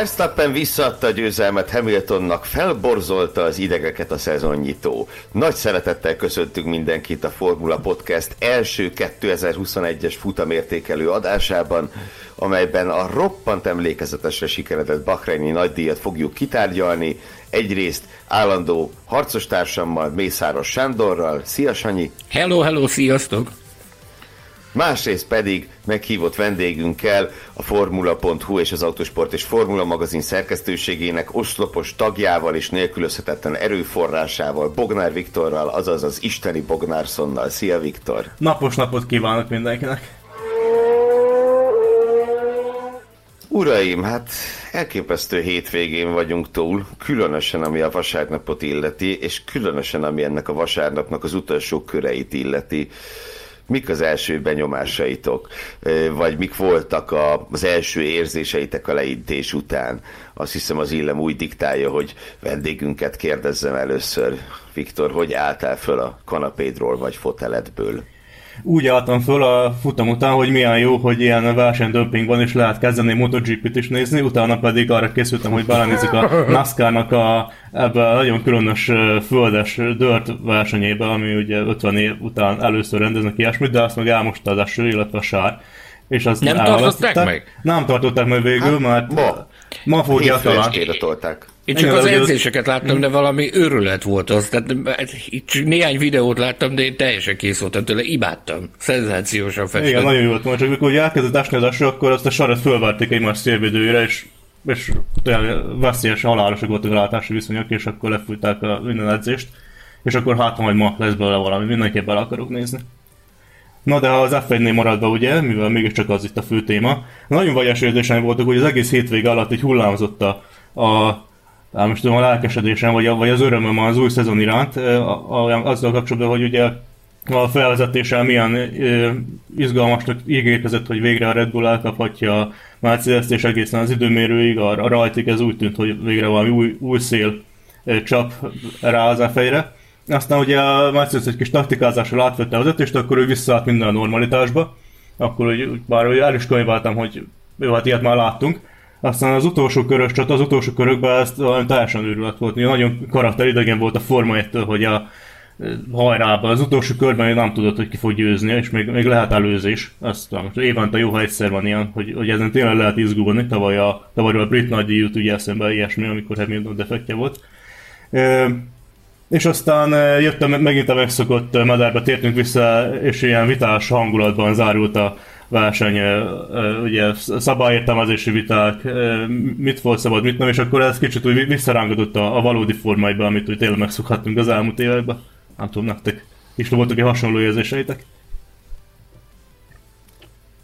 Verstappen visszaadta a győzelmet Hamiltonnak, felborzolta az idegeket a szezonnyitó. Nagy szeretettel köszöntünk mindenkit a Formula Podcast első 2021-es futamértékelő adásában, amelyben a roppant emlékezetesre sikeredett Bahreini nagydíjat fogjuk kitárgyalni, egyrészt állandó harcostársammal, Mészáros Sándorral. Szia Sanyi! Hello, hello, sziasztok! Másrészt pedig meghívott vendégünkkel a Formula.hu és az Autosport és Formula magazin szerkesztőségének oszlopos tagjával és nélkülözhetetlen erőforrásával, Bognár Viktorral, azaz az isteni Bognárszonnal. Szia Viktor! Napos napot kívánok mindenkinek! Uraim, hát elképesztő hétvégén vagyunk túl, különösen ami a vasárnapot illeti, és különösen ami ennek a vasárnapnak az utolsó köreit illeti mik az első benyomásaitok, vagy mik voltak az első érzéseitek a leintés után. Azt hiszem az illem úgy diktálja, hogy vendégünket kérdezzem először. Viktor, hogy álltál föl a kanapédról vagy foteledből? Úgy álltam föl a futam után, hogy milyen jó, hogy ilyen versenydömping van, és lehet kezdeni MotoGP-t is nézni, utána pedig arra készültem, hogy belenézik a NASCAR-nak a, ebbe a nagyon különös földes dört versenyébe, ami ugye 50 év után először rendeznek ilyesmit, de azt meg elmosta az eső, illetve a sár. És azt nem tartották meg? Nem tartották meg végül, hát, mert ma, ma fogják talán. Én csak az edzéseket láttam, de valami őrület volt az. Tehát itt csak néhány videót láttam, de én teljesen kész voltam tőle, imádtam. Szenzációsan festett. Igen, nagyon jó volt, csak amikor elkezdett esni az eső, akkor azt a sarat fölvárték egymás szélvédőjére, és és veszélyes, halálosak voltak a látási viszonyok, és akkor lefújták a minden edzést, és akkor hát majd ma lesz belőle valami, mindenképp el akarok nézni. Na de az F1-nél maradva ugye, mivel mégiscsak az itt a fő téma, nagyon vajas érzéseim voltak, hogy az egész hétvége alatt egy hullámzott a, a hát most tudom, a lelkesedésem, vagy, vagy az örömöm az új szezon iránt, azzal kapcsolatban, hogy ugye a felvezetéssel milyen ö, izgalmasnak ígérkezett, hogy végre a Red Bull elkaphatja a mercedes és egészen az időmérőig, a, a rajtig ez úgy tűnt, hogy végre valami új, új szél ö, csap rá az f Aztán ugye a Mercedes egy kis taktikázással átvette az ötöst, akkor ő visszaállt minden a normalitásba. Akkor úgy, bár el is könyveltem, hogy jó, hát ilyet már láttunk. Aztán az utolsó körös csata, az utolsó körökben ezt teljesen őrület volt. Nagyon karakteridegen volt a Forma 1 hogy a hajrában. Az utolsó körben nem tudod, hogy ki fog győzni, és még, még lehet előzés. Azt most évente jó, ha egyszer van ilyen, hogy, hogy ezen tényleg lehet izgulni. Tavaly a, tavaly a brit nagydíjút ugye eszembe ilyesmi, amikor Hamilton defektje volt. És aztán jöttem megint a megszokott madárba, tértünk vissza, és ilyen vitás hangulatban zárult a verseny, ugye szabályértelmezési viták, mit volt szabad, mit nem, és akkor ez kicsit úgy visszarángatott a, a valódi formájba, amit úgy tényleg megszokhattunk az elmúlt években. Nem tudom, nektek is voltak egy hasonló érzéseitek?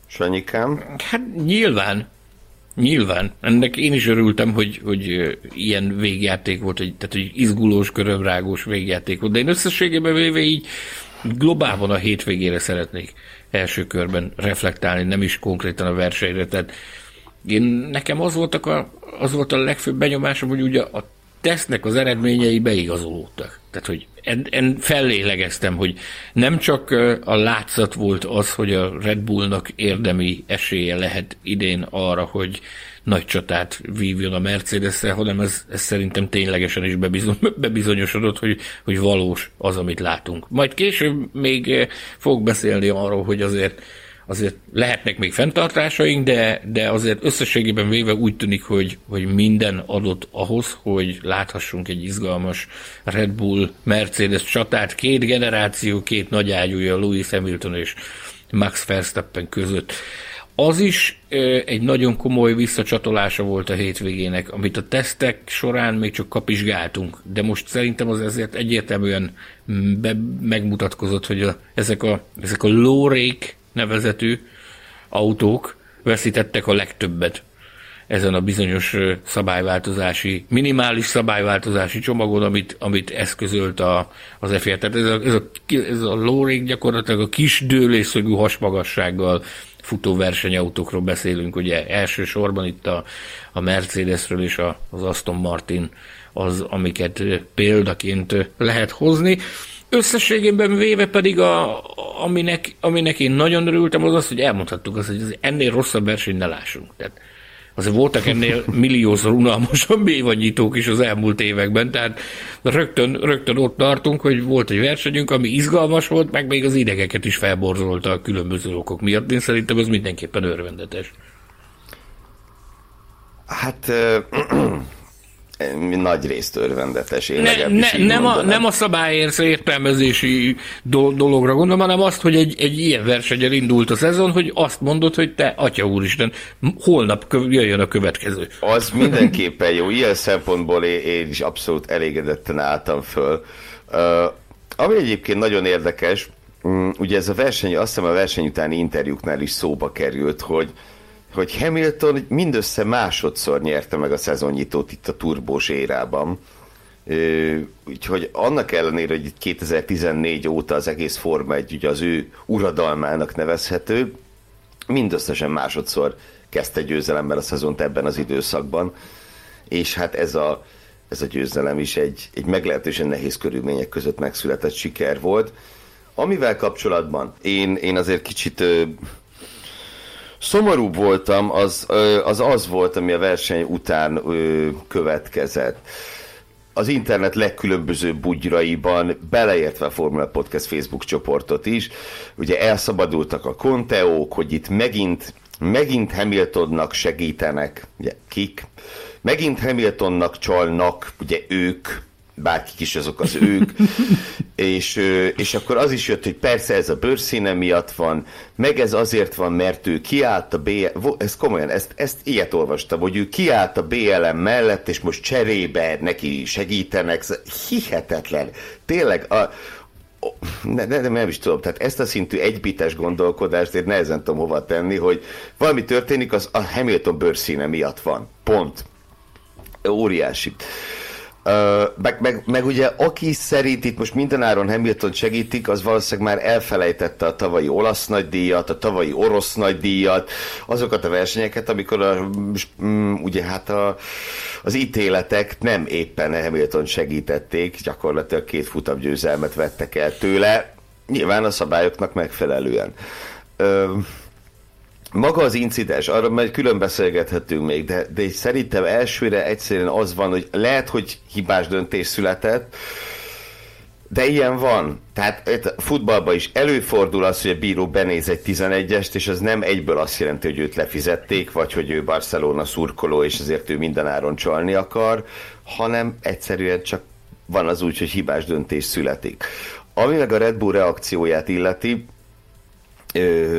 Sanyikám? Hát nyilván. Nyilván. Ennek én is örültem, hogy, hogy ilyen végjáték volt, hogy, tehát hogy izgulós, körömrágós végjáték volt, de én összességében véve így globálban a hétvégére szeretnék első körben reflektálni, nem is konkrétan a versenyre. Tehát én, nekem az, voltak a, az volt a legfőbb benyomásom, hogy ugye a tesznek az eredményei beigazolódtak. Tehát, hogy en, en fellélegeztem, hogy nem csak a látszat volt az, hogy a Red Bullnak érdemi esélye lehet idén arra, hogy nagy csatát vívjon a mercedes hanem ez, ez szerintem ténylegesen is bebizony, bebizonyosodott, hogy, hogy valós az, amit látunk. Majd később még fog beszélni arról, hogy azért azért lehetnek még fenntartásaink, de, de azért összességében véve úgy tűnik, hogy, hogy minden adott ahhoz, hogy láthassunk egy izgalmas Red Bull Mercedes csatát, két generáció, két nagy ágyúja, Louis Hamilton és Max Verstappen között. Az is egy nagyon komoly visszacsatolása volt a hétvégének, amit a tesztek során még csak kapizsgáltunk, de most szerintem az ezért egyértelműen be, megmutatkozott, hogy a, ezek, a, ezek a lórék nevezetű autók veszítettek a legtöbbet ezen a bizonyos szabályváltozási, minimális szabályváltozási csomagon, amit, amit eszközölt a, az FIA. Tehát ez a, ez a, ez a lórék gyakorlatilag a kis dőlészögű hasmagassággal futóversenyautókról beszélünk, ugye elsősorban itt a, a Mercedesről és a, az Aston Martin az, amiket példaként lehet hozni. Összességében véve pedig, a, aminek, aminek én nagyon örültem, az az, hogy elmondhattuk azt, hogy ennél rosszabb versenyt ne lássunk. Tehát azért voltak ennél milliószor unalmasabb évanyítók is az elmúlt években, tehát rögtön, rögtön ott tartunk, hogy volt egy versenyünk, ami izgalmas volt, meg még az idegeket is felborzolta a különböző okok miatt. Én szerintem ez mindenképpen örvendetes. Hát nagy részt örvendetes. Én ne, ne, nem, a, nem a szabályérsz értelmezési dologra gondolom, hanem azt, hogy egy, egy ilyen versenyen indult a szezon, hogy azt mondod, hogy te, atya úristen, holnap jöjjön a következő. Az mindenképpen jó. Ilyen szempontból én, én is abszolút elégedetten álltam föl. Uh, ami egyébként nagyon érdekes, um, ugye ez a verseny, azt hiszem a verseny utáni interjúknál is szóba került, hogy hogy Hamilton mindössze másodszor nyerte meg a szezonnyitót itt a turbós érában. Úgyhogy annak ellenére, hogy 2014 óta az egész Forma egy ugye az ő uradalmának nevezhető, mindösszesen másodszor kezdte győzelemmel a szezont ebben az időszakban, és hát ez a, ez a győzelem is egy, egy meglehetősen nehéz körülmények között megszületett siker volt. Amivel kapcsolatban én, én azért kicsit szomorúbb voltam, az, az az volt, ami a verseny után következett. Az internet legkülönbözőbb bugyraiban, beleértve a Formula Podcast Facebook csoportot is, ugye elszabadultak a konteók, hogy itt megint, megint Hamiltonnak segítenek, ugye kik, megint Hamiltonnak csalnak, ugye ők, bárkik is azok az ők, és, és akkor az is jött, hogy persze ez a bőrszíne miatt van, meg ez azért van, mert ő kiállt a BLM, ez komolyan, ezt, ezt ilyet olvastam, hogy ő kiállt a BLM mellett, és most cserébe neki segítenek, hihetetlen. Tényleg, a, ne, ne, nem, nem is tudom, tehát ezt a szintű egybites gondolkodást én nehezen tudom hova tenni, hogy valami történik, az a Hamilton bőrszíne miatt van. Pont. Óriási. Uh, meg, meg, meg ugye aki szerint itt most mindenáron Hamilton segítik, az valószínűleg már elfelejtette a tavalyi olasz nagydíjat, a tavalyi orosz nagydíjat, azokat a versenyeket, amikor a, mm, ugye hát a, az ítéletek nem éppen Hamilton segítették, gyakorlatilag két futam győzelmet vettek el tőle, nyilván a szabályoknak megfelelően. Uh, maga az incidens, arra majd külön beszélgethetünk még, de, de szerintem elsőre egyszerűen az van, hogy lehet, hogy hibás döntés született, de ilyen van. Tehát futballban is előfordul az, hogy a bíró benéz egy 11-est, és az nem egyből azt jelenti, hogy őt lefizették, vagy hogy ő Barcelona szurkoló, és ezért ő mindenáron csalni akar, hanem egyszerűen csak van az úgy, hogy hibás döntés születik. Ami meg a Red Bull reakcióját illeti,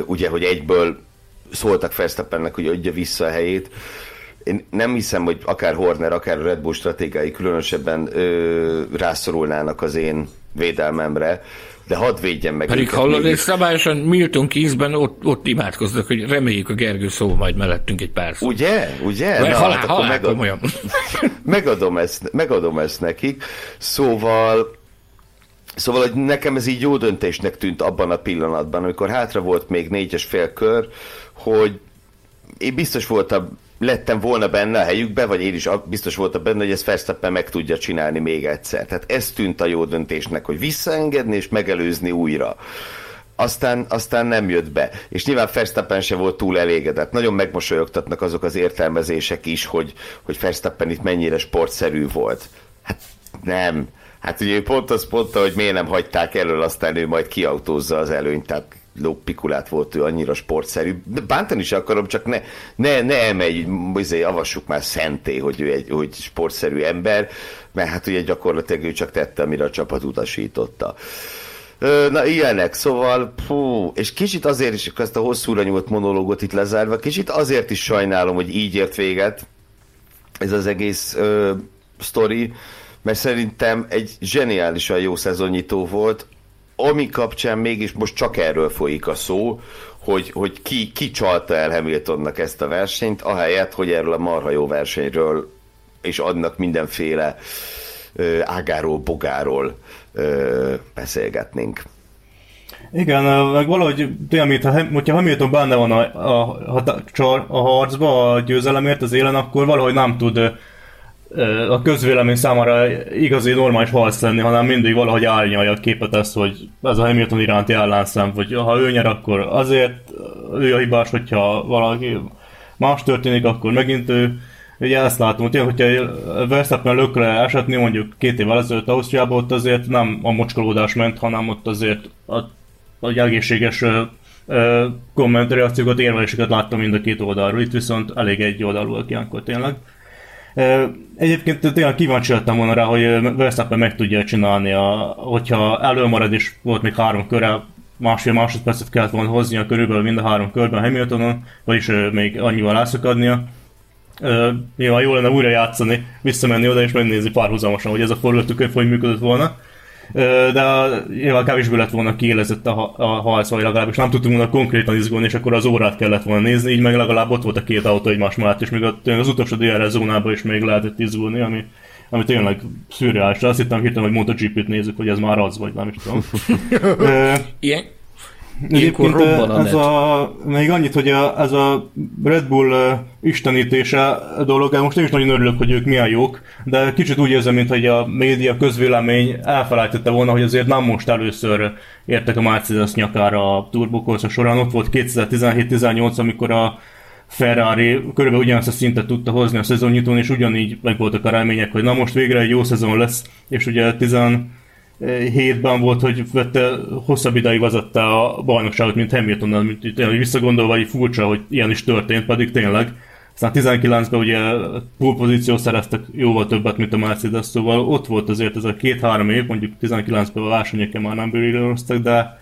ugye, hogy egyből szóltak Verstappennek, hogy adja vissza a helyét. Én nem hiszem, hogy akár Horner, akár Red Bull stratégiai különösebben ö, rászorulnának az én védelmemre, de hadd védjen meg. Pedig hallod, és szabályosan Milton Keysben ott, ott imádkoznak, hogy reméljük a Gergő szó majd mellettünk egy pár szó. Ugye? Ugye? Na, halál, hát halál, megad... megadom, ezt, megadom ezt nekik. Szóval Szóval, hogy nekem ez így jó döntésnek tűnt abban a pillanatban, amikor hátra volt még négyes fél kör, hogy én biztos voltam, lettem volna benne a helyükbe, vagy én is biztos voltam benne, hogy ezt Verstappen meg tudja csinálni még egyszer. Tehát ez tűnt a jó döntésnek, hogy visszaengedni és megelőzni újra. Aztán, aztán nem jött be. És nyilván Verstappen se volt túl elégedett. Nagyon megmosolyogtatnak azok az értelmezések is, hogy, hogy Verstappen itt mennyire sportszerű volt. Hát nem. Hát ugye pont az pont, hogy miért nem hagyták elől, aztán ő majd kiautózza az előnyt, tehát lópikulát volt ő annyira sportszerű. De bántani is akarom, csak ne, ne, ne emelj, azért avassuk már szenté, hogy ő egy hogy sportszerű ember, mert hát ugye gyakorlatilag ő csak tette, amire a csapat utasította. Na ilyenek, szóval, fú, és kicsit azért is, ezt a hosszúra nyúlt monológot itt lezárva, kicsit azért is sajnálom, hogy így ért véget ez az egész ö, sztori, mert szerintem egy zseniálisan jó szezonnyitó volt, ami kapcsán mégis most csak erről folyik a szó, hogy, hogy ki, ki csalta el Hamiltonnak ezt a versenyt, ahelyett, hogy erről a marha jó versenyről és adnak mindenféle ö, ágáról, bogáról ö, beszélgetnénk. Igen, meg valahogy tényleg, mintha, hogyha Hamilton benne van a, a, a, a harcba a győzelemért az élen, akkor valahogy nem tud a közvélemény számára igazi normális harc lenni, hanem mindig valahogy árnyalja a képet ezt, hogy ez a Hamilton iránti ellenszem, hogy ha ő nyer, akkor azért ő a hibás, hogyha valaki más történik, akkor megint ő. Ugye ezt látom, hogy hogyha Verstappen lökre esetni mondjuk két évvel ezelőtt Ausztriában, ott azért nem a mocskolódás ment, hanem ott azért a, a egészséges kommentreakciókat, érveléseket láttam mind a két oldalról, itt viszont elég egy oldalúak ilyenkor tényleg. Egyébként tényleg kíváncsi lettem volna rá, hogy Verstappen meg tudja csinálni, a, hogyha előmarad és volt még három köre, másfél másodpercet kellett volna hoznia körülbelül mind a három körben Hamiltonon, vagyis még annyival rászakadnia. Nyilván jó lenne újra játszani, visszamenni oda és megnézni párhuzamosan, hogy ez a forgatókönyv hogy működött volna de nyilván kevésbé lett volna kiélezett a, a harc, vagy legalábbis nem tudtunk volna konkrétan izgulni, és akkor az órát kellett volna nézni, így meg legalább ott volt a két autó egymás mellett, és még az utolsó DRS zónában is még lehetett izgulni, ami, ami tényleg szürreális. Azt hittem hirtelen, hogy MotoGP-t nézzük, hogy ez már az, vagy nem is tudom. Ilyen, Egyébként ez a, még annyit, hogy a, ez a Red Bull istenítése dolog, most én is nagyon örülök, hogy ők milyen jók, de kicsit úgy érzem, mint hogy a média közvélemény elfelejtette volna, hogy azért nem most először értek a Mercedes nyakára a turbokorszak során. Ott volt 2017-18, amikor a Ferrari körülbelül ugyanazt a szintet tudta hozni a szezonnyitón, és ugyanígy meg voltak a remények, hogy na most végre egy jó szezon lesz, és ugye 10 hétben volt, hogy vette, hosszabb ideig vezette a bajnokságot, mint Hamiltonnal, mint tényleg visszagondolva, hogy furcsa, hogy ilyen is történt, pedig tényleg. Aztán 19-ben ugye pozíció szereztek jóval többet, mint a Mercedes, szóval ott volt azért ez a két-három év, mondjuk 19-ben a versenyeken már nem bőrülöztek, de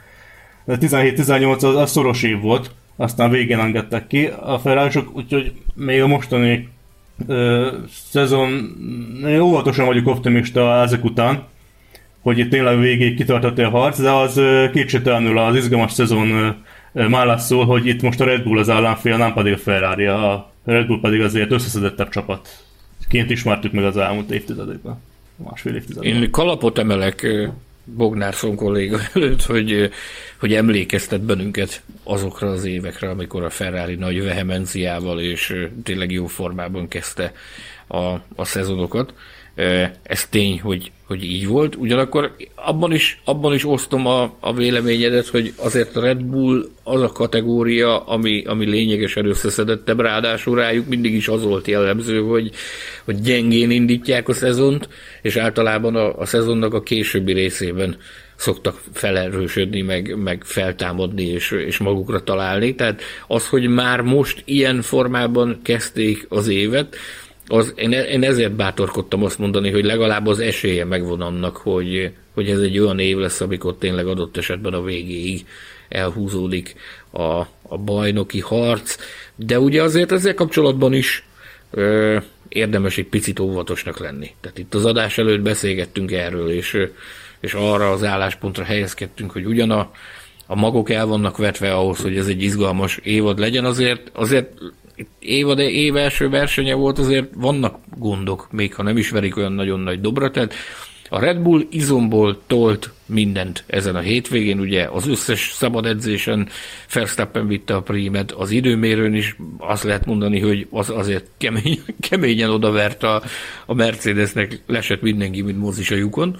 17-18 az, az szoros év volt, aztán végén engedtek ki a ferrari úgyhogy még a mostani ö, szezon óvatosan vagyok optimista ezek után, hogy itt tényleg végig kitartott a harc, de az kétségtelenül az izgalmas szezon már szól, hogy itt most a Red Bull az ellenfél, nem pedig a Ferrari, a Red Bull pedig azért összeszedettebb csapatként ismertük meg az elmúlt évtizedekben, másfél évtizedben. Én kalapot emelek Bognárszon kolléga előtt, hogy, hogy emlékeztet bennünket azokra az évekre, amikor a Ferrari nagy vehemenciával és tényleg jó formában kezdte a, a szezonokat. Ez tény, hogy, hogy így volt. Ugyanakkor abban is, abban is osztom a, a véleményedet, hogy azért a Red Bull az a kategória, ami, ami lényegesen összeszedettebb, ráadásul rájuk mindig is az volt jellemző, hogy, hogy gyengén indítják a szezont, és általában a, a szezonnak a későbbi részében szoktak felerősödni, meg, meg feltámadni és, és magukra találni. Tehát az, hogy már most ilyen formában kezdték az évet, az, én, én ezért bátorkodtam azt mondani, hogy legalább az esélye megvan annak, hogy, hogy ez egy olyan év lesz, amikor tényleg adott esetben a végéig elhúzódik a, a bajnoki harc, de ugye azért ezzel kapcsolatban is ö, érdemes egy picit óvatosnak lenni. Tehát itt az adás előtt beszélgettünk erről, és, és arra az álláspontra helyezkedtünk, hogy ugyan a, a magok el vannak vetve ahhoz, hogy ez egy izgalmas évad legyen, azért, azért évad, év első versenye volt, azért vannak gondok, még ha nem is verik olyan nagyon nagy dobra, tehát a Red Bull izomból tolt mindent ezen a hétvégén, ugye az összes szabad edzésen Verstappen vitte a prímet, az időmérőn is azt lehet mondani, hogy az azért kemény, keményen odavert a, a Mercedesnek, lesett mindenki, mint mozis a lyukon.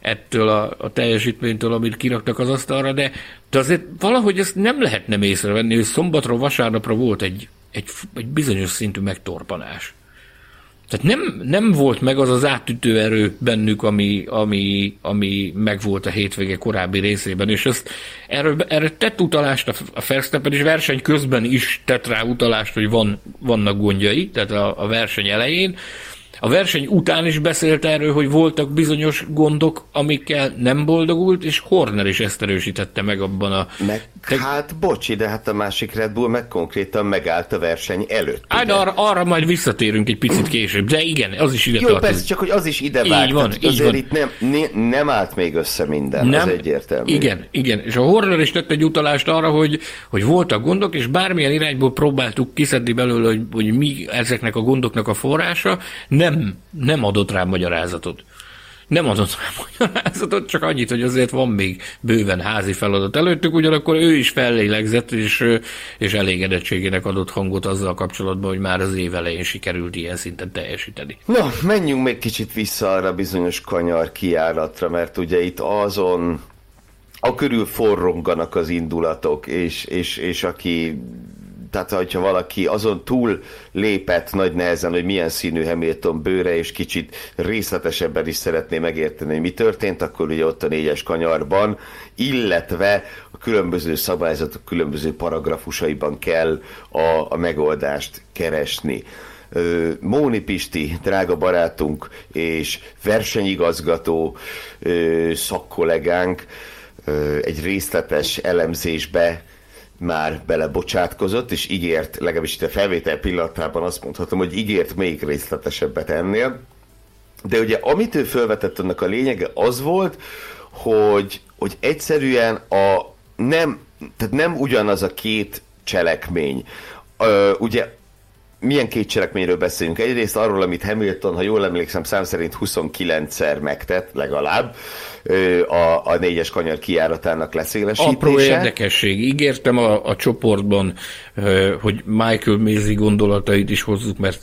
Ettől a, a teljesítménytől, amit kiraktak az asztalra, de, de azért valahogy ezt nem lehet nem észrevenni, hogy szombatról, vasárnapra volt egy egy, egy bizonyos szintű megtorpanás. Tehát nem, nem volt meg az az átütő erő bennük, ami, ami, ami megvolt a hétvége korábbi részében, és ezt, erről, erre tett utalást a Verstappen, és verseny közben is tett rá utalást, hogy van, vannak gondjai, tehát a, a verseny elején, a verseny után is beszélt erről, hogy voltak bizonyos gondok, amikkel nem boldogult, és Horner is ezt erősítette meg abban a... Meg, te... Hát bocsi, de hát a másik Red Bull meg konkrétan megállt a verseny előtt. Hát arra, arra majd visszatérünk egy picit később, de igen, az is ide Jó, tartozik. persze, csak hogy az is ide vált. Így van, így azért van. itt nem, ne, nem állt még össze minden, nem, az egyértelmű. Igen, igen, és a Horner is tett egy utalást arra, hogy, hogy voltak gondok, és bármilyen irányból próbáltuk kiszedni belőle, hogy, hogy mi ezeknek a gondoknak a forrása, nem, nem adott rá magyarázatot. Nem adott magyarázatot, csak annyit, hogy azért van még bőven házi feladat előttük, ugyanakkor ő is fellélegzett, és, és elégedettségének adott hangot azzal kapcsolatban, hogy már az év elején sikerült ilyen szinten teljesíteni. Na, menjünk még kicsit vissza arra bizonyos kanyar kiáratra, mert ugye itt azon a körül forronganak az indulatok, és, és, és aki tehát hogyha valaki azon túl lépett nagy nehezen, hogy milyen színű Hamilton bőre, és kicsit részletesebben is szeretné megérteni, hogy mi történt, akkor ugye ott a négyes kanyarban, illetve a különböző szabályzatok különböző paragrafusaiban kell a, a megoldást keresni. Móni Pisti, drága barátunk és versenyigazgató szakkollégánk egy részletes elemzésbe már belebocsátkozott, és ígért, legalábbis itt a felvétel pillanatában azt mondhatom, hogy ígért még részletesebbet ennél. De ugye amit ő felvetett annak a lényege az volt, hogy, hogy egyszerűen a nem, tehát nem ugyanaz a két cselekmény. Ö, ugye milyen két cselekményről beszélünk? Egyrészt arról, amit Hamilton, ha jól emlékszem, szám szerint 29-szer megtett, legalább, a, a négyes kanyar kiáratának leszélesítése. Apró érdekesség. Ígértem a, a csoportban, hogy Michael Mézi gondolatait is hozzuk, mert,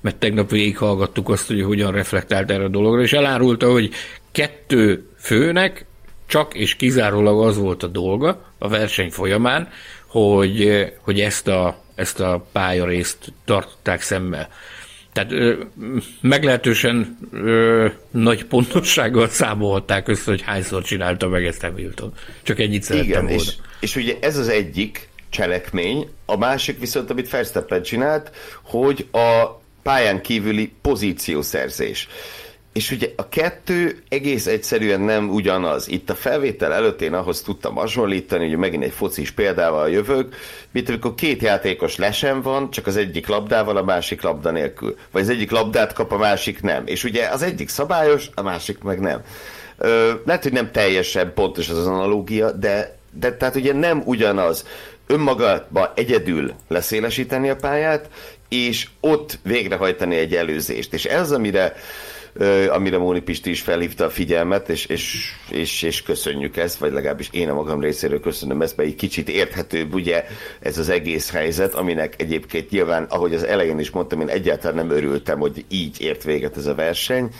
mert tegnap végighallgattuk azt, hogy hogyan reflektált erre a dologra, és elárulta, hogy kettő főnek csak és kizárólag az volt a dolga a verseny folyamán, hogy, hogy ezt a ezt a pályarészt tartották szemmel. Tehát ö, meglehetősen ö, nagy pontossággal számolták össze, hogy hányszor csinálta meg ezt Hamilton. Csak ennyit szerettem Igen, volna. És, és ugye ez az egyik cselekmény, a másik viszont, amit Verstappen csinált, hogy a pályán kívüli pozíciószerzés. És ugye a kettő egész egyszerűen nem ugyanaz. Itt a felvétel előtt én ahhoz tudtam hasonlítani, hogy megint egy focis példával jövök, mint amikor két játékos lesen van, csak az egyik labdával, a másik labda nélkül. Vagy az egyik labdát kap, a másik nem. És ugye az egyik szabályos, a másik meg nem. Ö, lehet, hogy nem teljesen pontos az analógia, de, de tehát ugye nem ugyanaz önmagában egyedül leszélesíteni a pályát, és ott végrehajtani egy előzést. És ez, amire amire Móni Pisti is felhívta a figyelmet, és, és, és, és köszönjük ezt, vagy legalábbis én a magam részéről köszönöm ezt, mert egy kicsit érthetőbb ugye ez az egész helyzet, aminek egyébként nyilván, ahogy az elején is mondtam, én egyáltalán nem örültem, hogy így ért véget ez a verseny,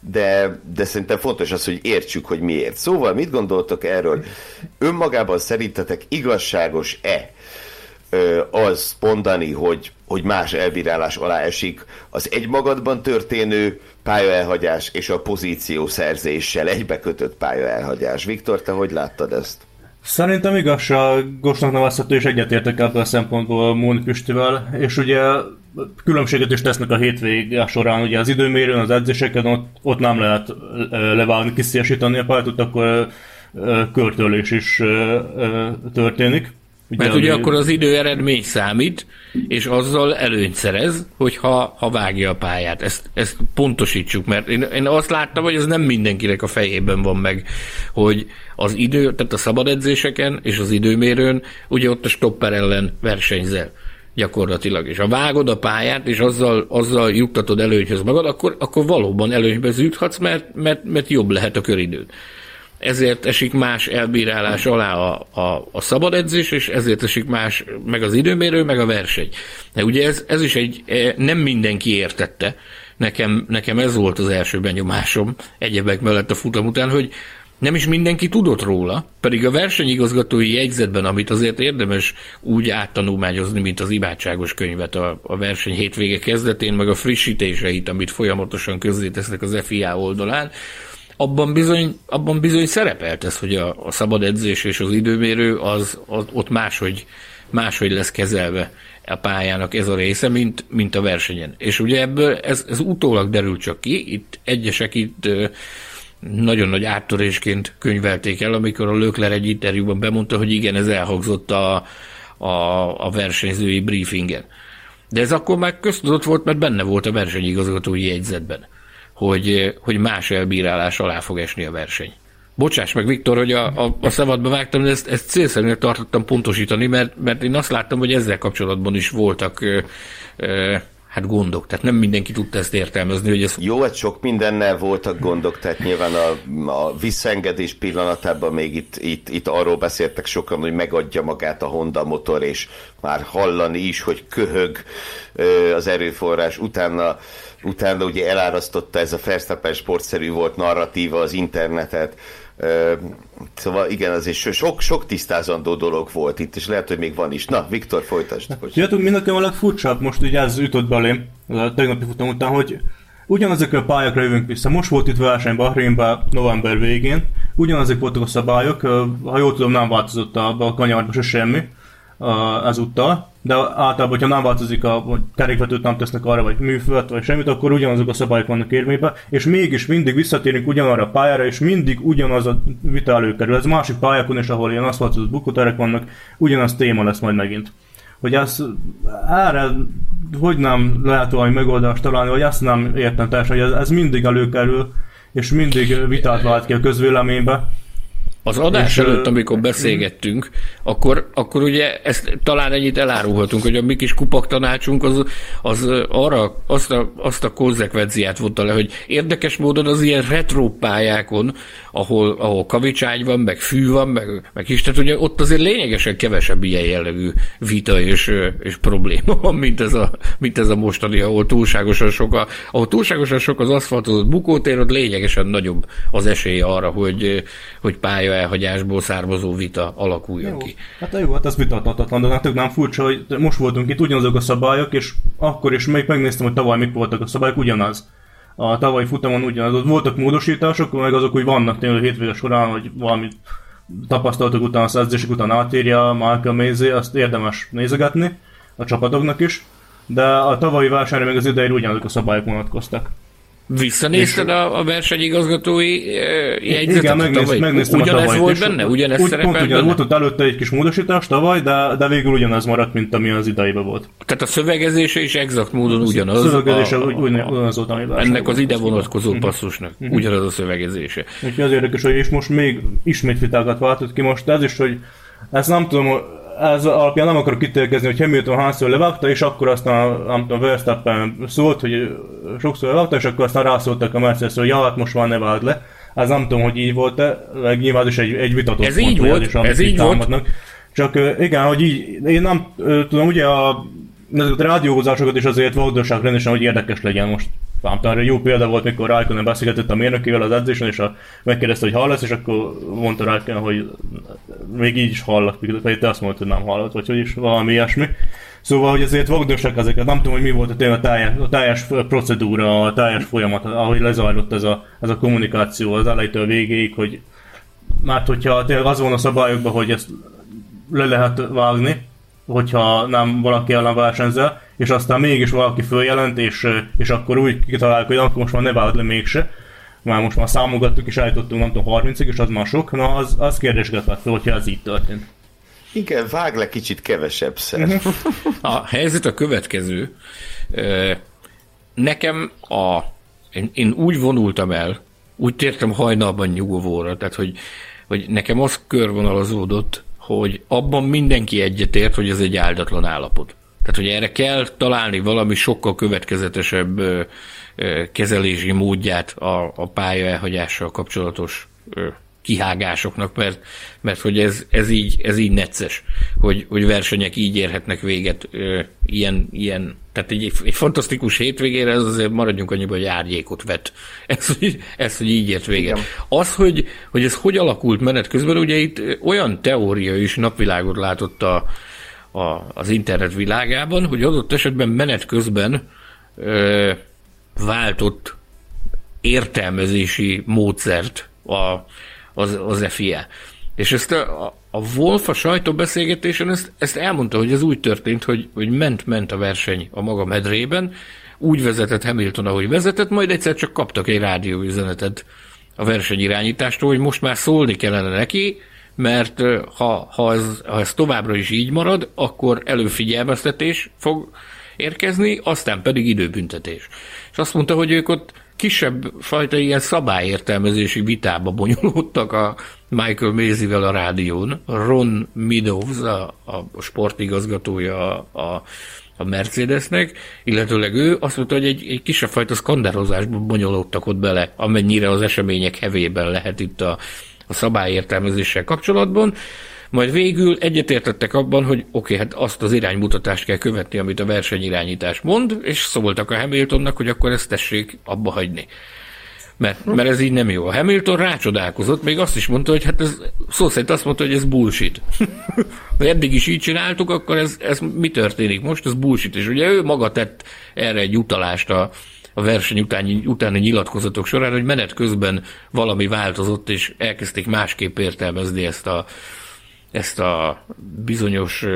de, de szerintem fontos az, hogy értsük, hogy miért. Szóval mit gondoltok erről? Önmagában szerintetek igazságos-e az mondani, hogy, hogy más elbírálás alá esik az egymagadban történő pályaelhagyás és a pozíció szerzéssel egybekötött pályaelhagyás. Viktor, te hogy láttad ezt? Szerintem igazságosnak nevezhető, és egyetértek ebből a szempontból Móni Püstivel, és ugye különbséget is tesznek a hétvége során, ugye az időmérőn, az edzéseken ott, ott nem lehet levágni, kiszélesíteni a pályát, ott akkor körtölés is történik. Ugye, Mert ugye akkor az idő eredmény számít, és azzal előnyt szerez, hogyha ha vágja a pályát. Ezt, ezt pontosítsuk, mert én, én azt láttam, hogy ez nem mindenkinek a fejében van meg, hogy az idő, tehát a szabad edzéseken és az időmérőn, ugye ott a stopper ellen versenyzel gyakorlatilag, és ha vágod a pályát, és azzal, azzal juttatod előnyhöz magad, akkor, akkor valóban előnybe zűthatsz, mert, mert, mert jobb lehet a köridőd ezért esik más elbírálás alá a, a, a szabad edzés, és ezért esik más, meg az időmérő, meg a verseny. De ugye ez, ez is egy, e, nem mindenki értette, nekem, nekem ez volt az első benyomásom egyebek mellett a futam után, hogy nem is mindenki tudott róla, pedig a versenyigazgatói jegyzetben, amit azért érdemes úgy áttanulmányozni, mint az imádságos könyvet a, a verseny hétvége kezdetén, meg a frissítéseit, amit folyamatosan közzétesznek az FIA oldalán, abban bizony, abban bizony szerepelt ez, hogy a, a szabad edzés és az időmérő az, az ott máshogy, máshogy lesz kezelve a pályának ez a része, mint, mint a versenyen. És ugye ebből ez, ez utólag derül csak ki, itt egyesek itt nagyon nagy áttörésként könyvelték el, amikor a Lökler egy interjúban bemondta, hogy igen, ez elhangzott a, a, a versenyzői briefingen. De ez akkor már köztudott volt, mert benne volt a versenyigazgatói jegyzetben hogy, hogy más elbírálás alá fog esni a verseny. Bocsáss meg, Viktor, hogy a, a, a szabadba vágtam, de ezt, ezt célszerűen tartottam pontosítani, mert, mert én azt láttam, hogy ezzel kapcsolatban is voltak ö, ö, hát gondok. Tehát nem mindenki tudta ezt értelmezni, hogy ez... Jó, hát sok mindennel voltak gondok, tehát nyilván a, a visszaengedés pillanatában még itt, itt, itt arról beszéltek sokan, hogy megadja magát a Honda motor, és már hallani is, hogy köhög az erőforrás. Utána, utána ugye elárasztotta ez a Verstappen sportszerű volt narratíva az internetet, Szóval igen, azért sok, sok tisztázandó dolog volt itt, és lehet, hogy még van is. Na, Viktor, folytasd. Tudjátok, mi nekem a legfurcsább most ugye ez jutott belém a tegnapi futam után, hogy ugyanezekre a pályákra jövünk vissza. Most volt itt verseny Bahrainban november végén, ugyanezek voltak a szabályok, ha jól tudom, nem változott a, a kanyarba se semmi ezúttal, de általában, hogyha nem változik a kerékvetőt nem tesznek arra, vagy műfölt, vagy semmit, akkor ugyanazok a szabályok vannak érvényben, és mégis mindig visszatérünk ugyanarra a pályára, és mindig ugyanaz a vita előkerül. Ez másik pályákon is, ahol ilyen aszfaltozott bukóterek vannak, ugyanaz téma lesz majd megint. Hogy ez erre hogy nem lehet valami megoldást találni, vagy ezt nem értem teljesen, hogy ez, ez mindig előkerül, és mindig vitát vált ki a közvéleménybe az adás és, előtt, amikor beszélgettünk, akkor, akkor ugye ezt talán ennyit elárulhatunk, hogy a mi kis kupak tanácsunk az, az arra azt a, azt a konzekvenciát vonta le, hogy érdekes módon az ilyen retro pályákon, ahol, ahol kavicságy van, meg fű van, meg, meg is, tehát ugye ott azért lényegesen kevesebb ilyen jellegű vita és, és probléma van, mint ez, a, mint ez a mostani, ahol túlságosan sok, a, ahol túlságosan sok az aszfaltozott bukótér, ott lényegesen nagyobb az esély arra, hogy, hogy pálya elhagyásból származó vita alakuljon jó. ki. Hát jó, hát ez vitathatatlan, de hát nem furcsa, hogy most voltunk itt ugyanazok a szabályok, és akkor is még megnéztem, hogy tavaly mik voltak a szabályok, ugyanaz. A tavalyi futamon ugyanaz. Ott voltak módosítások, meg azok úgy vannak tényleg hétvége során, hogy valami tapasztalatok után, az edzések után átírja Michael Mézé, azt érdemes nézegetni a csapatoknak is, de a tavalyi versenyre még az idején ugyanazok a szabályok vonatkoztak. Visszanézted a, a versenyigazgatói jegyzetet? Igen, megnéz, megnéztem ugyanez a volt benne? Ugyanez úgy, pont ugyan, volt ott előtte egy kis módosítás tavaly, de, de végül ugyanez maradt, mint ami az idejében volt. Tehát a szövegezése is exakt módon ugyanaz. A szövegezése a, ugyanaz volt, ami Ennek az ide vonatkozó uh-huh. passzusnak uh-huh. ugyanaz a szövegezése. Úgyhogy az érdekes, hogy és most még ismét vitákat váltott ki most ez is, hogy ezt nem tudom, ez alapján nem akarok kitérkezni, hogy Hamilton hányszor levágta, és akkor aztán, nem tudom, Verstappen szólt, hogy sokszor levágta, és akkor aztán rászóltak a mercedes hogy ja, hát most már ne vágd le. Ez nem tudom, hogy így volt-e, meg nyilván is egy, egy vitatott ez pont, így volt, is, ez így támadnak. volt. Csak igen, hogy így, én nem tudom, ugye a ezeket a rádióhozásokat is azért vagdosság rendesen, hogy érdekes legyen most. Vámtan, jó példa volt, mikor Raikkonen beszélgetett a mérnökével az edzésen, és a, megkérdezte, hogy hallasz, és akkor mondta Raikkonen, hogy még így is hallott, pedig te azt mondtad, hogy nem hallott, vagy hogy is valami ilyesmi. Szóval, hogy ezért vagdosak ezeket, nem tudom, hogy mi volt a, tényleg a, teljes, a teljes procedúra, a teljes folyamat, ahogy lezajlott ez a, ez a kommunikáció az elejétől végéig, hogy mert hogyha tényleg az van a szabályokban, hogy ezt le lehet vágni, hogyha nem valaki ellen versenyzel, és aztán mégis valaki följelent, és, és akkor úgy kitaláljuk, hogy akkor most már ne vált le mégse, már most már számogattuk és állítottunk, nem tudom, 30-ig, és az már sok, na az, az kérdésgetett fel, hogyha ez így történt. Igen, vág le kicsit kevesebb szer. Mhm. a helyzet a következő. Nekem a... Én, én úgy vonultam el, úgy tértem hajnalban nyugovóra, tehát hogy, hogy nekem az körvonalazódott, hogy abban mindenki egyetért, hogy ez egy áldatlan állapot. Tehát, hogy erre kell találni valami sokkal következetesebb ö, ö, kezelési módját a, a pálya elhagyással kapcsolatos ö, kihágásoknak, mert, mert hogy ez, ez, így, ez így necces, hogy, hogy versenyek így érhetnek véget ö, ilyen, ilyen, tehát egy, egy fantasztikus hétvégére ez azért maradjunk annyiban, hogy árnyékot vet. Ez, hogy, ez, hogy így ért véget. Igen. Az, hogy, hogy ez hogy alakult menet közben, ugye itt olyan teória is napvilágot látott a, a, az internet világában, hogy adott esetben menet közben ö, váltott értelmezési módszert a, az, az FIA. És ezt a, a Wolf a sajtóbeszélgetésen ezt, ezt elmondta, hogy ez úgy történt, hogy, hogy ment-ment a verseny a maga medrében, úgy vezetett Hamilton, ahogy vezetett, majd egyszer csak kaptak egy rádióüzenetet a versenyirányítástól, hogy most már szólni kellene neki, mert ha, ha, ez, ha ez továbbra is így marad, akkor előfigyelmeztetés fog érkezni, aztán pedig időbüntetés. És azt mondta, hogy ők ott kisebb fajta ilyen szabályértelmezési vitába bonyolódtak a Michael Maisy-vel a rádión. Ron Meadows, a, a sportigazgatója a, a Mercedesnek, illetőleg ő azt mondta, hogy egy, egy kisebb fajta skandálozásban bonyolódtak ott bele, amennyire az események hevében lehet itt a, a szabályértelmezéssel kapcsolatban, majd végül egyetértettek abban, hogy oké, okay, hát azt az iránymutatást kell követni, amit a versenyirányítás mond, és szóltak a Hamiltonnak, hogy akkor ezt tessék abba hagyni. Mert, mert ez így nem jó. A Hamilton rácsodálkozott, még azt is mondta, hogy hát ez szó szerint azt mondta, hogy ez bullshit. Eddig is így csináltuk, akkor ez, ez mi történik most? Ez bullshit. És ugye ő maga tett erre egy utalást a, a verseny utáni, utáni nyilatkozatok során, hogy menet közben valami változott, és elkezdték másképp értelmezni ezt a, ezt a bizonyos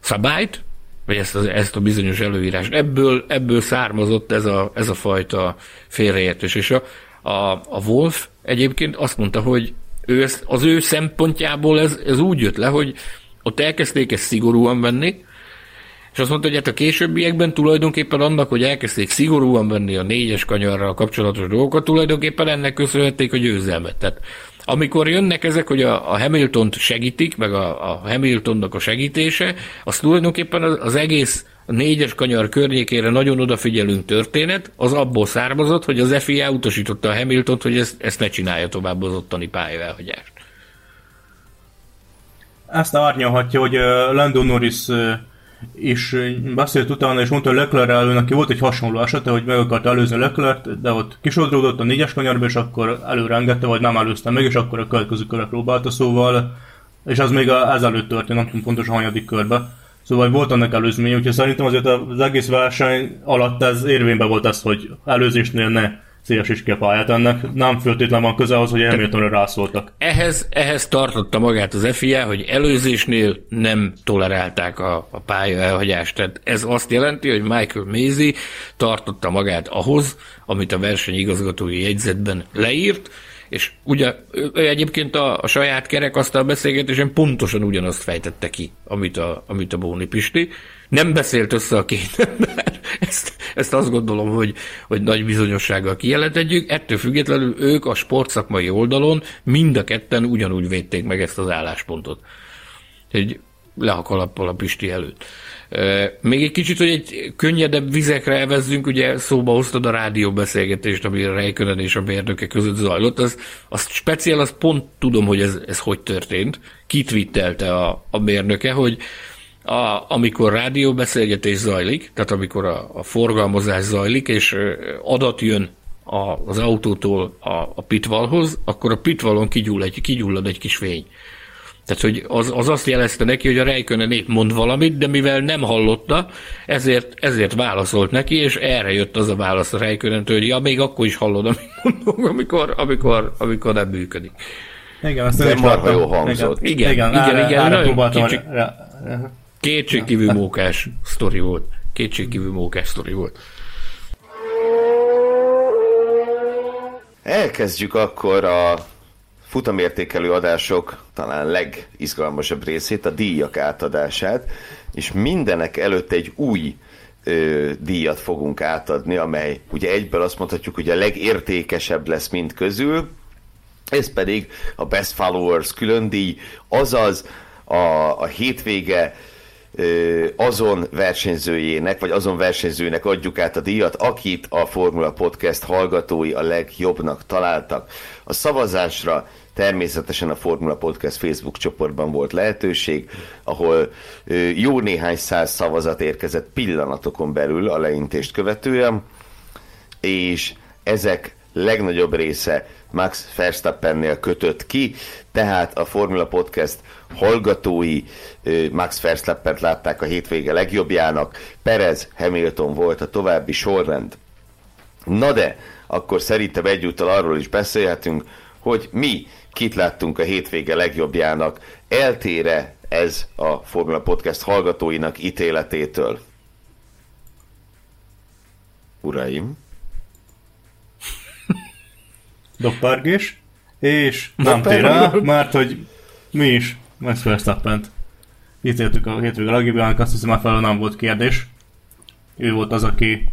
szabályt, vagy ezt, a, ezt a bizonyos előírást. Ebből, ebből származott ez a, ez a fajta félreértés. És a, a, a Wolf egyébként azt mondta, hogy ő ezt, az ő szempontjából ez, ez úgy jött le, hogy ott elkezdték ezt szigorúan venni, és azt mondta, hogy hát a későbbiekben tulajdonképpen annak, hogy elkezdték szigorúan venni a négyes kanyarral kapcsolatos dolgokat, tulajdonképpen ennek köszönhették a győzelmet. Tehát amikor jönnek ezek, hogy a, a Hamilton-t segítik, meg a, a Hamiltonnak a segítése, az tulajdonképpen az, az egész a négyes kanyar környékére nagyon odafigyelünk történet, az abból származott, hogy az FIA utasította a hamilton hogy ezt, ezt ne csinálja tovább az ottani pályaelhagyást. Ezt árnyalhatja, hogy Lando Norris és beszélt utána, és mondta, Leclerc neki volt egy hasonló esete, hogy meg akart előzni leclerc de ott kisodródott a négyes kanyarba, és akkor előre engedte, vagy nem előzte meg, és akkor a következő körre próbálta, szóval, és az még ezelőtt történt, nem tudom pontosan hanyadik körbe. Szóval volt annak előzmény, úgyhogy szerintem azért az egész verseny alatt ez érvényben volt ez, hogy előzésnél ne széles is pályát. Ennek nem föltétlenül van köze ahhoz, hogy Hamiltonra rászóltak. Ehhez, ehhez tartotta magát az FIA, hogy előzésnél nem tolerálták a, a pálya elhagyást. Tehát ez azt jelenti, hogy Michael Maisie tartotta magát ahhoz, amit a versenyigazgatói jegyzetben leírt, és ugye egyébként a, a saját kerekasztal beszélgetésen pontosan ugyanazt fejtette ki, amit a, amit a Bóni Pisti. Nem beszélt össze a két ember, ezt, ezt azt gondolom, hogy, hogy nagy bizonyossággal kijelentetjük. Ettől függetlenül ők a sportszakmai oldalon mind a ketten ugyanúgy védték meg ezt az álláspontot. Egy le a kalappal a Pisti előtt. Még egy kicsit, hogy egy könnyedebb vizekre evezzünk, ugye szóba hoztad a rádióbeszélgetést, ami a Rejkönen és a mérnöke között zajlott, az, az speciál, az pont tudom, hogy ez, ez hogy történt. Kitvittelte a, a mérnöke, hogy a, amikor rádióbeszélgetés zajlik, tehát amikor a, a forgalmazás zajlik, és adat jön a, az autótól a, a pitvalhoz, akkor a pitvalon kigyull egy, kigyullad egy kis fény. Tehát, hogy az, az azt jelezte neki, hogy a Rejkönen épp mond valamit, de mivel nem hallotta, ezért, ezért válaszolt neki, és erre jött az a válasz a Rejkönen, hogy ja, még akkor is hallod, amit mondom, amikor, amikor, amikor nem működik. Igen, azt nem marha jó hangzott. Igen, igen, igen, igen, igen nagyon kicsi, kétségkívül mókás sztori volt. Kétségkívül mókás sztori volt. Elkezdjük akkor a futamértékelő adások talán legizgalmasabb részét, a díjak átadását, és mindenek előtt egy új ö, díjat fogunk átadni, amely ugye egyből azt mondhatjuk, hogy a legértékesebb lesz mind közül, ez pedig a Best Followers külön díj, azaz a, a hétvége azon versenyzőjének, vagy azon versenyzőnek adjuk át a díjat, akit a Formula Podcast hallgatói a legjobbnak találtak. A szavazásra természetesen a Formula Podcast Facebook csoportban volt lehetőség, ahol jó néhány száz szavazat érkezett pillanatokon belül a leintést követően, és ezek legnagyobb része Max Verstappennél kötött ki, tehát a Formula Podcast hallgatói Max Verstappent látták a hétvége legjobbjának, Perez Hamilton volt a további sorrend. Na de, akkor szerintem egyúttal arról is beszélhetünk, hogy mi kit láttunk a hétvége legjobbjának, eltére ez a Formula Podcast hallgatóinak ítéletétől. Uraim! Doppargés, és nem tér rá, mert hogy mi is Max Verstappent. Ítéltük a hétvége legjobbjának, azt hiszem már nem volt kérdés. Ő volt az, aki,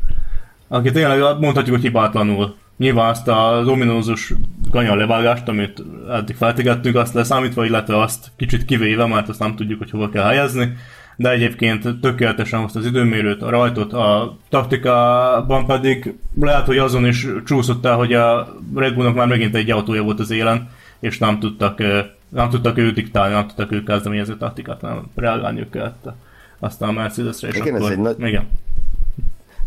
aki tényleg mondhatjuk, hogy hibátlanul. Nyilván azt az ominózus kanyar levágást, amit eddig feltegettünk, azt leszámítva, illetve azt kicsit kivéve, mert azt nem tudjuk, hogy hova kell helyezni, de egyébként tökéletesen hozta az időmérőt, a rajtot, a taktikában pedig lehet, hogy azon is csúszott el, hogy a Red Bullnak már megint egy autója volt az élen, és nem tudtak, nem tudtak ők diktálni, nem tudtak ők kezdeményező taktikát, nem reagálniuk kellett aztán a Mercedesre, és Igen, akkor, ez egy nagy- igen.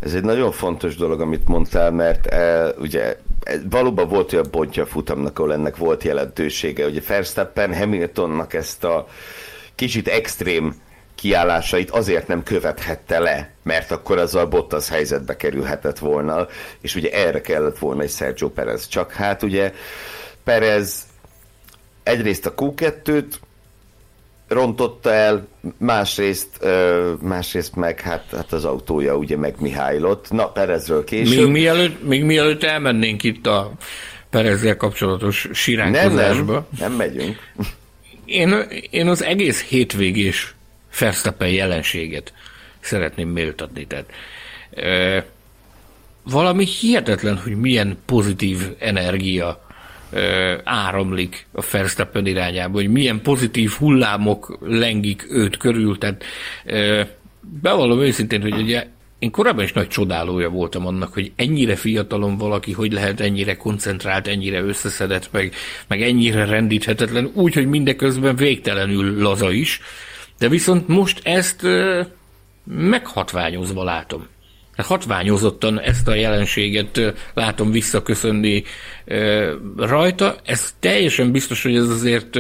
Ez egy nagyon fontos dolog, amit mondtál, mert e, ugye e, valóban volt olyan pontja a futamnak, ahol ennek volt jelentősége. Ugye Verstappen Hamiltonnak ezt a kicsit extrém kiállásait azért nem követhette le, mert akkor azzal Bottas helyzetbe kerülhetett volna, és ugye erre kellett volna egy Sergio Perez. Csak hát ugye Perez egyrészt a Q2-t rontotta el, másrészt, másrészt meg hát, hát az autója ugye meg Mihálylott. Na, Perezről később. Még mielőtt, még mielőtt elmennénk itt a Perezzel kapcsolatos nem, siránkozásba, nem, nem megyünk. Én, én az egész hétvégés Verstappen jelenséget szeretném méltatni. Tehát, ö, valami hihetetlen, hogy milyen pozitív energia ö, áramlik a Verstappen irányába, hogy milyen pozitív hullámok lengik őt körül. Tehát ö, bevallom őszintén, hogy ugye én korábban is nagy csodálója voltam annak, hogy ennyire fiatalon valaki, hogy lehet ennyire koncentrált, ennyire összeszedett, meg, meg ennyire rendíthetetlen, úgy, hogy mindeközben végtelenül laza is, de viszont most ezt ö, meghatványozva látom. Hát Hatványozottan ezt a jelenséget látom visszaköszönni rajta. Ez teljesen biztos, hogy ez azért,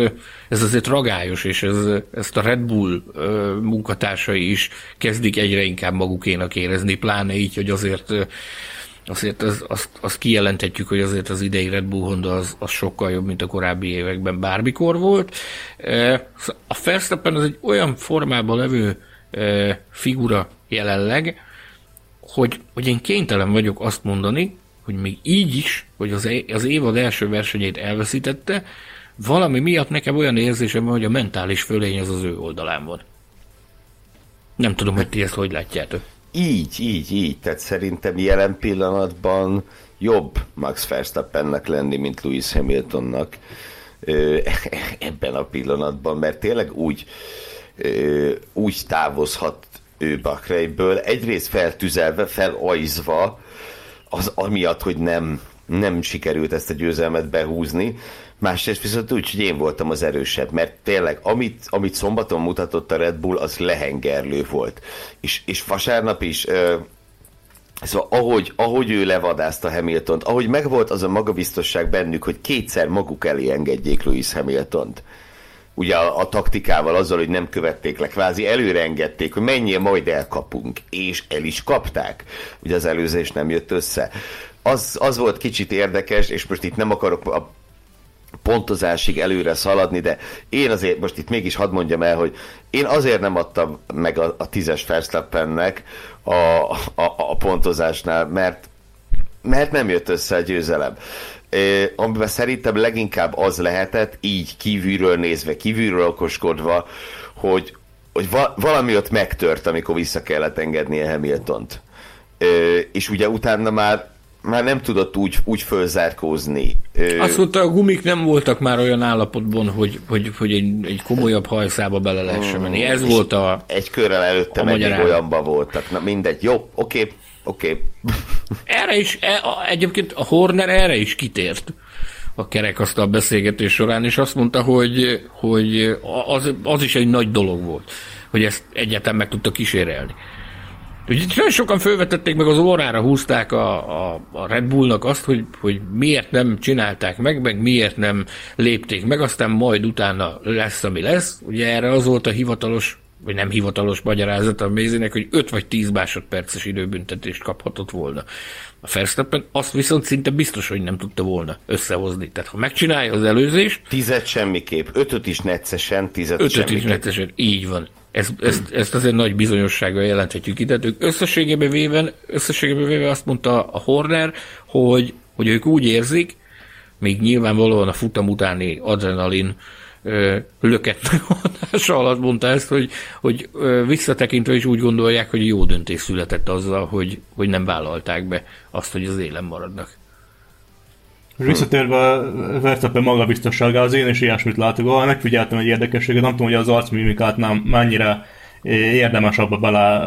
ez azért ragályos, és ez, ezt a Red Bull ö, munkatársai is kezdik egyre inkább magukénak érezni, pláne így, hogy azért azért az, azt, azt kijelenthetjük, hogy azért az idei Red Bull Honda az, az sokkal jobb, mint a korábbi években bármikor volt. Ö, A Verstappen az egy olyan formában levő figura jelenleg, hogy, hogy én kénytelen vagyok azt mondani, hogy még így is, hogy az, az évad első versenyét elveszítette, valami miatt nekem olyan érzésem van, hogy a mentális fölény az az ő oldalán van. Nem tudom, hogy ti ezt hogy látjátok. Így, így, így. Tehát szerintem jelen pillanatban jobb Max Verstappennek lenni, mint Lewis Hamiltonnak ö, ebben a pillanatban, mert tényleg úgy, úgy távozhat ő Bakrejből, egyrészt feltüzelve, felajzva, az amiatt, hogy nem, nem sikerült ezt a győzelmet behúzni, másrészt viszont úgy, hogy én voltam az erősebb, mert tényleg, amit, amit szombaton mutatott a Red Bull, az lehengerlő volt. És, és vasárnap is ö, Szóval ahogy, ahogy ő levadázta Hamiltont, ahogy megvolt az a magabiztosság bennük, hogy kétszer maguk elé engedjék Lewis Hamiltont. Ugye a, a taktikával, azzal, hogy nem követték le, kvázi előre engedték, hogy menjél, majd elkapunk. És el is kapták. Ugye az előzés nem jött össze. Az, az volt kicsit érdekes, és most itt nem akarok a pontozásig előre szaladni, de én azért most itt mégis hadd mondjam el, hogy én azért nem adtam meg a, a tízes Verstappennek a, a, a pontozásnál, mert mert nem jött össze a győzelem. E, amiben szerintem leginkább az lehetett, így kívülről nézve, kívülről okoskodva, hogy, hogy va, valami ott megtört, amikor vissza kellett engednie Hamiltont. E, és ugye utána már már nem tudott úgy, úgy fölzárkózni. Azt mondta, a gumik nem voltak már olyan állapotban, hogy, hogy, hogy egy, egy komolyabb hajszába bele lehessen menni. Ez volt a... Egy körrel előtte a még olyanban voltak. Na mindegy, jó, oké, oké. Erre is, e, egyébként a Horner erre is kitért a kerekasztal beszélgetés során, és azt mondta, hogy, hogy az, az is egy nagy dolog volt, hogy ezt egyáltalán meg tudta kísérelni. Ugye sokan felvetették meg az órára, húzták a, a, a Red Bullnak azt, hogy, hogy miért nem csinálták meg, meg miért nem lépték meg, aztán majd utána lesz, ami lesz. Ugye erre az volt a hivatalos, vagy nem hivatalos magyarázat a Mézinek, hogy 5 vagy 10 másodperces időbüntetést kaphatott volna. A Verstappen azt viszont szinte biztos, hogy nem tudta volna összehozni. Tehát ha megcsinálja az előzést, Tizet semmiképp, ötöt is neccesen, tizet Ötöt is semmiképp. nettesen, így van. Ez, ezt, ezt azért nagy bizonyossággal jelenthetjük. Tehát ők összességében véve, összességében véve azt mondta a Horner, hogy, hogy ők úgy érzik, még nyilvánvalóan a futam utáni adrenalin ö, löketnek hatása alatt mondta ezt, hogy, hogy visszatekintve is úgy gondolják, hogy jó döntés született azzal, hogy, hogy nem vállalták be azt, hogy az élen maradnak. Visszatérve a Verstappen magabiztosságához, én is ilyesmit látok. Ahol megfigyeltem egy érdekességet, nem tudom, hogy az arcmimikát nem mennyire érdemes abba bele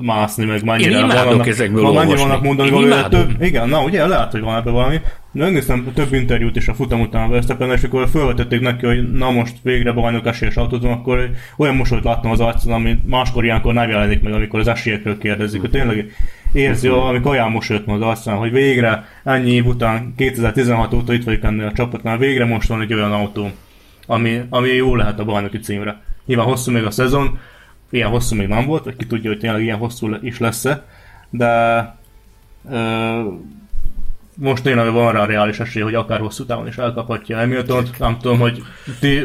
mászni, meg mennyire Én vannak, ezekből van, mennyire vannak mondani valami, több, igen, na ugye lehet, hogy van ebben valami. Megnéztem több interjút is a futam után a Verstappen, és akkor felvetették neki, hogy na most végre bajnok esélyes autózom, akkor olyan mosolyt láttam az arcon, ami máskor ilyenkor nem jelenik meg, amikor az esélyekről kérdezik, hogy tényleg érzi, amikor olyan mosolyt van az arcán, hogy végre ennyi év után, 2016 óta itt vagyok ennél a csapatnál, végre most van egy olyan autó, ami, ami jó lehet a bajnoki címre. Nyilván hosszú még a szezon, ilyen hosszú még nem volt, ki tudja, hogy tényleg ilyen hosszú is lesz-e, de ö, most tényleg van rá reális esély, hogy akár hosszú távon is elkaphatja Hamilton. Nem tudom, hogy ti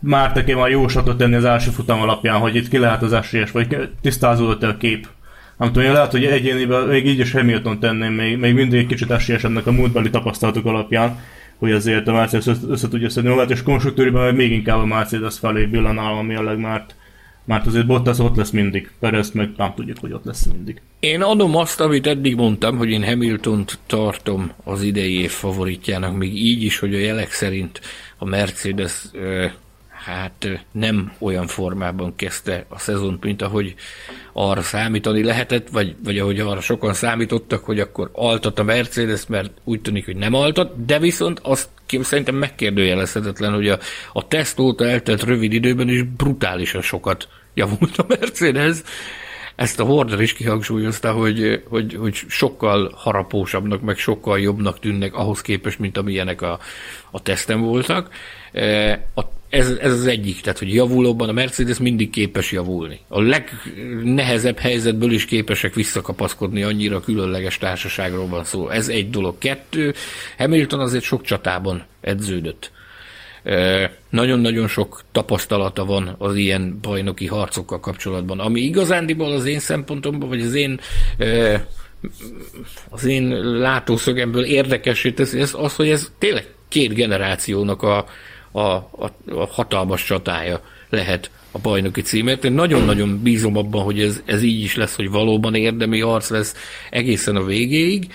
már jóslatot tenni az első futam alapján, hogy itt ki lehet az esélyes, vagy tisztázódott a kép? Nem tudom, lehet, hogy egyéniben még így is Hamilton tenném, még, még mindig egy kicsit esélyesebbnek a múltbeli tapasztalatok alapján, hogy azért a Mercedes össze, össze tudja szedni magát, és konstruktúriban még inkább a Mercedes felé billanál, ami a legmárt mert azért Bottas ott lesz mindig, Perez meg nem tudjuk, hogy ott lesz mindig. Én adom azt, amit eddig mondtam, hogy én Hamilton-t tartom az idei év favoritjának, még így is, hogy a jelek szerint a Mercedes hát nem olyan formában kezdte a szezont, mint ahogy arra számítani lehetett, vagy, vagy ahogy arra sokan számítottak, hogy akkor altat a Mercedes, mert úgy tűnik, hogy nem altat, de viszont azt szerintem megkérdőjelezhetetlen, hogy a, a teszt óta eltelt rövid időben is brutálisan sokat javult a Mercedes. Ezt a Horder is kihangsúlyozta, hogy, hogy, hogy sokkal harapósabbnak, meg sokkal jobbnak tűnnek ahhoz képest, mint amilyenek a, a teszten voltak. E, a, ez, ez az egyik, tehát hogy javulóban a Mercedes mindig képes javulni. A legnehezebb helyzetből is képesek visszakapaszkodni, annyira különleges társaságról van szó. Ez egy dolog. Kettő, Hamilton azért sok csatában edződött. Nagyon-nagyon sok tapasztalata van az ilyen bajnoki harcokkal kapcsolatban. Ami igazándiból az én szempontomban, vagy az én az én látószögemből érdekessé teszi, ez az, hogy ez tényleg két generációnak a, a, a, a hatalmas csatája lehet a bajnoki címért. Én nagyon-nagyon bízom abban, hogy ez, ez így is lesz, hogy valóban érdemi arc lesz egészen a végéig.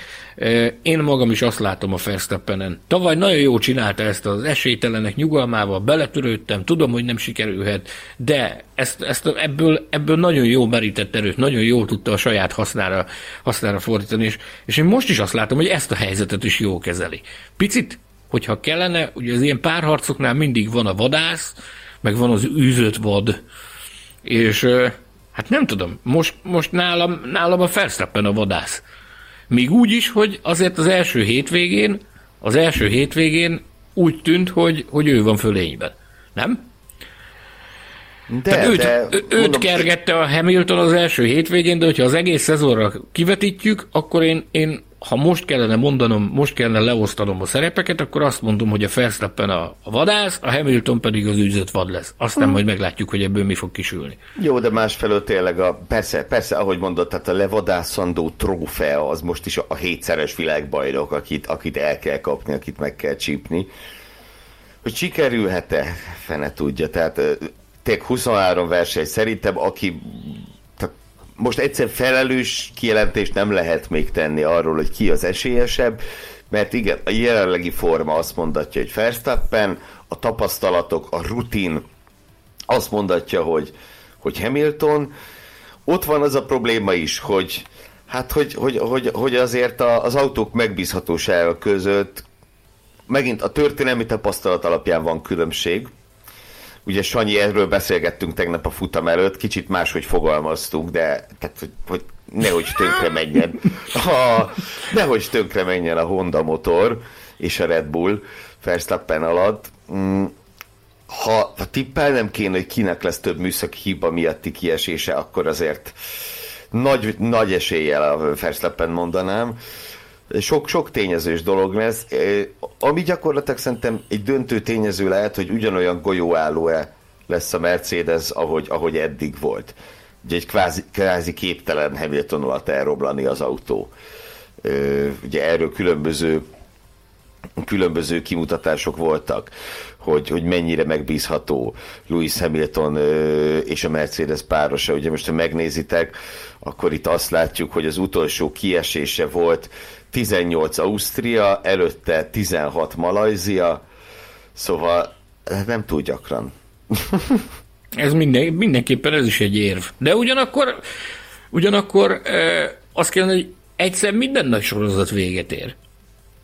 Én magam is azt látom a Verstappenen. Tavaly nagyon jó csinálta ezt az esélytelenek nyugalmával, beletörődtem, tudom, hogy nem sikerülhet, de ezt, ezt ebből, ebből nagyon jó merített erőt, nagyon jól tudta a saját hasznára, hasznára fordítani, és, és én most is azt látom, hogy ezt a helyzetet is jó kezeli. Picit, hogyha kellene, ugye az ilyen párharcoknál mindig van a vadász, meg van az űzött vad, és hát nem tudom, most, most nálam, nálam a Verstappen a vadász. Még úgy is, hogy azért az első hétvégén, az első hétvégén úgy tűnt, hogy, hogy ő van fölényben. Nem? De, Tehát őt, de, őt mondom, kergette a Hamilton az első hétvégén, de hogyha az egész szezonra kivetítjük, akkor én, én ha most kellene mondanom, most kellene leosztanom a szerepeket, akkor azt mondom, hogy a Verstappen a, a vadász, a Hamilton pedig az űzött vad lesz. Aztán hmm. majd meglátjuk, hogy ebből mi fog kisülni. Jó, de másfelől tényleg a, persze, persze, ahogy mondod, tehát a levadászandó trófea az most is a hétszeres világbajnok, akit, akit el kell kapni, akit meg kell csípni. Hogy sikerülhet-e, fene tudja, tehát tényleg 23 verseny szerintem, aki most egyszer felelős kijelentést nem lehet még tenni arról, hogy ki az esélyesebb, mert igen, a jelenlegi forma azt mondatja, hogy Verstappen, a tapasztalatok, a rutin azt mondatja, hogy, hogy Hamilton. Ott van az a probléma is, hogy hát hogy, hogy, hogy, hogy azért az autók megbízhatósága között megint a történelmi tapasztalat alapján van különbség, Ugye Sanyi, erről beszélgettünk tegnap a futam előtt, kicsit máshogy fogalmaztunk, de tehát, hogy, hogy nehogy tönkre menjen. A, nehogy tönkre menjen a Honda motor és a Red Bull Verstappen alatt. Mm, ha, ha tippelnem kéne, hogy kinek lesz több műszaki hiba miatti kiesése, akkor azért nagy, nagy eséllyel a Verstappen mondanám sok-sok tényezős dolog lesz, ami gyakorlatilag szerintem egy döntő tényező lehet, hogy ugyanolyan golyóálló-e lesz a Mercedes, ahogy, ahogy eddig volt. Ugye egy kvázi, kvázi képtelen Hamilton alatt elroblani az autó. Ugye erről különböző különböző kimutatások voltak, hogy, hogy mennyire megbízható Lewis Hamilton és a Mercedes párosa. Ugye most, ha megnézitek, akkor itt azt látjuk, hogy az utolsó kiesése volt 18 Ausztria, előtte 16 Malajzia, szóval nem túl gyakran. Ez minden, mindenképpen ez is egy érv. De ugyanakkor, ugyanakkor e, azt kellene, hogy egyszer minden nagy sorozat véget ér.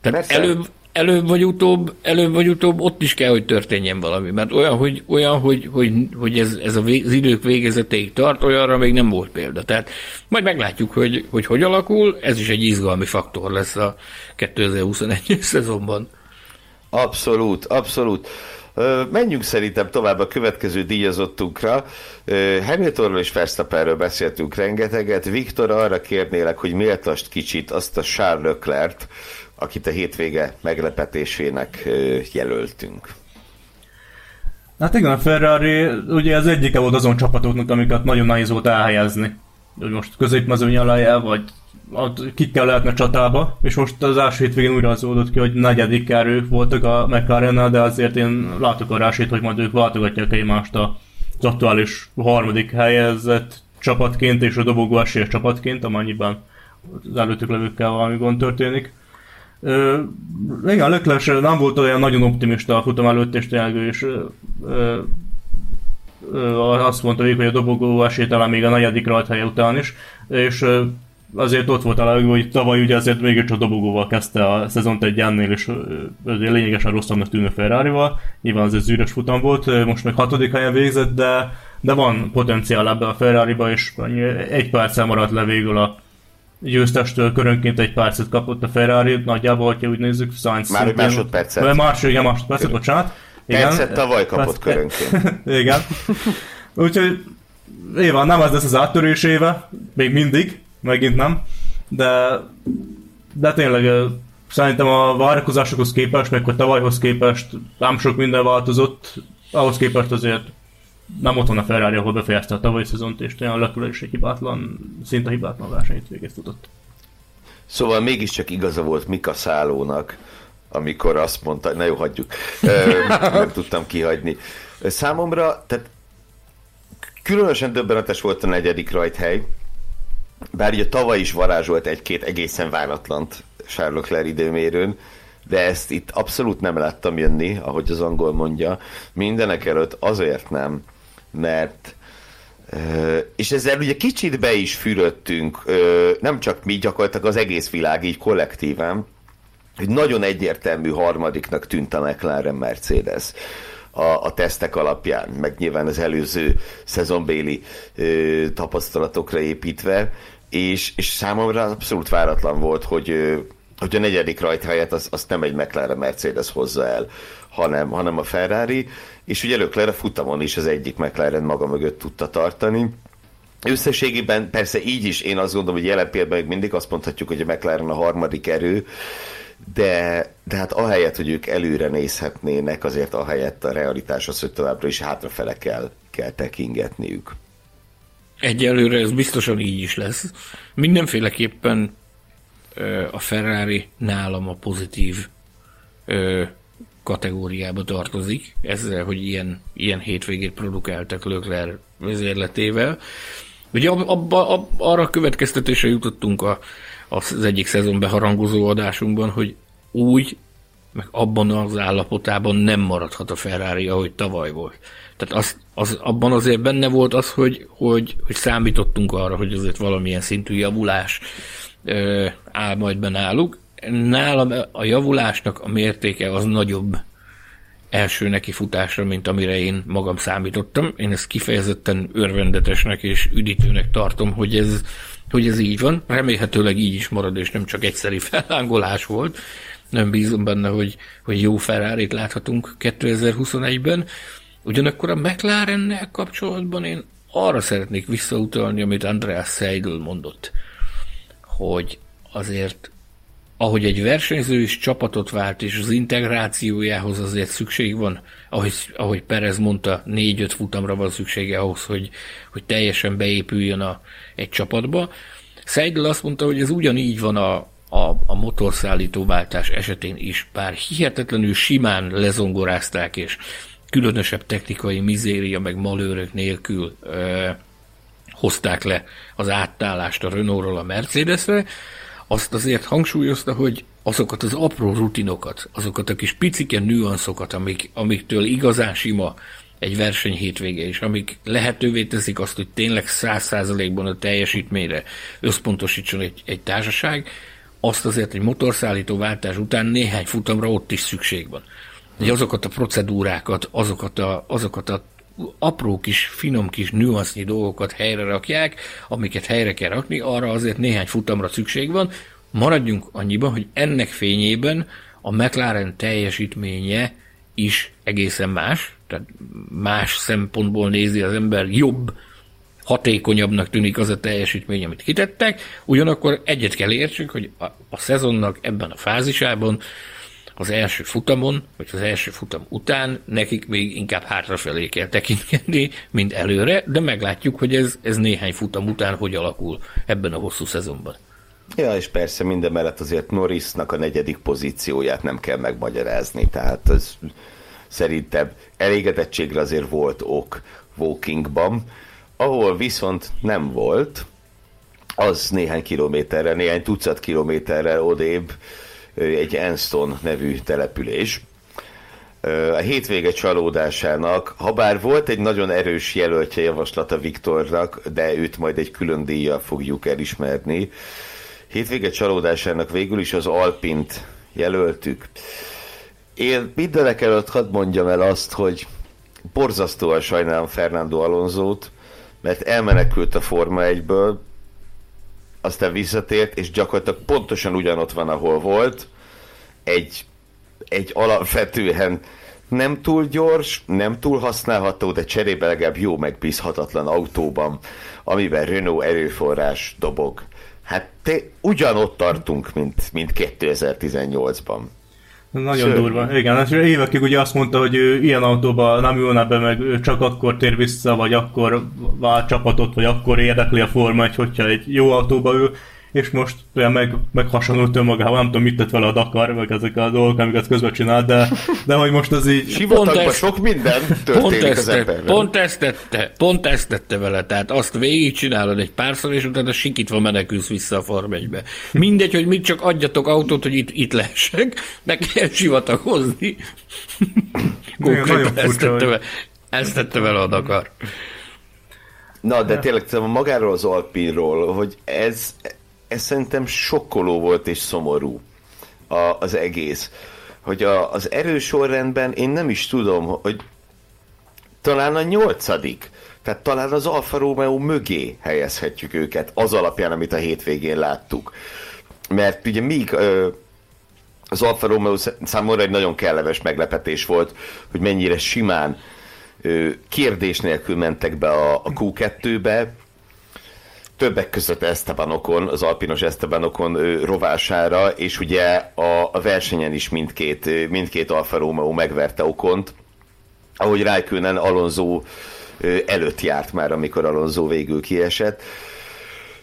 Tehát előbb, előbb vagy utóbb, előbb vagy utóbb ott is kell, hogy történjen valami. Mert olyan, hogy, olyan, hogy, hogy, hogy ez, ez az idők végezetéig tart, olyanra még nem volt példa. Tehát majd meglátjuk, hogy hogy, hogy alakul, ez is egy izgalmi faktor lesz a 2021 szezonban. Abszolút, abszolút. Menjünk szerintem tovább a következő díjazottunkra. Hamiltonról és Verstappenről beszéltünk rengeteget. Viktor, arra kérnélek, hogy méltast kicsit azt a Charles Leclerc, akit a hétvége meglepetésének jelöltünk. Hát igen, a Ferrari ugye az egyike volt azon csapatoknak, amiket nagyon nehéz volt elhelyezni. Most középmezőny alá vagy kikkel lehetne csatába, és most az első hétvégén újra az oldott ki, hogy negyedik erők voltak a mclaren de azért én látok a rásét, hogy majd ők váltogatják egymást az aktuális harmadik helyezett csapatként és a dobogó esélyes csapatként, amennyiben az előttük levőkkel valami gond történik. Ö, igen, Leclerc nem volt olyan nagyon optimista a futam előtt, és tényleg ő is ö, ö, azt mondta hogy a dobogó esély talán még a negyedik rajthelye után is, és ö, azért ott volt a legjobb, hogy tavaly ugye azért mégiscsak dobogóval kezdte a szezont egy ennél, és azért lényegesen rosszabbnak tűnő Ferrari-val. Nyilván az egy zűrös futam volt, most meg hatodik helyen végzett, de, de van potenciál ebbe a Ferrari-ba, és egy perccel maradt le végül a győztestől körönként egy percet kapott a Ferrari, nagyjából, ha úgy nézzük, Sainz Már egy másodpercet. Már másod, igen, másodpercet, bocsánat. Igen. Percet tavaly kapott körönként. igen. Úgyhogy Éva, nem ez lesz az áttörés éve, még mindig, megint nem, de, de tényleg szerintem a várakozásokhoz képest, meg a tavalyhoz képest nem sok minden változott, ahhoz képest azért nem ott van a Ferrari, ahol befejezte a tavalyi szezont, és tényleg a is egy hibátlan, szinte hibátlan versenyt végét futott. Szóval mégiscsak igaza volt Mika Szálónak, amikor azt mondta, na jó, hagyjuk, nem tudtam kihagyni. Számomra, tehát különösen döbbenetes volt a negyedik rajthely, bár ugye tavaly is varázsolt egy-két egészen váratlant Charles Leclerc időmérőn, de ezt itt abszolút nem láttam jönni, ahogy az angol mondja. Mindenek előtt azért nem, mert és ezzel ugye kicsit be is fürödtünk, nem csak mi, gyakorlatilag az egész világ így kollektíven, hogy nagyon egyértelmű harmadiknak tűnt a McLaren Mercedes a, a tesztek alapján, meg nyilván az előző szezonbéli ö, tapasztalatokra építve, és, és számomra abszolút váratlan volt, hogy, hogy a negyedik rajthelyet azt, azt nem egy McLaren Mercedes hozza el, hanem, hanem a Ferrari, és ugye Leclerc a futamon is az egyik McLaren maga mögött tudta tartani. Összességében persze így is én azt gondolom, hogy jelen pillanatban még mindig azt mondhatjuk, hogy a McLaren a harmadik erő, de, de hát ahelyett, hogy ők előre nézhetnének, azért ahelyett a realitás az, hogy továbbra is hátrafele kell, kell tekingetniük. Egyelőre ez biztosan így is lesz. Mindenféleképpen a Ferrari nálam a pozitív kategóriába tartozik, ezzel, hogy ilyen, ilyen hétvégét produkáltak Lökler vezérletével. Ugye abba, abba, arra a következtetésre jutottunk a, az egyik szezon beharangozó adásunkban, hogy úgy, meg abban az állapotában nem maradhat a Ferrari, ahogy tavaly volt. Tehát az, az, abban azért benne volt az, hogy, hogy, hogy számítottunk arra, hogy azért valamilyen szintű javulás ö, áll majd be náluk, nálam a javulásnak a mértéke az nagyobb első nekifutásra, mint amire én magam számítottam. Én ezt kifejezetten örvendetesnek és üdítőnek tartom, hogy ez, hogy ez így van. Remélhetőleg így is marad, és nem csak egyszeri fellángolás volt. Nem bízom benne, hogy, hogy jó ferrari láthatunk 2021-ben. Ugyanakkor a McLarennel kapcsolatban én arra szeretnék visszautalni, amit Andreas Seidel mondott, hogy azért ahogy egy versenyző is csapatot vált, és az integrációjához azért szükség van, ahogy, ahogy Perez mondta, négy-öt futamra van szüksége ahhoz, hogy, hogy teljesen beépüljön a, egy csapatba. Seidel azt mondta, hogy ez ugyanígy van a, a, a motorszállító váltás esetén is, bár hihetetlenül simán lezongorázták, és különösebb technikai mizéria meg malőrök nélkül ö, hozták le az átállást a Renaultról a Mercedesre, azt azért hangsúlyozta, hogy azokat az apró rutinokat, azokat a kis picike nüanszokat, amik, amiktől igazán sima egy verseny hétvége is, amik lehetővé teszik azt, hogy tényleg száz százalékban a teljesítményre összpontosítson egy, egy társaság, azt azért egy motorszállító váltás után néhány futamra ott is szükség van. Hogy azokat a procedúrákat, azokat a, azokat a apró kis, finom kis nüansznyi dolgokat helyre rakják, amiket helyre kell rakni, arra azért néhány futamra szükség van. Maradjunk annyiban, hogy ennek fényében a McLaren teljesítménye is egészen más, tehát más szempontból nézi az ember jobb, hatékonyabbnak tűnik az a teljesítmény, amit kitettek, ugyanakkor egyet kell értsünk, hogy a, a szezonnak ebben a fázisában az első futamon, vagy az első futam után nekik még inkább hátrafelé kell tekinteni, mint előre, de meglátjuk, hogy ez, ez néhány futam után hogy alakul ebben a hosszú szezonban. Ja, és persze minden mellett azért Norrisnak a negyedik pozícióját nem kell megmagyarázni, tehát az szerintem elégedettségre azért volt ok Walkingban, ahol viszont nem volt, az néhány kilométerre, néhány tucat kilométerre odébb egy Enston nevű település. A hétvége csalódásának, ha bár volt egy nagyon erős jelöltje javaslata Viktornak, de őt majd egy külön díjjal fogjuk elismerni, hétvége csalódásának végül is az Alpint jelöltük. Én mindenek előtt hadd mondjam el azt, hogy borzasztóan sajnálom Fernando Alonzót, mert elmenekült a Forma 1-ből, aztán visszatért, és gyakorlatilag pontosan ugyanott van, ahol volt, egy, egy alapvetően nem túl gyors, nem túl használható, de cserébe legalább jó megbízhatatlan autóban, amiben Renault erőforrás dobog. Hát te ugyanott tartunk, mint, mint 2018-ban. Nagyon Szörnyű. durva. Igen, és évekig ugye azt mondta, hogy ő ilyen autóba nem ülne be, meg csak akkor tér vissza, vagy akkor vált csapatot, vagy akkor érdekli a forma, egy, hogyha egy jó autóba ül és most olyan meg, meghasonlult önmagával, nem tudom, mit tett vele a Dakar, meg ezek a dolgok, amiket közben csinált, de, de hogy most az így... Sivatagban sok minden történik pont az emberben. Pont ezt, tette, pont ezt tette vele, tehát azt végigcsinálod egy párszor, és utána sikítva menekülsz vissza a Form Mindegy, hogy mit csak adjatok autót, hogy itt, itt lehessek, ne kell sivatagozni. Konkrétan ezt tette, vele, ezt tette vele a Dakar. Na, de tényleg magáról az Alpinról, hogy ez, ez szerintem sokkoló volt és szomorú a, az egész. Hogy a, az erősorrendben én nem is tudom, hogy talán a nyolcadik, tehát talán az Alfa Romeo mögé helyezhetjük őket, az alapján, amit a hétvégén láttuk. Mert ugye míg ö, az Alfa Romeo számomra egy nagyon kellemes meglepetés volt, hogy mennyire simán ö, kérdés nélkül mentek be a, a Q2-be, többek között Esteban Okon, az alpinos Esteban Okon rovására, és ugye a, a versenyen is mindkét, mindkét Alfa Romeo megverte Okont, ahogy Raikkonen Alonso előtt járt már, amikor Alonso végül kiesett.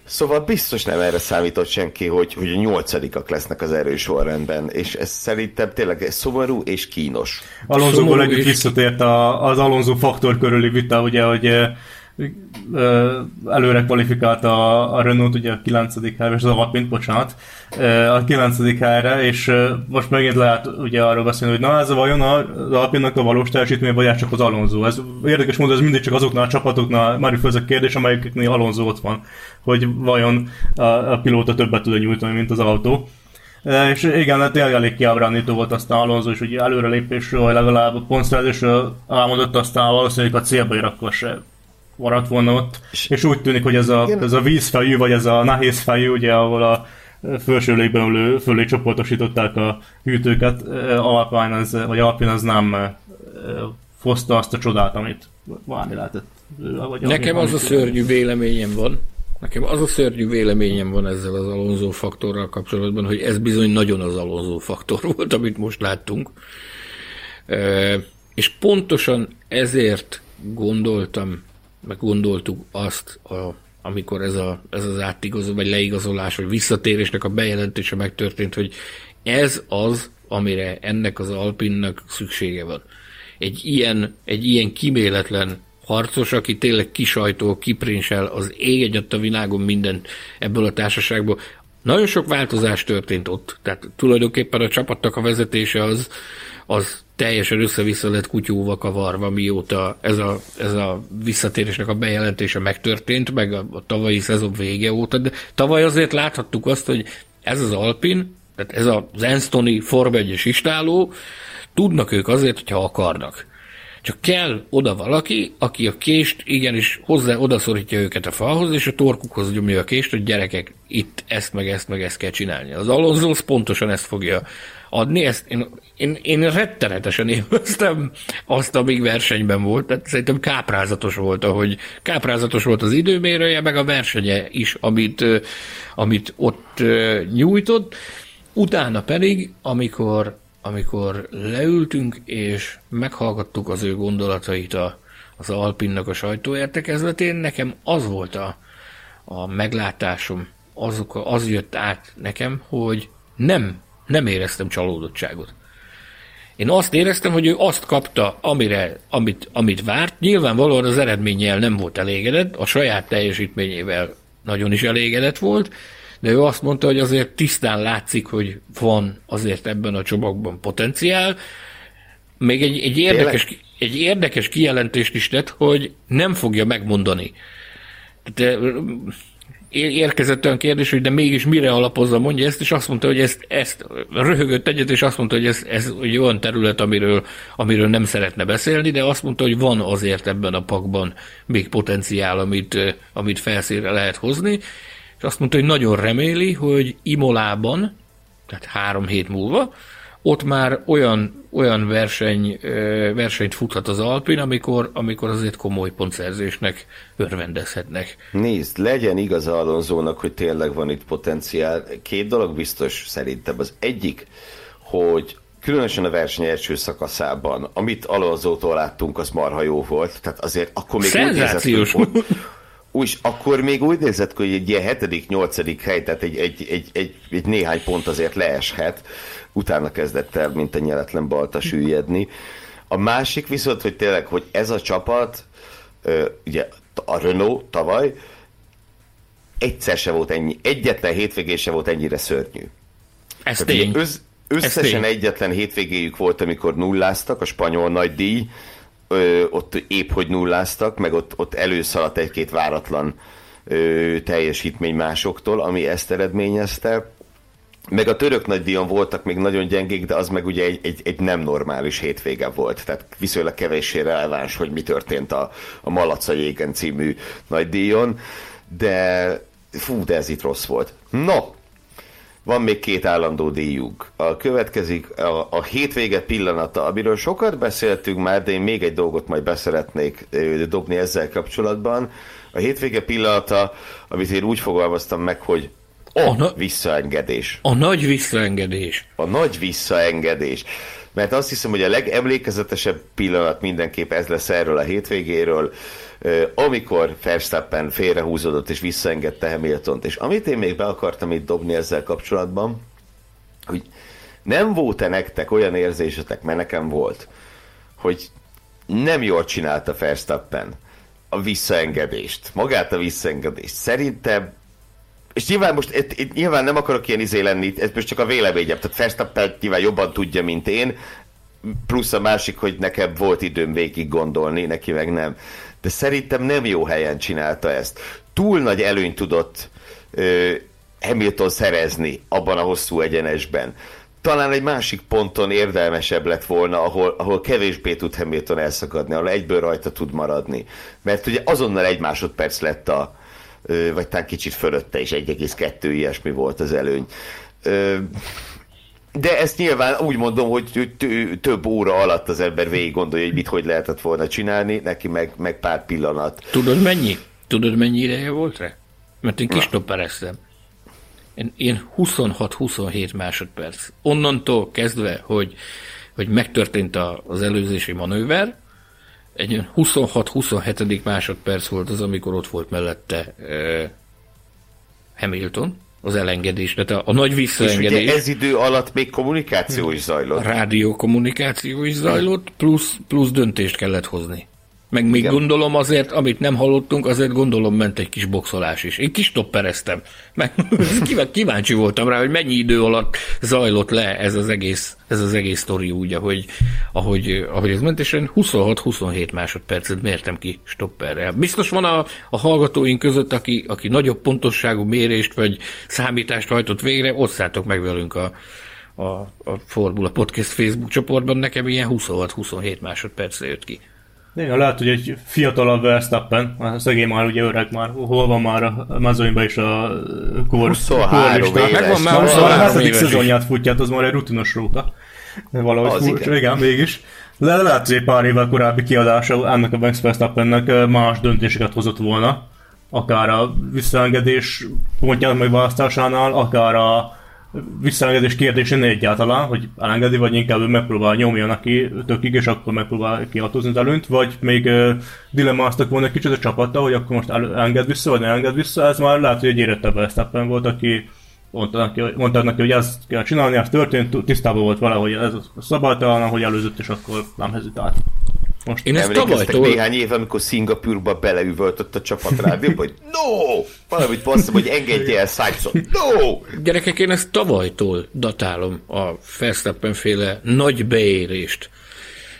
Szóval biztos nem erre számított senki, hogy, hogy a nyolcadikak lesznek az erős sorrendben, és ez szerintem tényleg szomorú és kínos. Alonso együtt visszatért a, az Alonso faktor körüli vita, ugye, hogy előre kvalifikált a, a Renault, ugye a 9. helyre, és az Alpint, bocsánat, a 9. helyre, és most megint lehet ugye arról beszélni, hogy na ez vajon az Alpinnak a valós teljesítmény, vagy csak az Alonso. Ez érdekes módon, ez mindig csak azoknál a csapatoknál már ez a kérdés, amelyiknél Alonso ott van, hogy vajon a, a pilóta többet tud nyújtani, mint az autó. És igen, hát tényleg elég kiábrándító volt aztán Alonso, és ugye előrelépésről, vagy legalább a pontszerzésről álmodott, aztán valószínűleg a célba ér, se maradt volna ott, és úgy tűnik, hogy ez a, ez a vízfejű, vagy ez a nehéz fejű, ugye, ahol a felső légben ülő fölé csoportosították a hűtőket, Alpine az, vagy Alpine az nem foszta azt a csodát, amit várni lehetett. Vagy Nekem az a szörnyű véleményem van, Nekem az a szörnyű véleményem van ezzel az Alonso faktorral kapcsolatban, hogy ez bizony nagyon az Alonso faktor volt, amit most láttunk. E, és pontosan ezért gondoltam meg gondoltuk azt, a, amikor ez, a, ez az átigazolás, vagy leigazolás, vagy visszatérésnek a bejelentése megtörtént, hogy ez az, amire ennek az Alpinnak szüksége van. Egy ilyen, egy ilyen kiméletlen harcos, aki tényleg kisajtó, kiprincsel az ég egyet a világon minden ebből a társaságból. Nagyon sok változás történt ott, tehát tulajdonképpen a csapatnak a vezetése az, az teljesen össze-vissza lett kutyóva kavarva, mióta ez a, ez a visszatérésnek a bejelentése megtörtént, meg a, a tavalyi szezon vége óta, de tavaly azért láthattuk azt, hogy ez az Alpin, tehát ez az Enstoni Form 1 istáló, tudnak ők azért, hogyha akarnak. Csak kell oda valaki, aki a kést igenis hozzá odaszorítja őket a falhoz, és a torkukhoz nyomja a kést, hogy gyerekek, itt ezt meg ezt meg ezt kell csinálni. Az Alonso pontosan ezt fogja adni, ezt én, én, én rettenetesen élveztem azt, amíg versenyben volt, tehát szerintem káprázatos volt, ahogy káprázatos volt az időmérője, meg a versenye is, amit, amit ott nyújtott. Utána pedig, amikor amikor leültünk és meghallgattuk az ő gondolatait a, az Alpinnak a sajtóértekezletén, nekem az volt a, a meglátásom, azok, az jött át nekem, hogy nem, nem éreztem csalódottságot. Én azt éreztem, hogy ő azt kapta, amire, amit, amit várt. Nyilvánvalóan az eredménnyel nem volt elégedett, a saját teljesítményével nagyon is elégedett volt, de ő azt mondta, hogy azért tisztán látszik, hogy van azért ebben a csomagban potenciál. Még egy, egy, érdekes, egy érdekes kijelentést is tett, hogy nem fogja megmondani. De érkezett olyan kérdés, hogy de mégis mire alapozza, mondja ezt, és azt mondta, hogy ezt, ezt röhögött egyet, és azt mondta, hogy ez, ez egy olyan terület, amiről, amiről nem szeretne beszélni, de azt mondta, hogy van azért ebben a pakban még potenciál, amit, amit felszínre lehet hozni, és azt mondta, hogy nagyon reméli, hogy Imolában, tehát három hét múlva, ott már olyan, olyan verseny, versenyt futhat az Alpin, amikor, amikor azért komoly pontszerzésnek örvendezhetnek. Nézd, legyen igaz Alonzónak, hogy tényleg van itt potenciál. Két dolog biztos szerintem. Az egyik, hogy különösen a verseny első szakaszában, amit Alonzótól láttunk, az marha jó volt. Tehát azért akkor még úgy nézett, hogy, úgy, akkor még úgy nézett, hogy egy ilyen hetedik, nyolcadik hely, tehát egy, egy, egy, egy, egy néhány pont azért leeshet, utána kezdett el, mint a nyeletlen balta süllyedni. A másik viszont, hogy tényleg, hogy ez a csapat, ugye a Renault tavaly, egyszer se volt ennyi, egyetlen hétvégén se volt ennyire szörnyű. Ez tény. Össz, összesen Ez egyetlen hétvégéjük volt, amikor nulláztak, a spanyol nagy díj, ö, ott épp hogy nulláztak, meg ott, ott előszaladt egy-két váratlan ö, teljesítmény másoktól, ami ezt eredményezte. Meg a török nagydíjon voltak még nagyon gyengék, de az meg ugye egy, egy, egy nem normális hétvége volt, tehát viszonylag kevéssé releváns, hogy mi történt a, a Malaca Jégen című nagydíjon, de fú, de ez itt rossz volt. No, van még két állandó díjuk. A következik a, a hétvége pillanata, amiről sokat beszéltünk már, de én még egy dolgot majd beszeretnék dobni ezzel kapcsolatban. A hétvége pillanata, amit én úgy fogalmaztam meg, hogy a, na- visszaengedés. A nagy visszaengedés. A nagy visszaengedés. Mert azt hiszem, hogy a legemlékezetesebb pillanat mindenképp ez lesz erről a hétvégéről amikor Verstappen félrehúzódott és visszaengedte Hamiltont. És amit én még be akartam itt dobni ezzel kapcsolatban, hogy nem volt-e nektek olyan érzésetek, mert nekem volt, hogy nem jól csinálta Verstappen a visszaengedést, magát a visszaengedést. Szerintem és nyilván most itt, itt nyilván nem akarok ilyen izé lenni, ez most csak a véleményem, tehát Verstappen nyilván jobban tudja, mint én, plusz a másik, hogy nekem volt időm végig gondolni, neki meg nem de szerintem nem jó helyen csinálta ezt. Túl nagy előnyt tudott ö, Hamilton szerezni abban a hosszú egyenesben. Talán egy másik ponton érdelmesebb lett volna, ahol, ahol kevésbé tud Hamilton elszakadni, ahol egyből rajta tud maradni. Mert ugye azonnal egy másodperc lett a, vagy talán kicsit fölötte is, 1,2 ilyesmi volt az előny. De ezt nyilván úgy mondom, hogy több óra alatt az ember végig gondolja, hogy mit hogy lehetett volna csinálni, neki meg, meg pár pillanat. Tudod mennyi? Tudod mennyi ideje volt rá? Mert én kistoppereztem. Én, én 26-27 másodperc. Onnantól kezdve, hogy, hogy megtörtént az előzési manőver, egy 26-27. másodperc volt az, amikor ott volt mellette uh, Hamilton, az elengedés, tehát a, a nagy visszaengedés. És ugye ez idő alatt még kommunikáció is zajlott. Rádió kommunikáció is zajlott, plusz, plusz döntést kellett hozni. Meg még Igen. gondolom azért, amit nem hallottunk, azért gondolom ment egy kis boxolás is. Én kis toppereztem. Meg kíváncsi voltam rá, hogy mennyi idő alatt zajlott le ez az egész, ez az egész sztori úgy, ahogy, ahogy, ahogy ez ment, és 26-27 másodpercet mértem ki stopperrel. Biztos van a, a hallgatóink között, aki, aki nagyobb pontosságú mérést vagy számítást hajtott végre, osszátok meg velünk a, a, a Formula Podcast Facebook csoportban, nekem ilyen 26-27 másodpercre jött ki. Igen, lehet, hogy egy fiatalabb Verstappen, a szegény már ugye öreg már, hol van már a mezőnyben is a kor, 23 éves. Megvan már 23 éves. szezonját futját, az már egy rutinos róta. Valahogy az furcsa, igen. igen, mégis. Le, lehet, hogy egy pár évvel korábbi kiadása ennek a Max Verstappennek más döntéseket hozott volna. Akár a visszaengedés pontjának megválasztásánál, akár a visszaengedés kérdésén egyáltalán, hogy elengedi, vagy inkább megpróbál nyomni neki tökig, és akkor megpróbál kiadózni az előnyt, vagy még uh, dilemmáztak volna kicsit a csapattal, hogy akkor most enged vissza, vagy ne enged vissza, ez már lehet, hogy egy érettebb Verstappen volt, aki mondta neki, mondta neki, hogy ezt kell csinálni, ez történt, tisztában volt vele, hogy ez szabálytalan, hogy előzött, és akkor nem hezitált. Most Én ezt tavalytól... néhány év, amikor Szingapurba beleüvöltött a csapat rádióba, hogy no! Valamit mondtam, hogy engedje el Sainzot. No! Gyerekek, én ezt tavalytól datálom a Verstappen féle nagy beérést.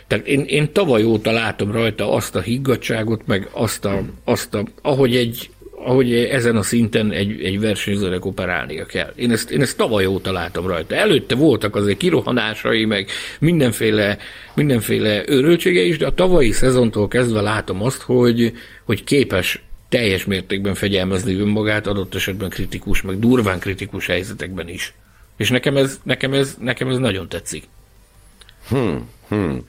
Tehát én, én tavaly óta látom rajta azt a higgadságot, meg azt a, azt a ahogy egy ahogy ezen a szinten egy, egy versenyzőnek operálnia kell. Én ezt, én ezt tavaly óta látom rajta. Előtte voltak azért kirohanásai, meg mindenféle, mindenféle őrültsége is, de a tavalyi szezontól kezdve látom azt, hogy, hogy képes teljes mértékben fegyelmezni önmagát, adott esetben kritikus, meg durván kritikus helyzetekben is. És nekem ez, nekem ez, nekem ez nagyon tetszik. Hmm, hmm.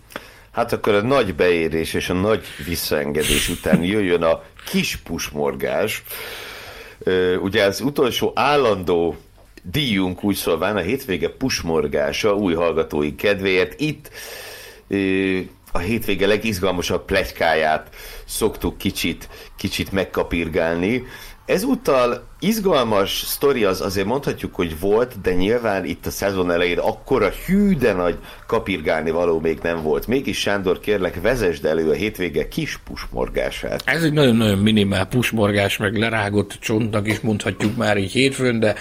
Hát akkor a nagy beérés és a nagy visszaengedés után jöjjön a kis pusmorgás. Ugye az utolsó állandó díjunk úgy szólván a hétvége pusmorgása új hallgatói kedvéért. Itt a hétvége legizgalmasabb pletykáját szoktuk kicsit, kicsit megkapirgálni. Ezúttal izgalmas sztori az azért mondhatjuk, hogy volt, de nyilván itt a szezon elején akkora hű, de nagy kapirgálni való még nem volt. Mégis Sándor, kérlek, vezesd elő a hétvége kis pusmorgását. Ez egy nagyon-nagyon minimál pusmorgás, meg lerágott csontnak is mondhatjuk már így hétfőn, de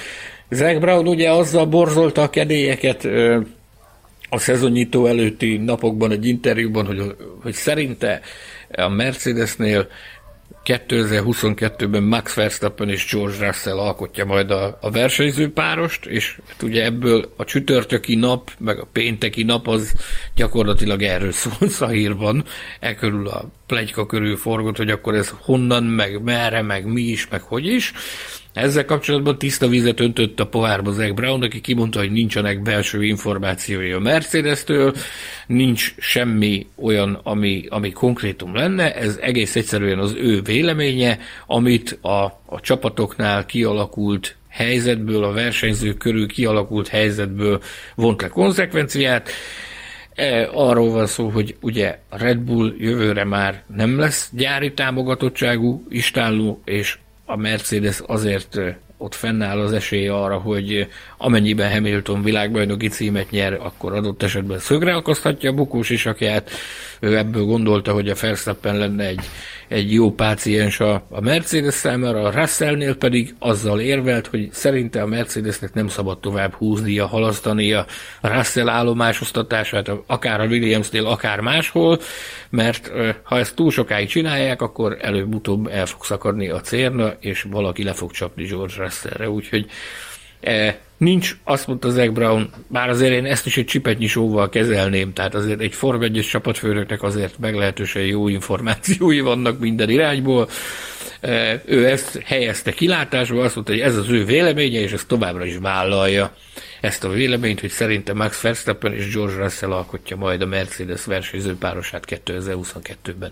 Zach Brown ugye azzal borzolta a kedélyeket a szezonnyitó előtti napokban egy interjúban, hogy, hogy szerinte a Mercedesnél 2022-ben Max Verstappen és George Russell alkotja majd a, a versenyző párost, és hát ugye ebből a csütörtöki nap, meg a pénteki nap az gyakorlatilag erről szól Szahírban, e körül a plegyka körül forgott, hogy akkor ez honnan, meg merre, meg mi is, meg hogy is. Ezzel kapcsolatban tiszta vizet öntött a pohárba Zach Brown, aki kimondta, hogy nincsenek belső információi a Mercedes-től, nincs semmi olyan, ami, ami konkrétum lenne, ez egész egyszerűen az ő véleménye, amit a, a csapatoknál kialakult helyzetből, a versenyzők körül kialakult helyzetből vont le konzekvenciát. E, arról van szó, hogy ugye Red Bull jövőre már nem lesz gyári támogatottságú istálló, és a Mercedes azért ott fennáll az esély arra, hogy amennyiben Hamilton világbajnoki címet nyer, akkor adott esetben szögre akaszthatja a bukós isakját. Ő ebből gondolta, hogy a Verstappen lenne egy egy jó páciens a, a Mercedes számára, a Russellnél pedig azzal érvelt, hogy szerinte a Mercedesnek nem szabad tovább húznia, halasztania a Russell állomásosztatását, akár a Williamsnél, akár máshol, mert ha ezt túl sokáig csinálják, akkor előbb-utóbb el fog szakadni a cérna, és valaki le fog csapni George Russellre, úgyhogy E, nincs, azt mondta Zach Brown, bár azért én ezt is egy csipetnyi sóval kezelném, tehát azért egy Form 1 csapatfőnöknek azért meglehetősen jó információi vannak minden irányból. E, ő ezt helyezte kilátásba, azt mondta, hogy ez az ő véleménye, és ezt továbbra is vállalja ezt a véleményt, hogy szerinte Max Verstappen és George Russell alkotja majd a Mercedes versenyző párosát 2022-ben.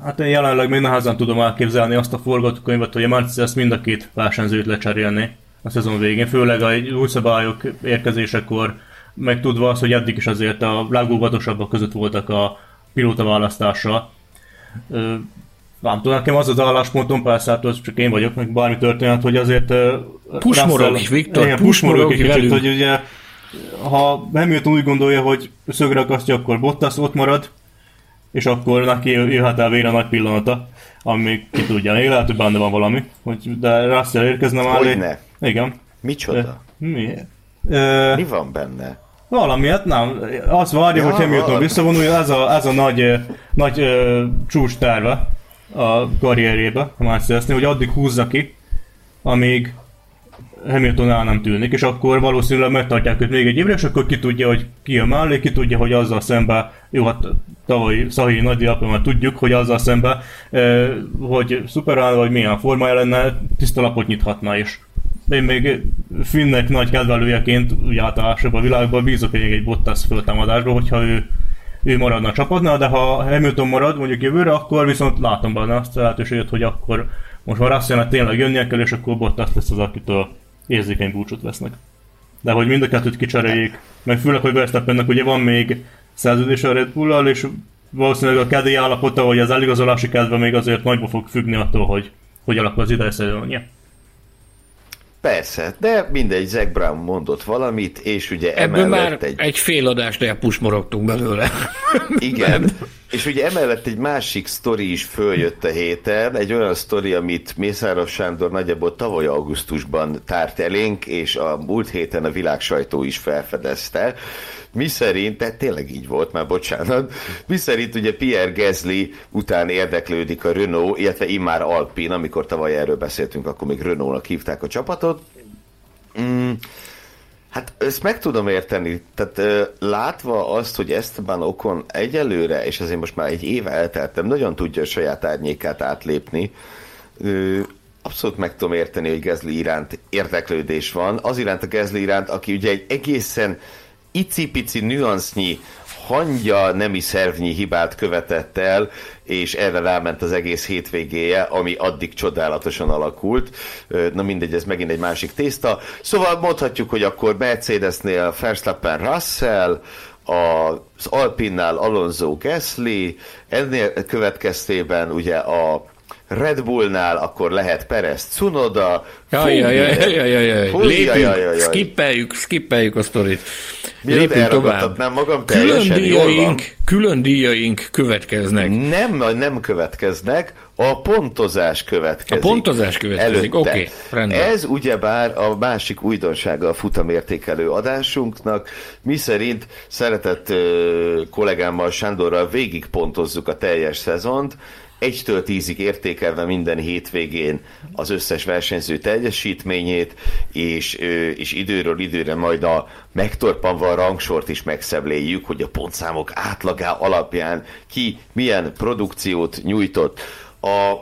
Hát én jelenleg még nehezen tudom elképzelni azt a forgatókönyvet, hogy a Mercedes mind a két versenyzőt lecserélni a szezon végén, főleg a új szabályok érkezésekor, meg tudva az, hogy eddig is azért a legóvatosabbak között voltak a pilóta választása. Nem tudom, nekem az az álláspontom, persze, hát csak én vagyok, meg bármi történet, hogy azért... Pusmorog is, Viktor, igen, pusmorog is kicsit, hogy ugye ha Hamilton úgy gondolja, hogy szögre akasztja, akkor Bottas ott marad, és akkor neki jöhet el végre nagy pillanata, ami ki tudja, még lehet, hogy benne van valami, hogy, de Russell érkezne már. Hogyne? Igen. Micsoda? Mi? Mi van benne? Valami, hát nem. Azt várja, ja, hogy Hamilton visszavonulja, ez a, ez a nagy, nagy ö, csúcs terve a karrierjébe, a Mercedesnél, hogy addig húzza ki, amíg Hamilton el nem tűnik, és akkor valószínűleg megtartják őt még egy évre, és akkor ki tudja, hogy ki a mellé, ki tudja, hogy azzal szemben, jó, hát tavalyi Szahi nagy tudjuk, hogy azzal szemben, hogy szuperál, vagy milyen formája lenne, tiszta lapot nyithatna is. Én még Finnnek nagy kedvelőjeként, ugye általában a világban bízok egy, egy Bottas föltámadásba, hogyha ő ő maradna a csapatnál, de ha Hamilton marad mondjuk jövőre, akkor viszont látom benne azt a lehetőséget, hogy akkor most már Russellnek tényleg jönnie kell, és akkor Bottas lesz az, akitől érzékeny búcsút vesznek. De hogy mind a kettőt kicseréljék, meg főleg, hogy Verstappennek ugye van még szerződés a Red Bull-al, és valószínűleg a kedélyi állapota, vagy az eligazolási kedve még azért nagyba fog függni attól, hogy hogy alakul az idei szezonja. Persze, de mindegy, Zack Brown mondott valamit, és ugye Ebből már egy... egy fél adást elpusmorogtunk belőle. Igen, és ugye emellett egy másik sztori is följött a héten, egy olyan sztori, amit Mészáros Sándor nagyjából tavaly augusztusban tárt elénk, és a múlt héten a világsajtó is felfedezte, mi szerint, tehát tényleg így volt, már bocsánat, mi szerint ugye Pierre Gasly után érdeklődik a Renault, illetve immár Alpin, amikor tavaly erről beszéltünk, akkor még Renault-nak hívták a csapatot. Mm, Hát ezt meg tudom érteni, tehát ö, látva azt, hogy Esteban Okon egyelőre, és azért most már egy éve elteltem, nagyon tudja a saját árnyékát átlépni, ö, abszolút meg tudom érteni, hogy Gezli iránt érdeklődés van, az iránt a Gezli iránt, aki ugye egy egészen icipici nüansznyi hangya nemi szervnyi hibát követett el, és erre ráment az egész hétvégéje, ami addig csodálatosan alakult. Na mindegy, ez megint egy másik tészta. Szóval mondhatjuk, hogy akkor Mercedesnél Verstappen Russell, az Alpinnál Alonso Gasly, ennél következtében ugye a Red Bullnál akkor lehet Perez Cunoda. Jaj, jaj, jaj, jaj, jaj, jaj. Lépjünk, skippeljük, skippeljük a sztorit. Lépjünk tovább. Nem magam külön díjaink, külön díjaink következnek. Nem, nem következnek, a pontozás következik. A pontozás következik, oké, okay, rendben. Ez ugyebár a másik újdonsága a futamértékelő adásunknak, mi szerint szeretett uh, kollégámmal Sándorral végig pontozzuk a teljes szezont, egytől tízig értékelve minden hétvégén az összes versenyző teljesítményét, és, és időről időre majd a megtorpanva a rangsort is megszebléljük, hogy a pontszámok átlagá alapján ki milyen produkciót nyújtott. A,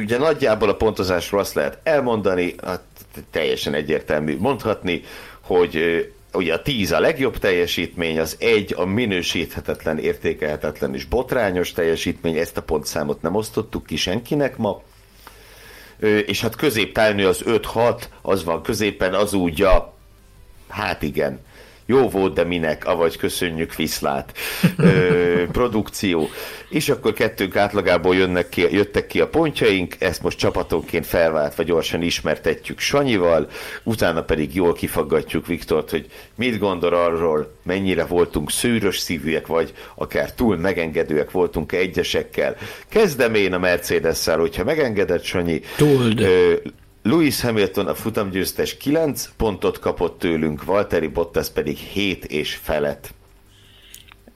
ugye nagyjából a pontozásról azt lehet elmondani, hát teljesen egyértelmű mondhatni, hogy ugye a 10 a legjobb teljesítmény, az egy a minősíthetetlen, értékelhetetlen és botrányos teljesítmény, ezt a pontszámot nem osztottuk ki senkinek ma, és hát középtávnő az 5-6, az van középen, az úgy a, hát igen, jó volt, de minek, avagy köszönjük viszlát, ö, produkció. És akkor kettőnk átlagából jönnek ki, jöttek ki a pontjaink, ezt most csapatonként felváltva gyorsan ismertetjük Sanyival, utána pedig jól kifaggatjuk Viktort, hogy mit gondol arról, mennyire voltunk szűrös szívűek, vagy akár túl megengedőek voltunk egyesekkel. Kezdem én a Mercedes-szel, hogyha megengedett Sanyi. Told. Ö, Lewis Hamilton a futamgyőztes 9 pontot kapott tőlünk, Valtteri Bottas pedig 7 és felett.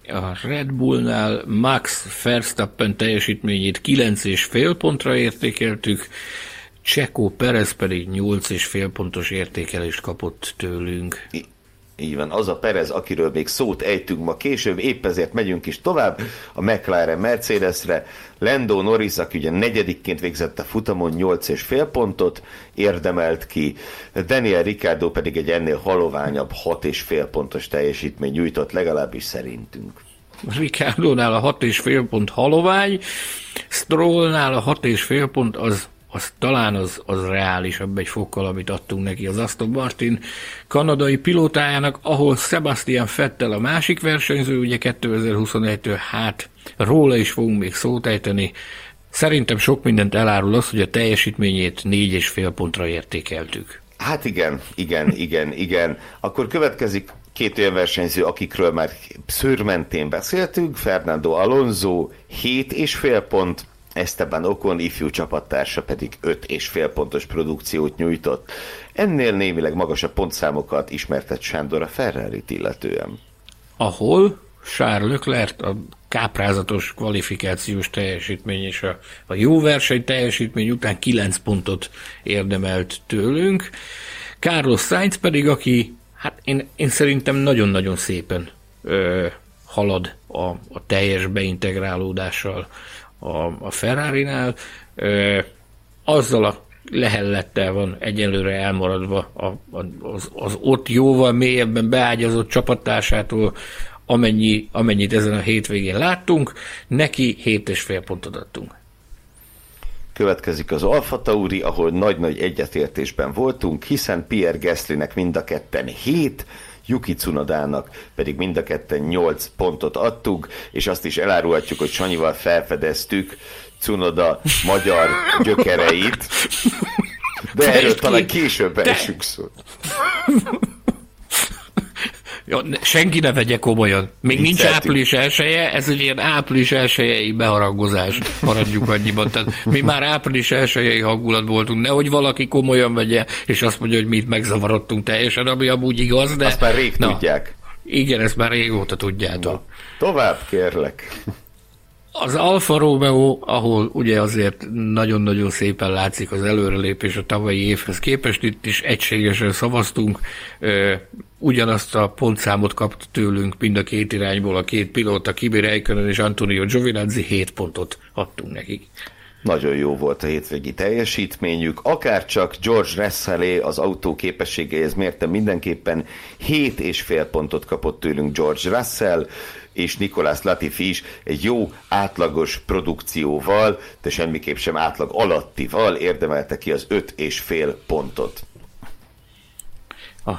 A Red Bullnál Max Verstappen teljesítményét 9 és fél pontra értékeltük, Csekó Perez pedig 8 és fél pontos értékelést kapott tőlünk. Így van, az a Perez, akiről még szót ejtünk ma később, épp ezért megyünk is tovább a McLaren Mercedesre. Lando Norris, aki ugye negyedikként végzett a futamon 8 és fél pontot érdemelt ki, Daniel Ricciardo pedig egy ennél haloványabb 6 és fél pontos teljesítmény nyújtott, legalábbis szerintünk. Ricciardo-nál a 6 és fél pont halovány, Strollnál a 6 és fél pont az az talán az, az reálisabb egy fokkal, amit adtunk neki az Aston Martin kanadai pilótájának, ahol Sebastian Fettel a másik versenyző, ugye 2021-től, hát róla is fogunk még szót ejteni. Szerintem sok mindent elárul az, hogy a teljesítményét négy és fél pontra értékeltük. Hát igen, igen, igen, igen. Akkor következik Két olyan versenyző, akikről már szőrmentén beszéltünk, Fernando Alonso 7 és fél pont, Esteban Ocon ifjú csapattársa pedig 5 és fél pontos produkciót nyújtott. Ennél némileg magasabb pontszámokat ismertett Sándor a ferrari illetően. Ahol Charles Leclerc a káprázatos kvalifikációs teljesítmény és a, a jó verseny teljesítmény után 9 pontot érdemelt tőlünk. Carlos Sainz pedig, aki hát én, én szerintem nagyon-nagyon szépen ö, halad a, a teljes beintegrálódással a, a Ferrari-nál, ö, azzal a lehellettel van egyelőre elmaradva a, a, az, az ott jóval mélyebben beágyazott csapattársától, amennyi, amennyit ezen a hétvégén láttunk, neki 7,5 pontot adtunk. Következik az Alfa Tauri, ahol nagy-nagy egyetértésben voltunk, hiszen Pierre Gaslynek mind a ketten 7, Yuki Tsunodának pedig mind a ketten 8 pontot adtuk, és azt is elárulhatjuk, hogy Sanyival felfedeztük Tsunoda magyar gyökereit, de erről talán később esünk szó. Ja, senki ne vegye komolyan. Még nincs április elsője, ez egy ilyen április elsőjei beharangozás, maradjuk annyiban. Tehát mi már április elsőjei hangulat voltunk, nehogy valaki komolyan vegye, és azt mondja, hogy mi itt megzavarodtunk teljesen, ami amúgy igaz, de... Azt már rég na, tudják. Igen, ezt már régóta tudjátok. Na, tovább kérlek. Az Alfa Romeo, ahol ugye azért nagyon-nagyon szépen látszik az előrelépés a tavalyi évhez képest, itt is egységesen szavaztunk, ugyanazt a pontszámot kapta tőlünk mind a két irányból a két pilóta, Kimi Räikkönen és Antonio Giovinazzi, 7 pontot adtunk nekik. Nagyon jó volt a hétvégi teljesítményük, akár csak George Russellé az autó képességeihez mérte mindenképpen 7 és fél pontot kapott tőlünk George Russell, és Nikolás Latifi is egy jó átlagos produkcióval, de semmiképp sem átlag alattival érdemelte ki az öt és fél pontot. A,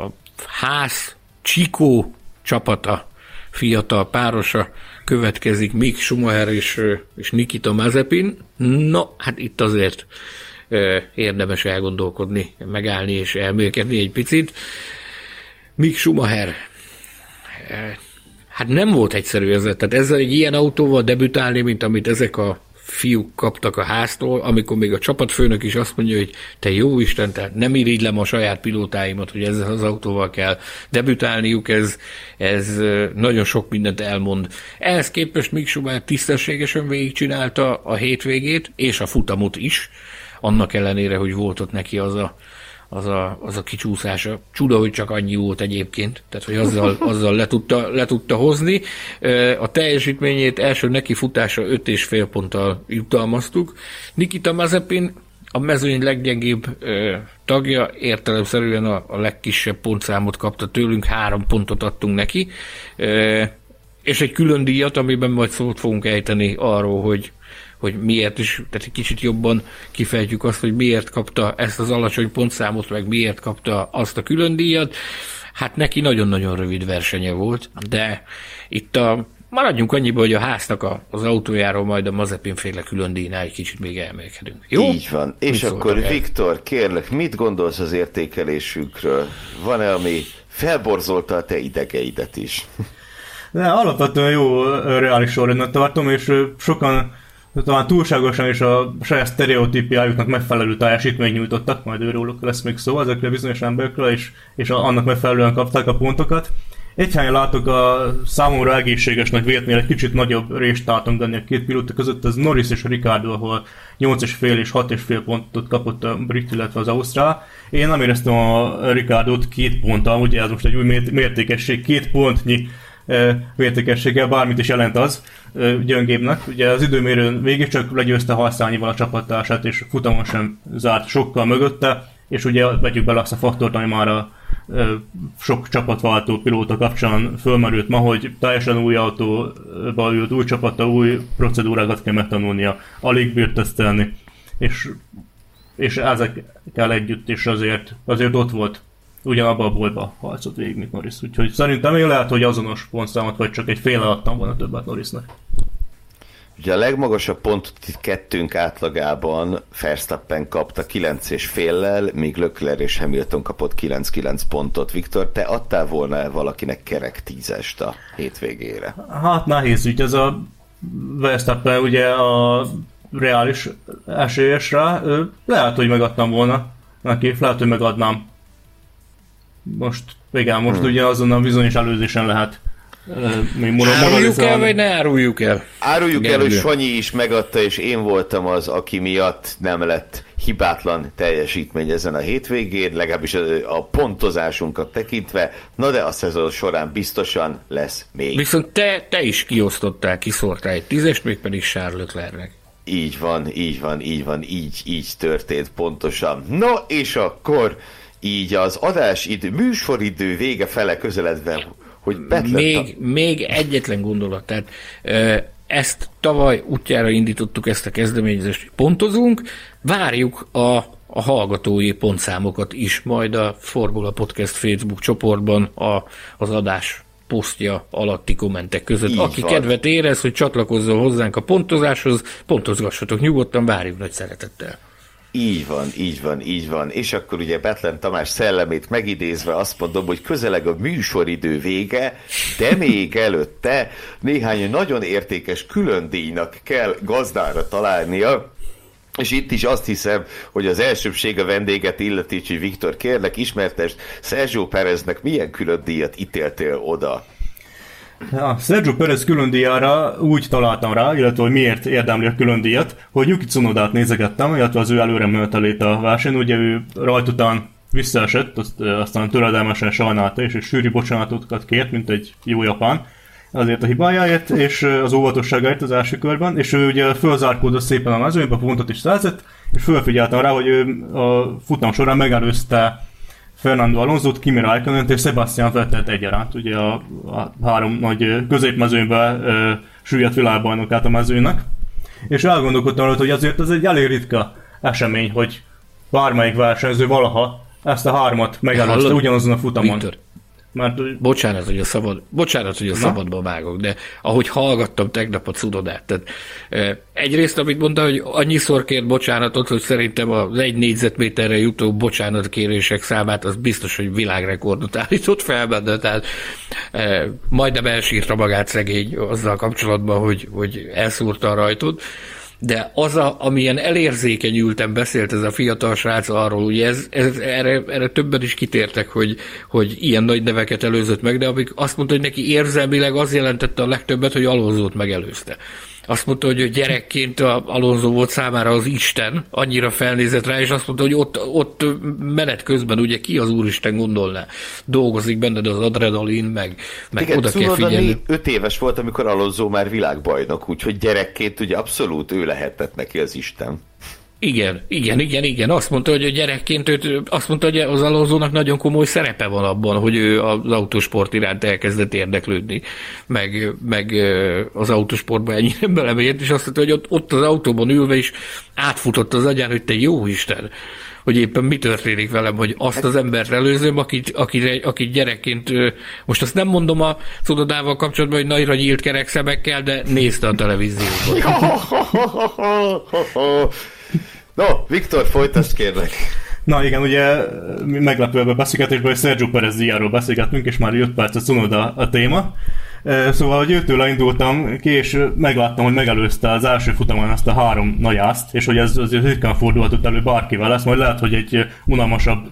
a ház Csikó csapata, fiatal párosa következik Mick Schumacher és, és Nikita Mazepin. No, hát itt azért érdemes elgondolkodni, megállni és elmélkedni egy picit. Mick Schumacher Hát nem volt egyszerű ez. Tehát ezzel egy ilyen autóval debütálni, mint amit ezek a fiúk kaptak a háztól, amikor még a csapatfőnök is azt mondja, hogy te jó Isten, tehát nem irigylem a saját pilótáimat, hogy ezzel az autóval kell debütálniuk, ez, ez nagyon sok mindent elmond. Ehhez képest Mick Schumacher tisztességesen végigcsinálta a hétvégét, és a futamot is, annak ellenére, hogy volt ott neki az a az a, az a kicsúszása. Csuda, hogy csak annyi volt egyébként, tehát hogy azzal, azzal le, tudta, le tudta hozni. A teljesítményét első neki futása 5,5 ponttal jutalmaztuk. Nikita Mazepin a mezőny leggyengébb ö, tagja, értelemszerűen a, a legkisebb pontszámot kapta tőlünk, három pontot adtunk neki, ö, és egy külön díjat, amiben majd szót fogunk ejteni arról, hogy hogy miért is, tehát egy kicsit jobban kifejtjük azt, hogy miért kapta ezt az alacsony pontszámot, meg miért kapta azt a külön díjat. Hát neki nagyon-nagyon rövid versenye volt, de itt a Maradjunk annyiba, hogy a háznak a, az autójáról majd a Mazepin féle külön díjnál egy kicsit még elmélkedünk. Jó? Így van. És mit akkor Viktor, kérlek, mit gondolsz az értékelésünkről? Van-e, ami felborzolta a te idegeidet is? De alapvetően jó reális sorrendnek tartom, és sokan talán túlságosan is a saját sztereotípiájuknak megfelelő teljesítményt nyújtottak, majd őróluk lesz még szó ezekről bizonyos emberekről, és, és annak megfelelően kapták a pontokat. Egy helyen látok a számomra egészségesnek véletnél egy kicsit nagyobb részt tartom a két pilóta között, az Norris és Ricardo, ahol 8,5 és 6,5 pontot kapott a brit, illetve az Ausztrál. Én nem éreztem a Ricardot két ponttal, ugye ez most egy új mértékesség, két pontnyi mértékességgel, bármit is jelent az gyöngébnek. Ugye az időmérőn végig csak legyőzte Halszányival a csapattársát, és futamon sem zárt sokkal mögötte, és ugye vegyük bele azt a faktort, ami már a sok csapatváltó pilóta kapcsán fölmerült ma, hogy teljesen új autóba ült, új csapata, új procedúrákat kell megtanulnia, alig bírt tesztelni, és, és ezekkel együtt is azért, azért ott volt ugyanabban a boltba harcolt végig, mint Norris. Úgyhogy szerintem én lehet, hogy azonos pontszámot, vagy csak egy fél adtam volna többet Norrisnak. Ugye a legmagasabb pontot itt kettőnk átlagában Verstappen kapta 9 és féllel, míg Leclerc és Hamilton kapott 9-9 pontot. Viktor, te adtál volna valakinek kerek tízest a hétvégére? Hát nehéz ügy, ez a Verstappen ugye a reális esélyes rá. Lehet, hogy megadtam volna neki, lehet, hogy megadnám. Most, igen, most hmm. ugye azon a bizonyos előzésen lehet még áruljuk el, vagy ne áruljuk el? Áruljuk Gergő. el, hogy Sanyi is megadta, és én voltam az, aki miatt nem lett hibátlan teljesítmény ezen a hétvégén, legalábbis a, a pontozásunkat tekintve, na de a szezon során biztosan lesz még. Viszont te, te is kiosztottál, kiszortál egy tízest, még pedig Charles Leclerc-nek. Így van, így van, így van, így, így történt pontosan. No, és akkor így az adásidő, műsoridő vége fele közeledve hogy még, a... még egyetlen gondolat, tehát ezt tavaly útjára indítottuk ezt a kezdeményezést, hogy pontozunk, várjuk a, a hallgatói pontszámokat is majd a Formula Podcast Facebook csoportban a, az adás posztja alatti kommentek között. Így Aki van. kedvet érez, hogy csatlakozzon hozzánk a pontozáshoz, pontozgassatok nyugodtan, várjuk nagy szeretettel. Így van, így van, így van. És akkor ugye Betlen Tamás szellemét megidézve azt mondom, hogy közeleg a műsoridő vége, de még előtte néhány nagyon értékes külön díjnak kell gazdára találnia, és itt is azt hiszem, hogy az elsőbség a vendéget illeti, Viktor, kérlek, ismertest Sergio Pereznek milyen külön díjat ítéltél oda? Ja, Sergio Perez külön díjára úgy találtam rá, illetve hogy miért érdemli a külön díjat, hogy Yuki Tsunodát nézegettem, illetve az ő előre menetelét a verseny, ugye ő rajt után visszaesett, azt, aztán töredelmesen sajnálta és, és sűrű bocsánatokat kért, mint egy jó japán, azért a hibájáért, és az óvatosságáért az első körben, és ő ugye fölzárkódott szépen a mezőnybe, pontot is szerzett, és fölfigyeltem rá, hogy ő a futam során megelőzte Fernando Alonso, Kimi raikkonen és Sebastian Vettel egyaránt, ugye a, a három nagy középmezőnyben e, süllyedt világbajnokát a mezőnek. És elgondolkodtam rá, hogy azért ez egy elég ritka esemény, hogy bármelyik versenyző valaha ezt a hármat megelőzte ugyanazon a futamon. Victor, mert... Bocsánat, hogy a szabad, bocsánat, hogy a Na? szabadba vágok, de ahogy hallgattam tegnap a cudodát, tehát e, egyrészt, amit mondta, hogy annyiszor kért bocsánatot, hogy szerintem az egy négyzetméterre jutó bocsánatkérések számát, az biztos, hogy világrekordot állított fel benne, tehát e, majdnem elsírta magát szegény azzal kapcsolatban, hogy, hogy elszúrta a rajtot de az, a, amilyen elérzékenyülten beszélt ez a fiatal srác arról, ugye ez, ez, erre, erre többen is kitértek, hogy, hogy ilyen nagy neveket előzött meg, de amik azt mondta, hogy neki érzelmileg az jelentette a legtöbbet, hogy Alonzót megelőzte azt mondta, hogy gyerekként a Alonso volt számára az Isten, annyira felnézett rá, és azt mondta, hogy ott, ott menet közben ugye ki az Úristen gondolná. Dolgozik benned az adrenalin, meg, meg Igen, oda kell figyelni. öt éves volt, amikor Alonso már világbajnok, úgyhogy gyerekként ugye abszolút ő lehetett neki az Isten. Igen, igen, igen, igen. Azt mondta, hogy a gyerekként őt, azt mondta, hogy az Alonzónak nagyon komoly szerepe van abban, hogy ő az autósport iránt elkezdett érdeklődni, meg, meg az autósportba ennyire belemegyett, és azt mondta, hogy ott, ott az autóban ülve is átfutott az agyán, hogy te jó Isten, hogy éppen mi történik velem, hogy azt az embert előzöm, akit, akit, akit gyerekként, most azt nem mondom a szododával kapcsolatban, hogy nagyra nyílt kerek szemekkel, de nézte a televízióban. No, Viktor, folytasd kérlek. Na igen, ugye meglepő ebben a beszélgetésben, hogy Sergio Perez díjáról beszélgettünk, és már 5 percet Cunoda a téma. Szóval, hogy őtől indultam ki, és megláttam, hogy megelőzte az első futamon ezt a három nagy ászt, és hogy ez azért ritkán fordulhatott elő bárkivel lesz, majd lehet, hogy egy unalmasabb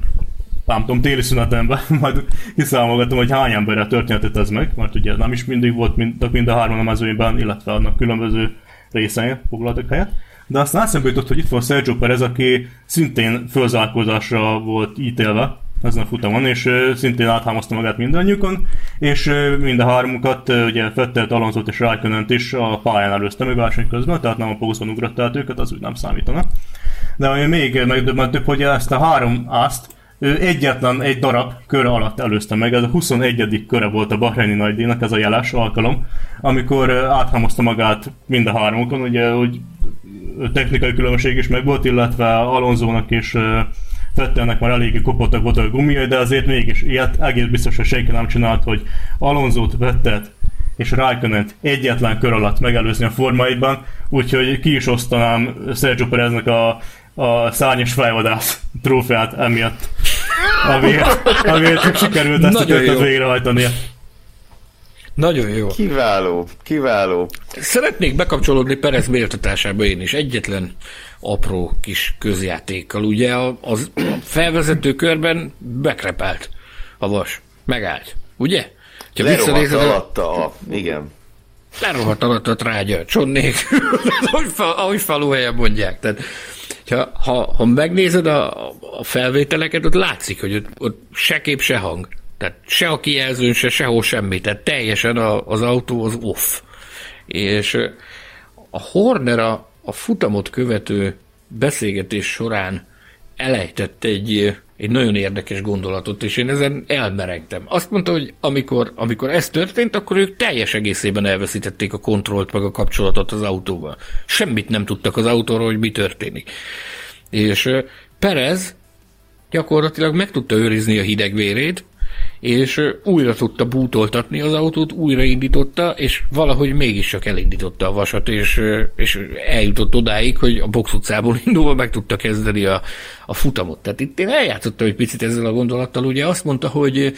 nem tudom, téli szünetemben majd kiszámolgatom, hogy hány emberre történetet ez meg, mert ugye nem is mindig volt mind, mind a hárman a mezőnyben, illetve annak különböző részein foglaltak helyet. De aztán eszembe jutott, hogy itt van Sergio Perez, aki szintén fölzárkózásra volt ítélve ezen a futamon, és szintén áthámozta magát mindannyiukon, és mind a hármukat, ugye Fettelt, Alonzot és raikkonen is a pályán előzte meg verseny közben, tehát nem a pózban ugrott át őket, az úgy nem számítana. De ami még megdöbbentőbb, hogy ezt a három ászt ő egyetlen egy darab kör alatt előzte meg, ez a 21. köre volt a Bahreini nagydíjnak, ez a jeles alkalom, amikor áthámozta magát mind a háromokon, ugye, hogy technikai különbség is megvolt, illetve Alonzónak is Fettelnek már eléggé kopottak voltak a gumijai, de azért mégis ilyet egész biztos, hogy senki nem csinált, hogy Alonzót, Vettet és Raikkonen egyetlen kör alatt megelőzni a formaiban, úgyhogy ki is osztanám Sergio Pereznek a, a szárnyas fejvadász trófeát emiatt. Amiért, amiért sikerült ezt a végrehajtania. Nagyon jó. Kiváló, kiváló. Szeretnék bekapcsolódni Perez méltatásába én is. Egyetlen apró kis közjátékkal. Ugye a, az felvezető körben bekrepelt a vas. Megállt. Ugye? Ha Lerohadt alatta a... Igen. lerohadt alatt a trágya, csont nélkül, ahogy, fa, ahogy faluhelyen mondják. Tehát, ha, ha, ha megnézed a, a felvételeket, ott látszik, hogy ott, ott se kép, se hang. Tehát se a kijelzőn, se sehol semmi. Tehát teljesen a, az autó az off. És a Horner a, a futamot követő beszélgetés során elejtett egy, egy nagyon érdekes gondolatot, és én ezen elmerengtem. Azt mondta, hogy amikor, amikor ez történt, akkor ők teljes egészében elveszítették a kontrollt, meg a kapcsolatot az autóval. Semmit nem tudtak az autóról, hogy mi történik. És Perez gyakorlatilag meg tudta őrizni a hideg vérét, és újra tudta bútoltatni az autót, újraindította, és valahogy mégis csak elindította a vasat, és, és eljutott odáig, hogy a box utcából indulva meg tudta kezdeni a, a futamot. Tehát itt én eljátszottam egy picit ezzel a gondolattal, ugye azt mondta, hogy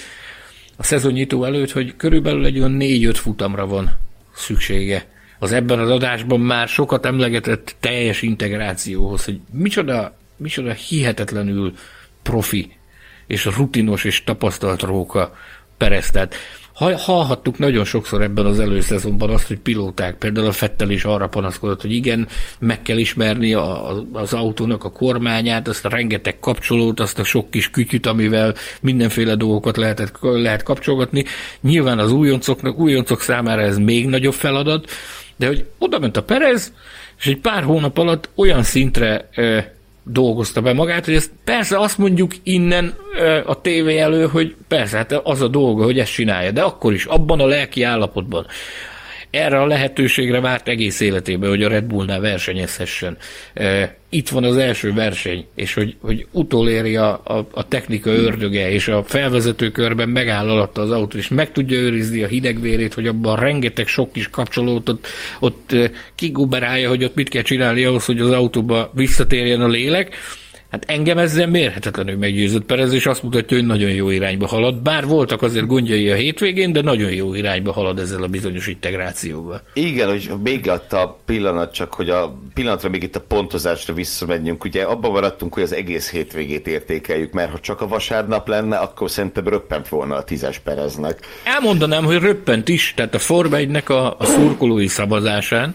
a szezonnyitó előtt, hogy körülbelül egy olyan négy-öt futamra van szüksége. Az ebben az adásban már sokat emlegetett teljes integrációhoz, hogy micsoda, micsoda hihetetlenül profi és rutinos és tapasztalt róka Perez. Tehát ha- hallhattuk nagyon sokszor ebben az előszezonban azt, hogy pilóták, például a Fettel is arra panaszkodott, hogy igen, meg kell ismerni a, az autónak a kormányát, azt a rengeteg kapcsolót, azt a sok kis kütyüt, amivel mindenféle dolgokat lehetett, lehet kapcsolgatni. Nyilván az újoncoknak, újoncok számára ez még nagyobb feladat, de hogy oda ment a Perez, és egy pár hónap alatt olyan szintre ö, dolgozta be magát, hogy ezt persze azt mondjuk innen a tévé elő, hogy persze, hát az a dolga, hogy ezt csinálja, de akkor is, abban a lelki állapotban, erre a lehetőségre várt egész életében, hogy a Red Bullnál versenyezhessen. Itt van az első verseny, és hogy, hogy utoléri a, a, a technika ördöge, és a felvezető körben megáll alatta az autó, és meg tudja őrizni a hidegvérét, hogy abban rengeteg sok kis kapcsolót ott, ott kiguberálja, hogy ott mit kell csinálni ahhoz, hogy az autóba visszatérjen a lélek. Hát engem ezzel mérhetetlenül meggyőzött Perez, és azt mutatja, hogy nagyon jó irányba halad. Bár voltak azért gondjai a hétvégén, de nagyon jó irányba halad ezzel a bizonyos integrációval. Igen, hogy még ott a pillanat, csak hogy a pillanatra még itt a pontozásra visszamegyünk. Ugye abban maradtunk, hogy az egész hétvégét értékeljük, mert ha csak a vasárnap lenne, akkor szerintem röppent volna a tízes Pereznek. Elmondanám, hogy röppent is, tehát a Forma 1-nek a, a szurkolói szavazásán,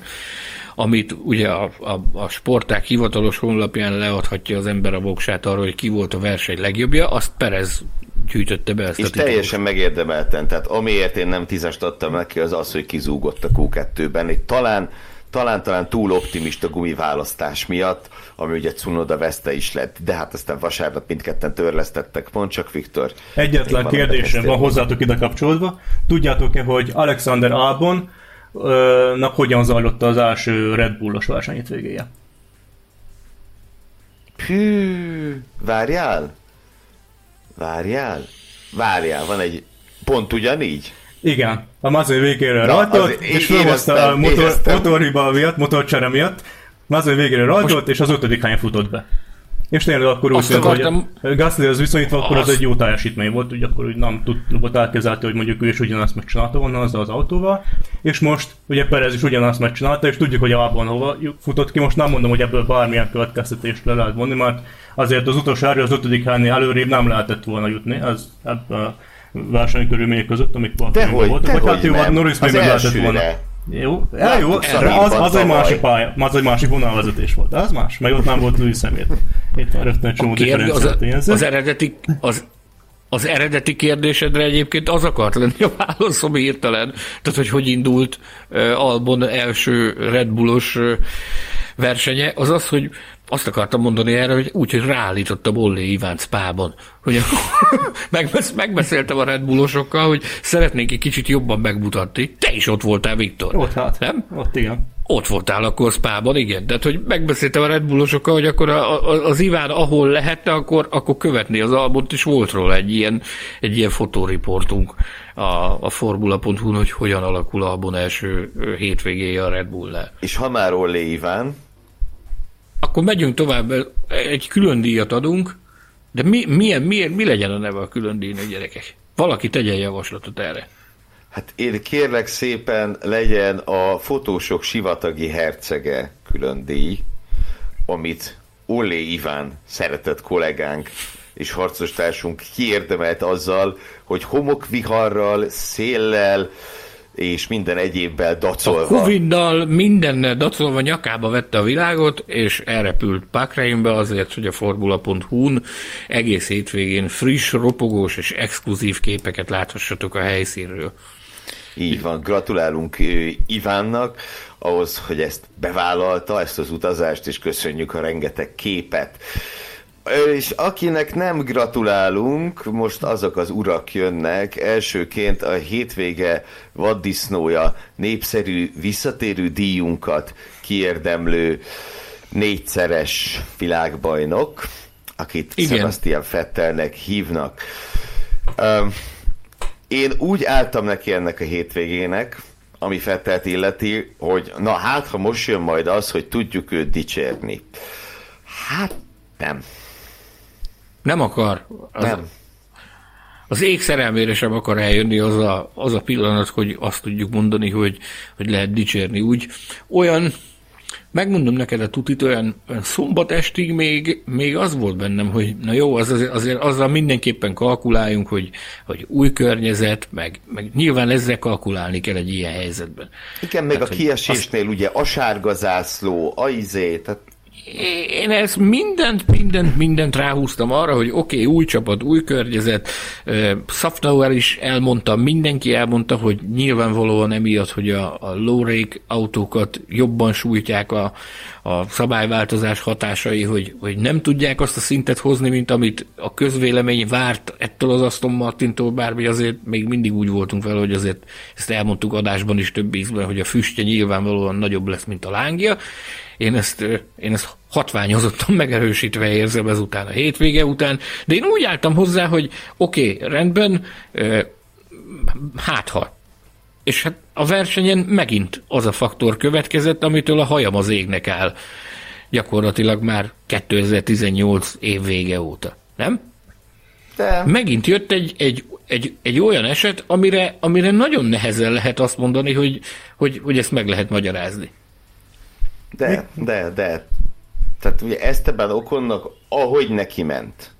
amit ugye a, a, a sporták hivatalos honlapján leadhatja az ember a voksát arról, hogy ki volt a verseny legjobbja, azt Perez gyűjtötte be ezt És a titulust. teljesen megérdemelten, tehát amiért én nem tízest adtam neki, az az, hogy kizúgott a Q2-ben. Itt talán, talán, talán túl optimista gumiválasztás miatt, ami ugye Cunoda veszte is lett, de hát aztán vasárnap mindketten törlesztettek, pont csak Viktor. Egyetlen kérdésem van hozzátok ide kapcsolódva. Tudjátok-e, hogy Alexander Albon nak hogyan zajlott az első Red Bullos versenyét végéje? Hű, várjál? Várjál? Várjál, van egy pont ugyanígy? Igen, a Mazai végére azért és felhozta a motor, motorhiba miatt, motorcsere miatt, Mazai végére rajtolt, és az ötödik helyen futott be. És tényleg akkor úgy tűnt, akartam- hogy Gasly az viszonyítva, akkor az Azt- egy jó teljesítmény volt, úgy akkor úgy nem tud, volt elképzelhető, hogy mondjuk ő is ugyanazt megcsinálta volna azzal az autóval, és most ugye Perez is ugyanazt megcsinálta, és tudjuk, hogy Albon hova futott ki, most nem mondom, hogy ebből bármilyen következtetést le lehet vonni, mert azért az utolsó erő az ötödik helynél előrébb nem lehetett volna jutni, ez ebben a versenykörülmények között, amik Dehogy, voltak, vagy hát dehogy jó, nem. Norris még Az meg lehetett volna. Jó, el, jó, Láttuk erre az, az egy másik pálya, az egy másik vonalvezetés volt, de az más, meg ott nem volt Louis szemét. Itt rögtön egy csomó az, tényező. az, eredeti, az, az eredeti kérdésedre egyébként az akart lenni a válaszom hirtelen. Tehát, hogy hogy indult uh, Albon első Red Bullos uh, versenye, az az, hogy azt akartam mondani erre, hogy úgy, hogy ráállította Bollé Iván Spában. Hogy megbesz, megbeszéltem a Red Bullosokkal, hogy szeretnénk egy kicsit jobban megmutatni. Te is ott voltál, Viktor. Ott hát. Nem? Ott igen. Ott voltál akkor Spában, igen. Tehát, hogy megbeszéltem a Red Bullosokkal, hogy akkor a, a, az Iván ahol lehetne, akkor, akkor követni az albumot, és volt róla egy ilyen, egy ilyen fotóriportunk a, a Formula.hu-n, hogy hogyan alakul Albon első hétvégéje a Red Bull-nál. És ha már Ollé Iván? Akkor megyünk tovább, egy külön díjat adunk, de mi, milyen, milyen, mi legyen a neve a külön díjnak, gyerekek? Valaki tegyen javaslatot erre. Hát én kérlek szépen legyen a fotósok sivatagi hercege külön díj, amit Ollé Iván, szeretett kollégánk és harcostársunk kiérdemelt azzal, hogy homokviharral, széllel és minden egyébbel dacolva. A Covid-dal mindennel dacolva nyakába vette a világot, és elrepült Pakreinbe azért, hogy a Formula.hu-n egész hétvégén friss, ropogós és exkluzív képeket láthassatok a helyszínről. Így van, gratulálunk Ivánnak ahhoz, hogy ezt bevállalta, ezt az utazást, és köszönjük a rengeteg képet. És akinek nem gratulálunk, most azok az urak jönnek. Elsőként a hétvége vaddisznója népszerű visszatérő díjunkat kiérdemlő négyszeres világbajnok, akit Igen. Sebastian Fettelnek hívnak. Én úgy álltam neki ennek a hétvégének, ami Fettelt illeti, hogy na hát, ha most jön majd az, hogy tudjuk őt dicsérni. Hát nem. Nem akar. Az, nem. Az ég szerelmére sem akar eljönni az a, az a pillanat, hogy azt tudjuk mondani, hogy, hogy lehet dicsérni. Úgy olyan megmondom neked a tutit, olyan, olyan szombat estig még, még az volt bennem, hogy na jó, az azért, azért azzal mindenképpen kalkuláljunk, hogy, hogy új környezet, meg, meg nyilván ezzel kalkulálni kell egy ilyen helyzetben. Igen, meg tehát, a kiesésnél azt... ugye a sárga zászló, a izé, tehát én ezt mindent, mindent, mindent ráhúztam arra, hogy oké, okay, új csapat, új környezet. Safnauer is elmondta, mindenki elmondta, hogy nyilvánvalóan emiatt, hogy a, a low-rake autókat jobban sújtják a, a szabályváltozás hatásai, hogy, hogy nem tudják azt a szintet hozni, mint amit a közvélemény várt ettől az Aston Martintól, bármi azért még mindig úgy voltunk vele, hogy azért ezt elmondtuk adásban is több ízben, hogy a füstje nyilvánvalóan nagyobb lesz, mint a lángja, én ezt, én ezt hatványozottan megerősítve érzem ezután a hétvége után, de én úgy álltam hozzá, hogy oké, okay, rendben, hát ha. És hát a versenyen megint az a faktor következett, amitől a hajam az égnek áll. Gyakorlatilag már 2018 év vége óta. Nem? De. Megint jött egy, egy, egy, egy olyan eset, amire, amire nagyon nehezen lehet azt mondani, hogy, hogy, hogy ezt meg lehet magyarázni. De, de, de. Tehát ugye Esteban Okonnak ahogy neki ment.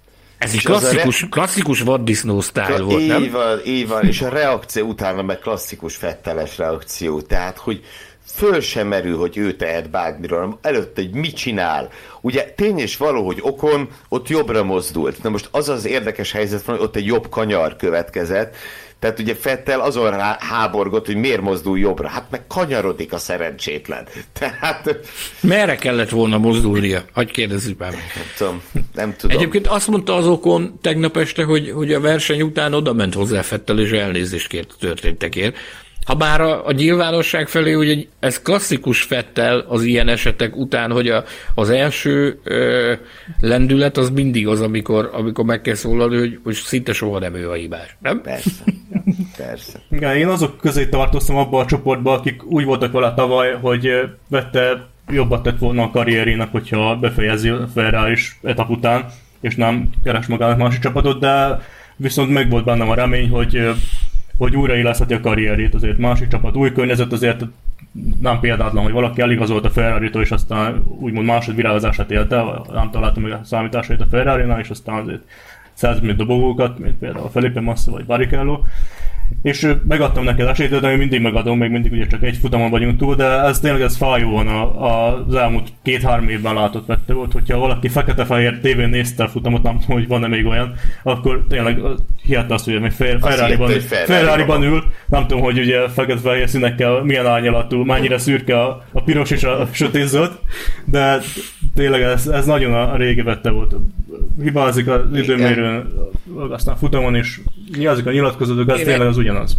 Ez egy klasszikus, re... klasszikus vaddisznó sztájl volt, így nem? Van, így van, és a reakció utána meg klasszikus fetteles reakció. Tehát, hogy föl sem merül, hogy ő tehet bármiről, hanem előtte, hogy mit csinál. Ugye tény és való, hogy okon ott jobbra mozdult. Na most az az érdekes helyzet van, hogy ott egy jobb kanyar következett, tehát ugye Fettel azon rá háborgott, hogy miért mozdul jobbra. Hát meg kanyarodik a szerencsétlen. Tehát... Merre kellett volna mozdulnia? Hagy kérdezzük már. Nem tudom. Nem tudom. Egyébként azt mondta az okon tegnap este, hogy, hogy a verseny után oda ment hozzá Fettel, és elnézést kért a történtekért. Ha bár a, a nyilvánosság felé, ugye ez klasszikus fettel az ilyen esetek után, hogy a, az első ö, lendület az mindig az, amikor, amikor meg kell szólalni, hogy, hogy szinte soha nem ő a hibás, nem? Persze, persze. Igen, én azok közé tartoztam abba a csoportba, akik úgy voltak vele tavaly, hogy vette jobbat tett volna a karrierének, hogyha befejezi a Ferrari is etap után, és nem keres magának másik csapatot, de viszont meg volt bennem a remény, hogy hogy újraéleszheti a karrierét, azért másik csapat, új környezet, azért nem példátlan, hogy valaki eligazolt a ferrari és aztán úgymond másodvirágozását élte, nem találtam a számításait a ferrari és aztán azért 100 dobogókat, mint például Felipe Massa vagy Barrichello, és megadtam neki az esélyt, de mindig megadom, még mindig ugye csak egy futamon vagyunk túl, de ez tényleg ez fájóan a, a, az elmúlt két-három évben látott vette volt, hogyha valaki fekete-fehér tévén nézte a futamot, nem tudom, hogy van-e még olyan, akkor tényleg hiette azt, hogy még Ferrari-ban, Ferrari-ban ül, nem tudom, hogy ugye fekete-fehér színekkel milyen árnyalatú, mennyire szürke a, a piros és a sötét zöld, de tényleg ez, ez nagyon a régi vette volt. Hibázik az időmérőn, aztán futamon is, hiányzik a nyilatkozatok, ez tényleg az ugyanaz.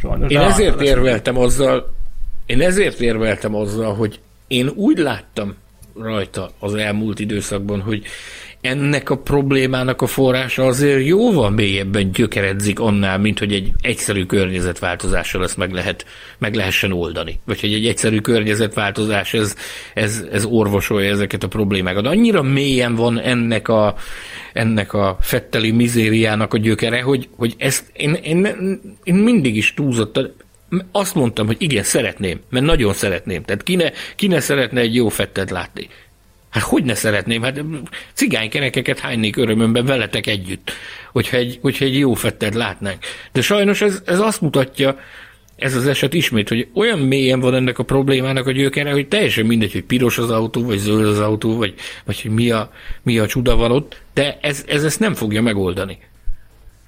Sajnos. Én ezért érveltem azzal, én ezért érveltem azzal, hogy én úgy láttam rajta az elmúlt időszakban, hogy ennek a problémának a forrása azért jóval mélyebben gyökeredzik annál, mint hogy egy egyszerű környezetváltozással ezt meg, lehet, meg lehessen oldani. Vagy hogy egy egyszerű környezetváltozás ez, ez, ez orvosolja ezeket a problémákat. Annyira mélyen van ennek a, ennek a fetteli mizériának a gyökere, hogy, hogy ezt én, én, én mindig is túlzottan, azt mondtam, hogy igen, szeretném, mert nagyon szeretném. Tehát ki ne, ki ne szeretne egy jó fettet látni. Hát hogy ne szeretném? Hát cigánykerekeket hánynék örömömben veletek együtt, hogyha egy, hogyha egy jó fettet látnánk. De sajnos ez, ez azt mutatja, ez az eset ismét, hogy olyan mélyen van ennek a problémának a gyökere, hogy teljesen mindegy, hogy piros az autó, vagy zöld az autó, vagy, vagy hogy mi a, mi a csuda van ott, de ez, ez ezt nem fogja megoldani.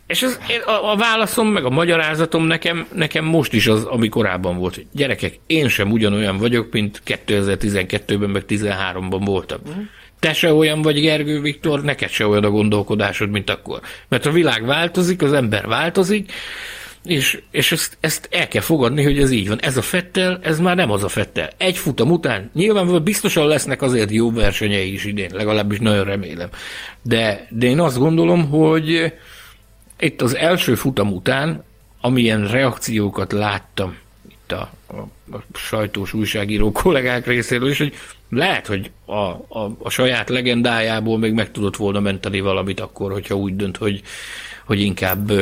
És az, a, a válaszom, meg a magyarázatom nekem, nekem most is az, ami korábban volt, hogy gyerekek, én sem ugyanolyan vagyok, mint 2012-ben, meg 2013-ban voltam. Mm. Te se olyan vagy, Gergő Viktor, neked se olyan a gondolkodásod, mint akkor. Mert a világ változik, az ember változik, és, és ezt, ezt el kell fogadni, hogy ez így van. Ez a Fettel, ez már nem az a Fettel. Egy futam után nyilvánvalóan biztosan lesznek azért jó versenyei is idén, legalábbis nagyon remélem. De, de én azt gondolom, hogy itt az első futam után, amilyen reakciókat láttam itt a, a, a sajtós újságíró kollégák részéről is, hogy lehet, hogy a, a, a saját legendájából még meg tudott volna menteni valamit akkor, hogyha úgy dönt, hogy, hogy inkább,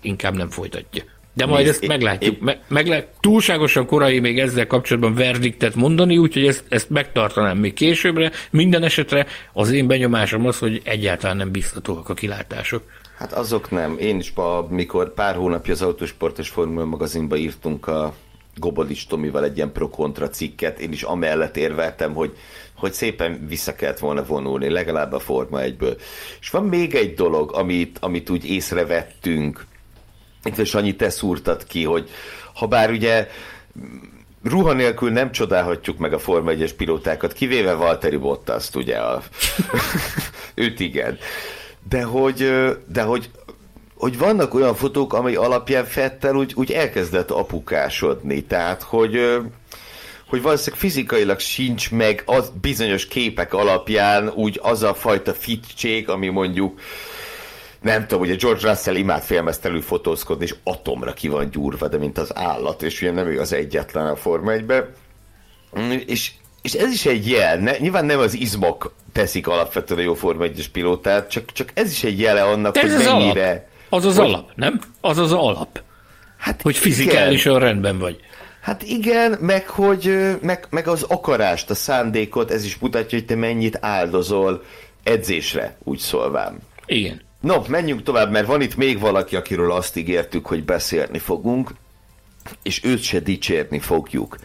inkább nem folytatja. De majd ezt meglátjuk. Me, meglát, túlságosan korai még ezzel kapcsolatban verdiktet mondani, úgyhogy ezt, ezt megtartanám még későbbre. Minden esetre az én benyomásom az, hogy egyáltalán nem biztatóak a kilátások. Hát azok nem. Én is, mikor pár hónapja az Autosport és Formula magazinba írtunk a Gobodics Tomival egy ilyen pro-kontra cikket, én is amellett érveltem, hogy, hogy szépen vissza kellett volna vonulni, legalább a Forma 1-ből. És van még egy dolog, amit, amit úgy észrevettünk, itt is annyi te szúrtad ki, hogy ha bár ugye ruha nélkül nem csodálhatjuk meg a Forma 1-es pilótákat, kivéve Valtteri Bottaszt, ugye, a... őt igen de hogy, de hogy, hogy vannak olyan fotók, amely alapján Fettel úgy, úgy elkezdett apukásodni, tehát hogy hogy valószínűleg fizikailag sincs meg az bizonyos képek alapján úgy az a fajta fittség, ami mondjuk nem tudom, ugye George Russell imád filmesztelő fotózkodni, és atomra ki van gyúrva, de mint az állat, és ugye nem ő az egyetlen a Forma 1 És, és ez is egy jel, ne, nyilván nem az izmok teszik alapvetően a jó Forma 1 pilótát, csak, csak ez is egy jele annak, De hogy az mennyire... Alap. Az az hogy... alap, nem? Az az alap. Hát hogy fizikálisan rendben vagy. Hát igen, meg, hogy, meg, meg az akarást, a szándékot, ez is mutatja, hogy te mennyit áldozol edzésre, úgy szólvám. Igen. No, menjünk tovább, mert van itt még valaki, akiről azt ígértük, hogy beszélni fogunk, és őt se dicsérni fogjuk.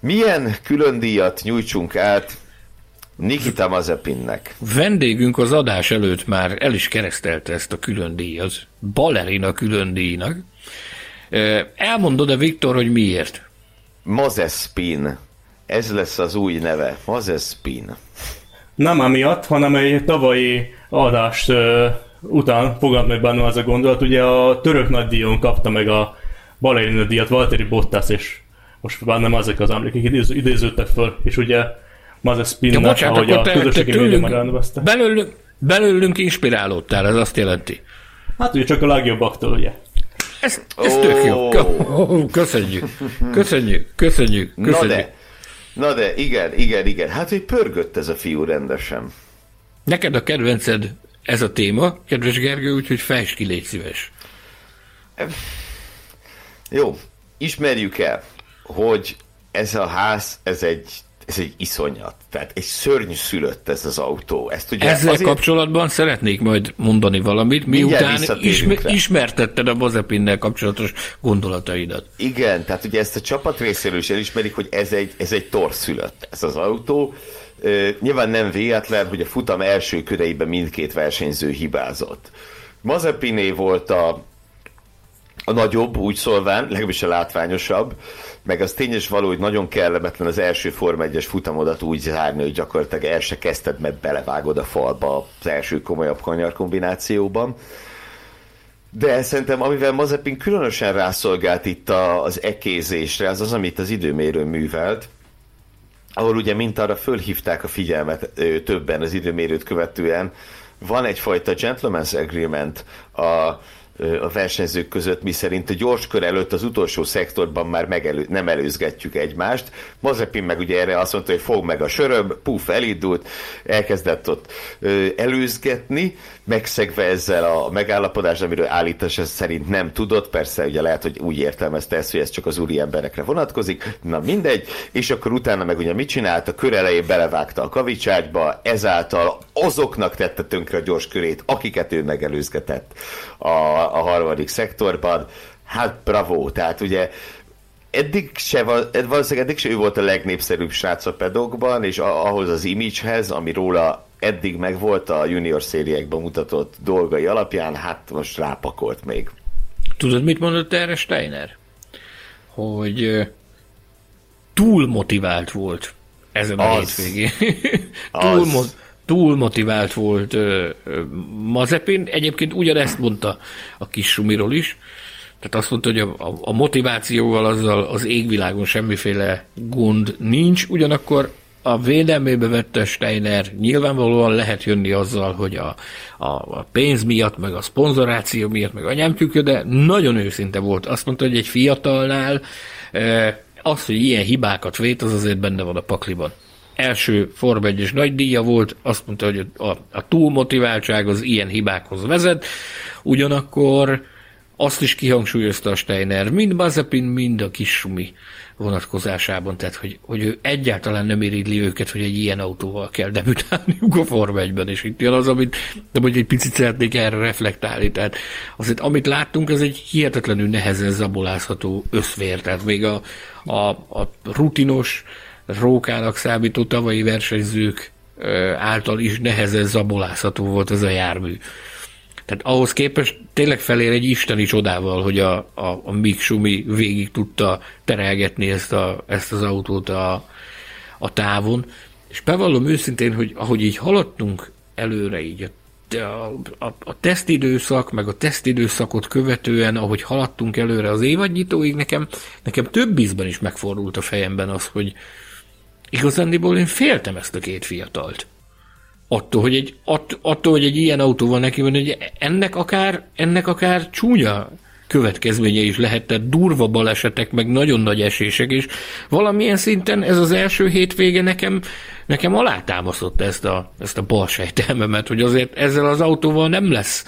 Milyen külön díjat nyújtsunk át Nikita Mazepinnek. Vendégünk az adás előtt már el is keresztelte ezt a külön díjat. Balerina külön díjnak. Elmondod-e, Viktor, hogy miért? Mazespin. Ez lesz az új neve. Mazespin. Nem amiatt, hanem egy tavalyi adást után fogad meg benne az a gondolat. Ugye a török nagydíjon kapta meg a balerina díjat Valtteri Bottas, és most már nem azok az emlékek idéződtek föl, és ugye Mazepinnek, ja, bocsánat, ahogy a te, közösségi te tőlünk, belőlünk, belőlünk inspirálódtál, ez azt jelenti. Hát ugye csak a legjobbaktól, ugye. Ez, ez oh. tök jó. Köszönjük. Köszönjük. Köszönjük. Köszönjük. Na de, na de, igen, igen, igen. Hát, hogy pörgött ez a fiú rendesen. Neked a kedvenced ez a téma, kedves Gergő, úgyhogy fejtsd ki, légy szíves. Jó, ismerjük el, hogy ez a ház, ez egy ez egy iszonyat. Tehát egy szörny szülött ez az autó. Ezt ugye Ezzel azért... kapcsolatban szeretnék majd mondani valamit, miután ismer, ismertetted a Bazepinnel kapcsolatos gondolataidat. Igen, tehát ugye ezt a csapat részéről is elismerik, hogy ez egy, ez egy torszülött ez az autó. Uh, nyilván nem véletlen, hogy a futam első köreiben mindkét versenyző hibázott. Mazepiné volt a, a nagyobb, úgy szólván, legalábbis a látványosabb, meg az tényes való, hogy nagyon kellemetlen az első Forma 1-es futamodat úgy zárni, hogy gyakorlatilag el se kezdted, mert belevágod a falba az első komolyabb kanyar kombinációban. De szerintem, amivel Mazepin különösen rászolgált itt az ekézésre, az az, amit az időmérő művelt, ahol ugye mint arra fölhívták a figyelmet többen az időmérőt követően, van egyfajta gentleman's agreement a a versenyzők között, mi szerint a gyors kör előtt az utolsó szektorban már megelő, nem előzgetjük egymást. Mazepin meg ugye erre azt mondta, hogy fog meg a söröm, puf, elindult, elkezdett ott előzgetni, megszegve ezzel a megállapodást, amiről állítás szerint nem tudott, persze ugye lehet, hogy úgy értelmezte ezt, hogy ez csak az úri emberekre vonatkozik, na mindegy, és akkor utána meg ugye mit csinált, a kör elején belevágta a kavicságyba, ezáltal azoknak tette tönkre a gyors körét, akiket ő megelőzgetett. A, a harmadik szektorban. Hát bravo, tehát ugye eddig se, valószínűleg eddig se ő volt a legnépszerűbb srác a pedokban, és ahhoz az imidzshez, ami róla eddig meg volt a junior szériekben mutatott dolgai alapján, hát most rápakolt még. Tudod, mit mondott erre Steiner? Hogy túl motivált volt ezen a az, hétvégén. túl. Mo- túl motivált volt uh, Mazepin. Egyébként ugyanezt mondta a kis Sumiról is. Tehát azt mondta, hogy a, a, a motivációval azzal az égvilágon semmiféle gond nincs, ugyanakkor a védelmébe vette Steiner, nyilvánvalóan lehet jönni azzal, hogy a, a pénz miatt, meg a szponzoráció miatt, meg a nyámtyúkja, de nagyon őszinte volt. Azt mondta, hogy egy fiatalnál az, hogy ilyen hibákat vét, az azért benne van a pakliban első Form 1 nagy díja volt, azt mondta, hogy a, a túlmotiváltság az ilyen hibákhoz vezet, ugyanakkor azt is kihangsúlyozta a Steiner, mind Mazepin, mind a kis Sumi vonatkozásában, tehát hogy, hogy ő egyáltalán nem iridli őket, hogy egy ilyen autóval kell debütálniuk a Forma 1-ben, és itt jön az, amit de hogy egy picit szeretnék erre reflektálni, tehát azért amit láttunk, ez egy hihetetlenül nehezen zabolázható összvér, tehát még a, a, a rutinos rókának számító tavalyi versenyzők által is nehezen zabolázható volt ez a jármű. Tehát ahhoz képest tényleg felér egy isteni csodával, hogy a, a, a Mick Sumi végig tudta terelgetni ezt, a, ezt az autót a, a távon. És bevallom őszintén, hogy ahogy így haladtunk előre így a, a, a, a tesztidőszak, meg a tesztidőszakot követően, ahogy haladtunk előre az évadnyitóig, nekem, nekem több ízben is megfordult a fejemben az, hogy igazándiból én féltem ezt a két fiatalt attól, hogy egy, att, attól, hogy egy ilyen autóval neki van, hogy ennek akár, ennek akár csúnya következménye is lehet, tehát durva balesetek, meg nagyon nagy esések, és valamilyen szinten ez az első hétvége nekem, nekem alátámasztotta ezt a, ezt a balsejtelmemet, hogy azért ezzel az autóval nem lesz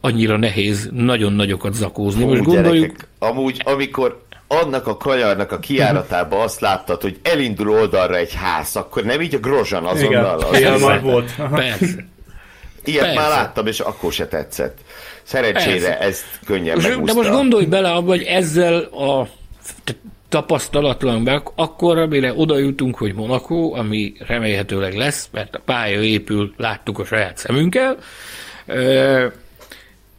annyira nehéz nagyon nagyokat zakózni. Most gondoljuk... Gyerekek, amúgy, amikor annak a kanyarnak a kiáratába azt láttad, hogy elindul oldalra egy ház, akkor nem így a Grozsan azonnal. Igen, az már volt. Persze. Ilyet Persze. már láttam, és akkor se tetszett. Szerencsére Persze. ezt könnyen megúszta. De most gondolj bele abba, hogy ezzel a tapasztalatlan akkor, amire oda jutunk, hogy Monaco, ami remélhetőleg lesz, mert a pálya épül, láttuk a saját szemünkkel,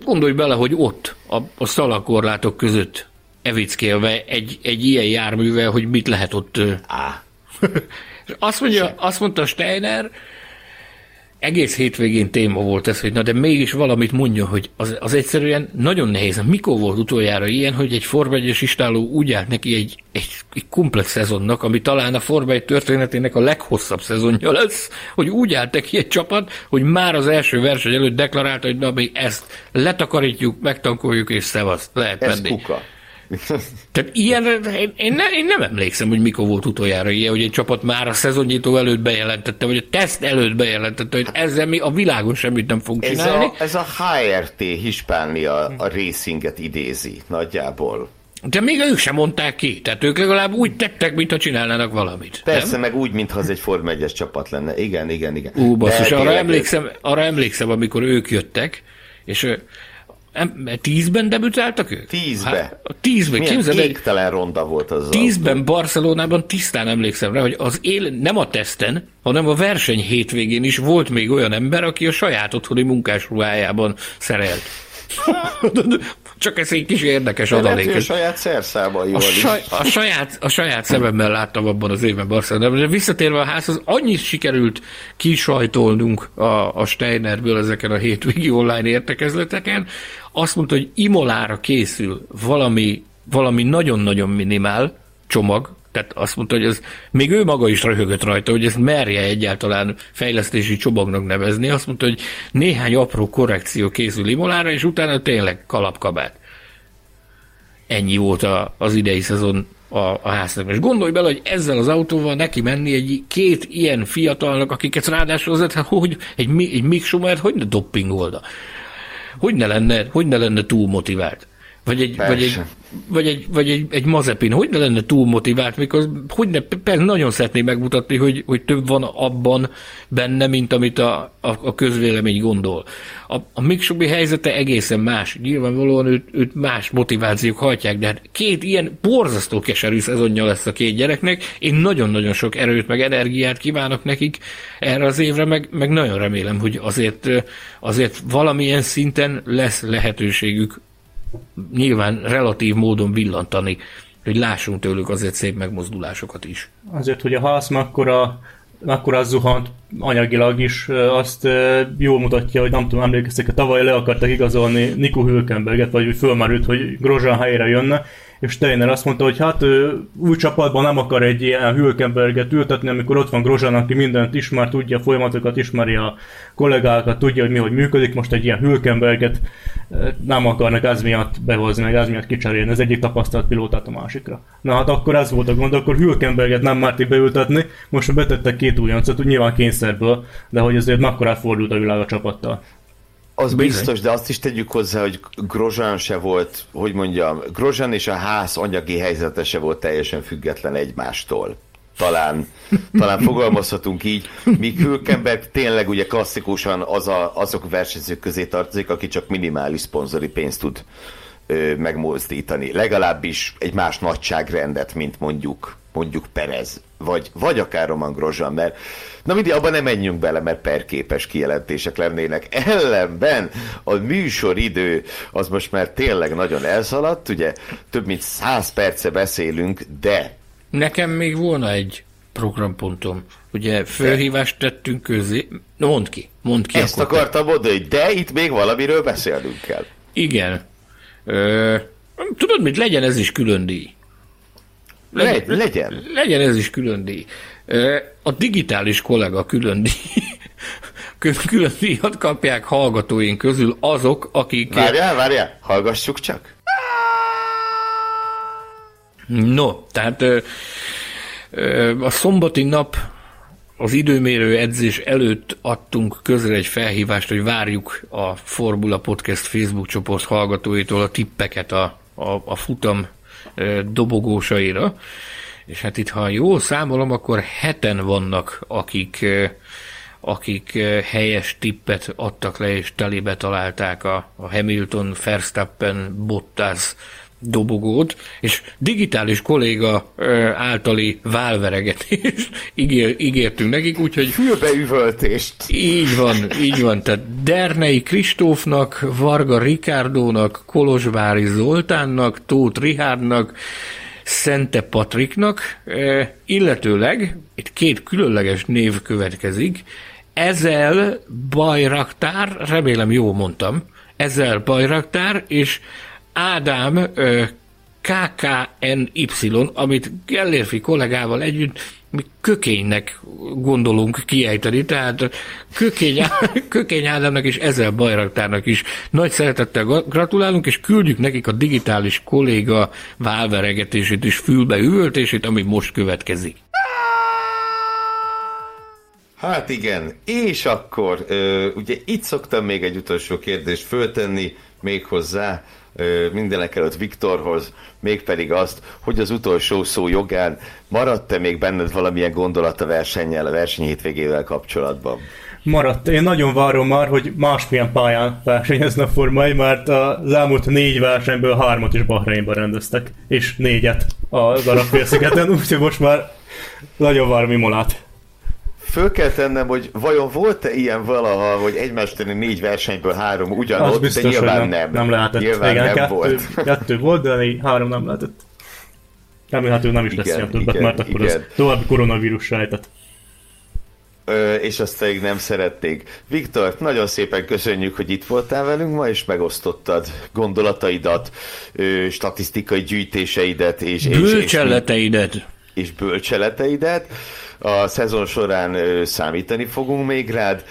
gondolj bele, hogy ott, a, a szalakorlátok között evickélve egy, egy ilyen járművel, hogy mit lehet ott... Á. azt, mondja, azt mondta Steiner, egész hétvégén téma volt ez, hogy na de mégis valamit mondja, hogy az, az egyszerűen nagyon nehéz. Mikor volt utoljára ilyen, hogy egy Forma 1 istáló úgy állt neki egy, egy, egy komplex szezonnak, ami talán a Forma 1 történetének a leghosszabb szezonja lesz, hogy úgy állt neki egy csapat, hogy már az első verseny előtt deklarálta, hogy na mi ezt letakarítjuk, megtankoljuk és szevaszt, lehet ez menni. kuka. Tehát ilyen, én, én, ne, én nem emlékszem, hogy mikor volt utoljára ilyen, hogy egy csapat már a szezonnyitó előtt bejelentette, vagy a teszt előtt bejelentette, hogy ezzel mi a világon semmit nem fogunk ez csinálni. A, ez a HRT Hispánia a racinget idézi nagyjából. De még ők sem mondták ki, tehát ők legalább úgy tettek, mintha csinálnának valamit. Persze, nem? meg úgy, mintha az egy Form 1 csapat lenne. Igen, igen, igen. Ú, basszus, arra emlékszem, arra emlékszem, amikor ők jöttek, és Tízben debütáltak ők? Tízbe. Hát, tízben, Milyen képzeld, égtelen ronda volt az Tízben az Barcelonában tisztán emlékszem rá, hogy az él, nem a teszten, hanem a verseny hétvégén is volt még olyan ember, aki a saját otthoni munkásruhájában szerelt. Csak ez egy kis érdekes adalék. a saját szerszámaival A, saj, a, saját, a saját szememmel láttam abban az évben Barcelonában, de visszatérve a házhoz, annyit sikerült kisajtolnunk a, a Steinerből ezeken a hétvégi online értekezleteken, azt mondta, hogy Imolára készül valami, valami nagyon-nagyon minimál csomag, tehát azt mondta, hogy ez, még ő maga is röhögött rajta, hogy ezt merje egyáltalán fejlesztési csomagnak nevezni. Azt mondta, hogy néhány apró korrekció készül Imolára, és utána tényleg kalapkabát ennyi volt a, az idei szezon a, a háznak. És gondolj bele, hogy ezzel az autóval neki menni egy két ilyen fiatalnak, akiket ráadásul azért, hogy egy, egy Mick Schumer, hogy ne doppingolda? Hogy ne lenne, hogy ne lenne túl motivált? Vagy egy, vagy egy, vagy egy, vagy egy, egy Mazepin, hogy ne lenne túl motivált, mikor hogy ne, persze nagyon szeretné megmutatni, hogy, hogy több van abban benne, mint amit a, a, a közvélemény gondol. A, a Mick Schubi helyzete egészen más. Nyilvánvalóan őt, őt más motivációk hajtják, de hát két ilyen borzasztó keserű szezonja lesz a két gyereknek. Én nagyon-nagyon sok erőt, meg energiát kívánok nekik erre az évre, meg, meg nagyon remélem, hogy azért, azért valamilyen szinten lesz lehetőségük nyilván relatív módon villantani, hogy lássunk tőlük azért szép megmozdulásokat is. Azért, hogy a Haas mekkora, mekkora zuhant anyagilag is, azt jól mutatja, hogy nem tudom, emlékeztek, hogy tavaly le akartak igazolni Nico Hülkenberget, vagy úgy fölmerült, hogy Grosjean helyére jönne, és Steiner azt mondta, hogy hát ő új csapatban nem akar egy ilyen Hülkenberget ültetni, amikor ott van Grosjean, aki mindent ismer, tudja a folyamatokat, ismeri a kollégákat, tudja, hogy mi hogy működik, most egy ilyen Hülkenberget nem akarnak ez miatt behozni, meg ez miatt kicserélni az egyik tapasztalt pilótát a másikra. Na hát akkor ez volt a gond, akkor Hülkenberget nem mártik beültetni, most betettek két újoncot, úgy nyilván kényszerből, de hogy azért mekkorát fordult a világ a csapattal. Az Bizony. biztos, de azt is tegyük hozzá, hogy Grozsán se volt, hogy mondjam, Grozsán és a ház anyagi helyzete se volt teljesen független egymástól. Talán, talán fogalmazhatunk így, míg Hülkenberg tényleg ugye klasszikusan az a, azok versenyzők közé tartozik, aki csak minimális szponzori pénzt tud ö, megmozdítani. Legalábbis egy más nagyságrendet, mint mondjuk mondjuk Perez, vagy, vagy akár Roman Grosjean, mert na mindig abban nem menjünk bele, mert perképes kijelentések lennének. Ellenben a műsoridő az most már tényleg nagyon elszaladt, ugye több mint száz perce beszélünk, de Nekem még volna egy programpontom. Ugye fölhívást tettünk közé. No, mondd ki, mondd ki. ezt akkor te. akartam mondani, de itt még valamiről beszélnünk kell. Igen. Ö, tudod mit, legyen ez is külön díj. Le, legyen. Legyen ez is külön díj. A digitális kollega külön díj. Kül- Külön díjat kapják hallgatóink közül azok, akik... Várjál, várjál, hallgassuk csak. No, tehát ö, ö, a szombati nap az időmérő edzés előtt adtunk közre egy felhívást, hogy várjuk a Formula Podcast Facebook csoport hallgatóitól a tippeket a, a, a futam dobogósaira. És hát itt, ha jól számolom, akkor heten vannak, akik, akik helyes tippet adtak le, és telébe találták a, a Hamilton, Verstappen, Bottas dobogót, és digitális kolléga általi válveregetést ígér, ígértünk nekik, úgyhogy Fülbeüvöltést. így van, így van. Tehát Dernei Kristófnak, Varga Rikárdónak, Kolozsvári Zoltánnak, Tóth Rihárdnak, Szente Patriknak, illetőleg itt két különleges név következik. Ezel Bajraktár, remélem jól mondtam, Ezel Bajraktár, és Ádám eh, KKNY, amit Gellérfi kollégával együtt mi kökénynek gondolunk kiejteni, tehát kökény, kökény Ádámnak és ezzel Bajraktárnak is nagy szeretettel gra- gratulálunk, és küldjük nekik a digitális kolléga válveregetését és fülbe üvöltését, ami most következik. Hát igen, és akkor ö, ugye itt szoktam még egy utolsó kérdést föltenni még hozzá ö, mindenek előtt Viktorhoz, mégpedig azt, hogy az utolsó szó jogán maradt-e még benned valamilyen gondolat a versennyel, a verseny hétvégével kapcsolatban? Maradt. Én nagyon várom már, hogy másmilyen pályán versenyezne a Forma 1, mert az elmúlt négy versenyből hármat is Bahreinben rendeztek, és négyet az arab félszigeten, úgyhogy most már nagyon várom Imolát. Föl kell tennem, hogy vajon volt-e ilyen valaha, hogy egymást négy versenyből három ugyanott, biztos, de nyilván nem. Nem lehetett. Nyilván Igen, nem kettő, volt. kettő volt, de négy, három nem lehetett. Remélhetően nem is lesz Igen, ilyen többet, igen, mert akkor igen. az további koronavírus sejtett. Ö, és azt pedig nem szerették. Viktor, nagyon szépen köszönjük, hogy itt voltál velünk ma, és megosztottad gondolataidat, ö, statisztikai gyűjtéseidet, és, és, és, Bölcselleteidet. és bölcseleteidet. A szezon során számítani fogunk még rád.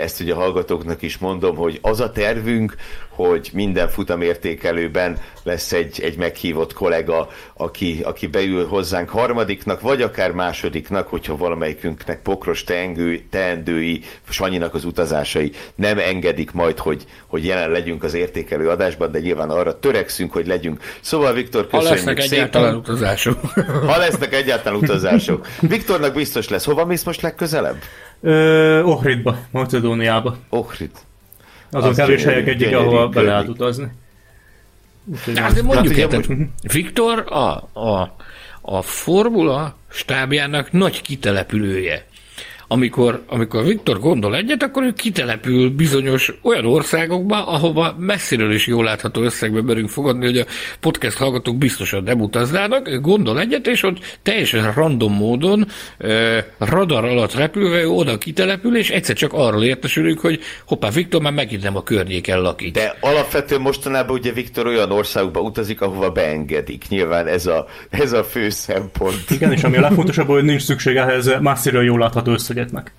Ezt ugye a hallgatóknak is mondom, hogy az a tervünk, hogy minden futamértékelőben lesz egy, egy meghívott kollega, aki, aki beül hozzánk harmadiknak, vagy akár másodiknak, hogyha valamelyikünknek pokros teengő, teendői, Sanyinak az utazásai nem engedik majd, hogy, hogy jelen legyünk az értékelő adásban, de nyilván arra törekszünk, hogy legyünk. Szóval Viktor, Ha köszönjük lesznek szépen. egyáltalán utazások. Ha lesznek egyáltalán utazások. Viktornak biztos lesz. Hova mész most legközelebb? Ö, Ohridba, Macedóniába. Ohrid. Azon Az kevés helyek egyik, ahol be lehet utazni. Úgyhogy Hát de mondjuk ugye el, tehát Viktor a, a, a formula stábjának nagy kitelepülője. Amikor, amikor Viktor gondol egyet, akkor ő kitelepül bizonyos olyan országokba, ahova messziről is jól látható összegbe merünk fogadni, hogy a podcast hallgatók biztosan nem utaznának, ő gondol egyet, és ott teljesen random módon, eh, radar alatt repülve, ő oda kitelepül, és egyszer csak arról értesülünk, hogy hoppá, Viktor már megint nem a környéken lakik. De alapvetően mostanában ugye Viktor olyan országokba utazik, ahova beengedik. Nyilván ez a, ez a fő szempont. Igen, és ami a legfontosabb, hogy nincs szükség ehhez messziről jól látható összegetnek.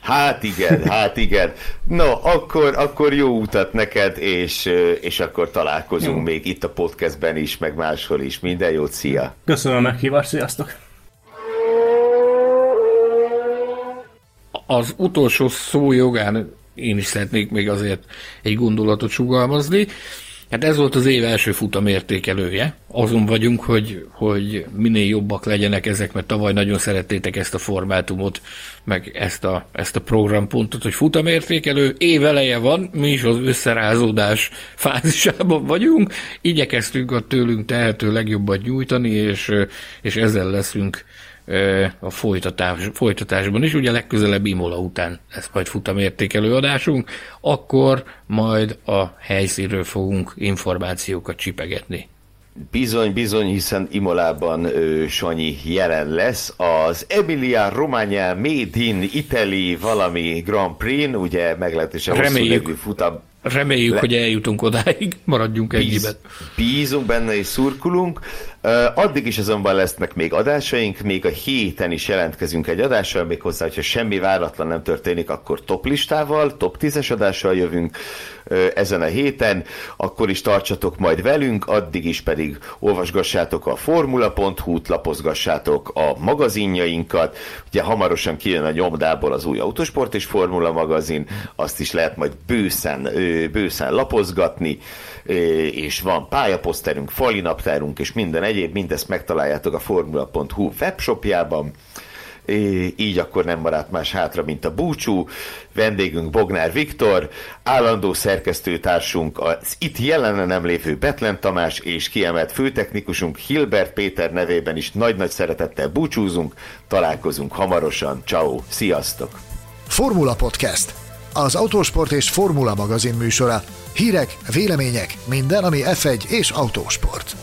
Hát igen, hát igen. No, akkor, akkor jó utat neked, és, és akkor találkozunk Jó. még itt a podcastben is, meg máshol is. Minden jót, szia! Köszönöm a meghívást, sziasztok! az utolsó szó jogán én is szeretnék még azért egy gondolatot sugalmazni. Hát ez volt az év első futamértékelője. Azon vagyunk, hogy, hogy minél jobbak legyenek ezek, mert tavaly nagyon szerettétek ezt a formátumot, meg ezt a, ezt a programpontot, hogy futamértékelő. Év eleje van, mi is az összerázódás fázisában vagyunk. Igyekeztünk a tőlünk tehető legjobbat nyújtani, és, és ezzel leszünk a folytatás, folytatásban is, ugye legközelebb Imola után lesz majd futamértékelő adásunk, akkor majd a helyszínről fogunk információkat csipegetni. Bizony, bizony, hiszen Imolában ö, Sanyi jelen lesz. Az Emilia Romagna Made in Italy valami Grand Prix, ugye meglehetősen Reméljük. futam. Reméljük, Le- hogy eljutunk odáig, maradjunk ennyiben. Bíz, bízunk benne és szurkulunk. Addig is azonban lesznek még adásaink, még a héten is jelentkezünk egy adással, méghozzá, hogyha semmi váratlan nem történik, akkor top listával, top 10-es adással jövünk ezen a héten, akkor is tartsatok majd velünk, addig is pedig olvasgassátok a formula.hu-t, lapozgassátok a magazinjainkat, ugye hamarosan kijön a nyomdából az új Autosport és Formula magazin, azt is lehet majd bőszen, bőszen lapozgatni, és van pályaposzterünk, falinaptárunk és minden egyéb, mindezt megtaláljátok a formula.hu webshopjában. Így akkor nem maradt más hátra, mint a búcsú. Vendégünk Bognár Viktor, állandó szerkesztőtársunk az itt jelenne nem lévő Betlen Tamás és kiemelt főtechnikusunk Hilbert Péter nevében is nagy-nagy szeretettel búcsúzunk. Találkozunk hamarosan. Ciao, sziasztok! Formula Podcast. Az autósport és formula magazin műsora. Hírek, vélemények, minden, ami F1 és autósport.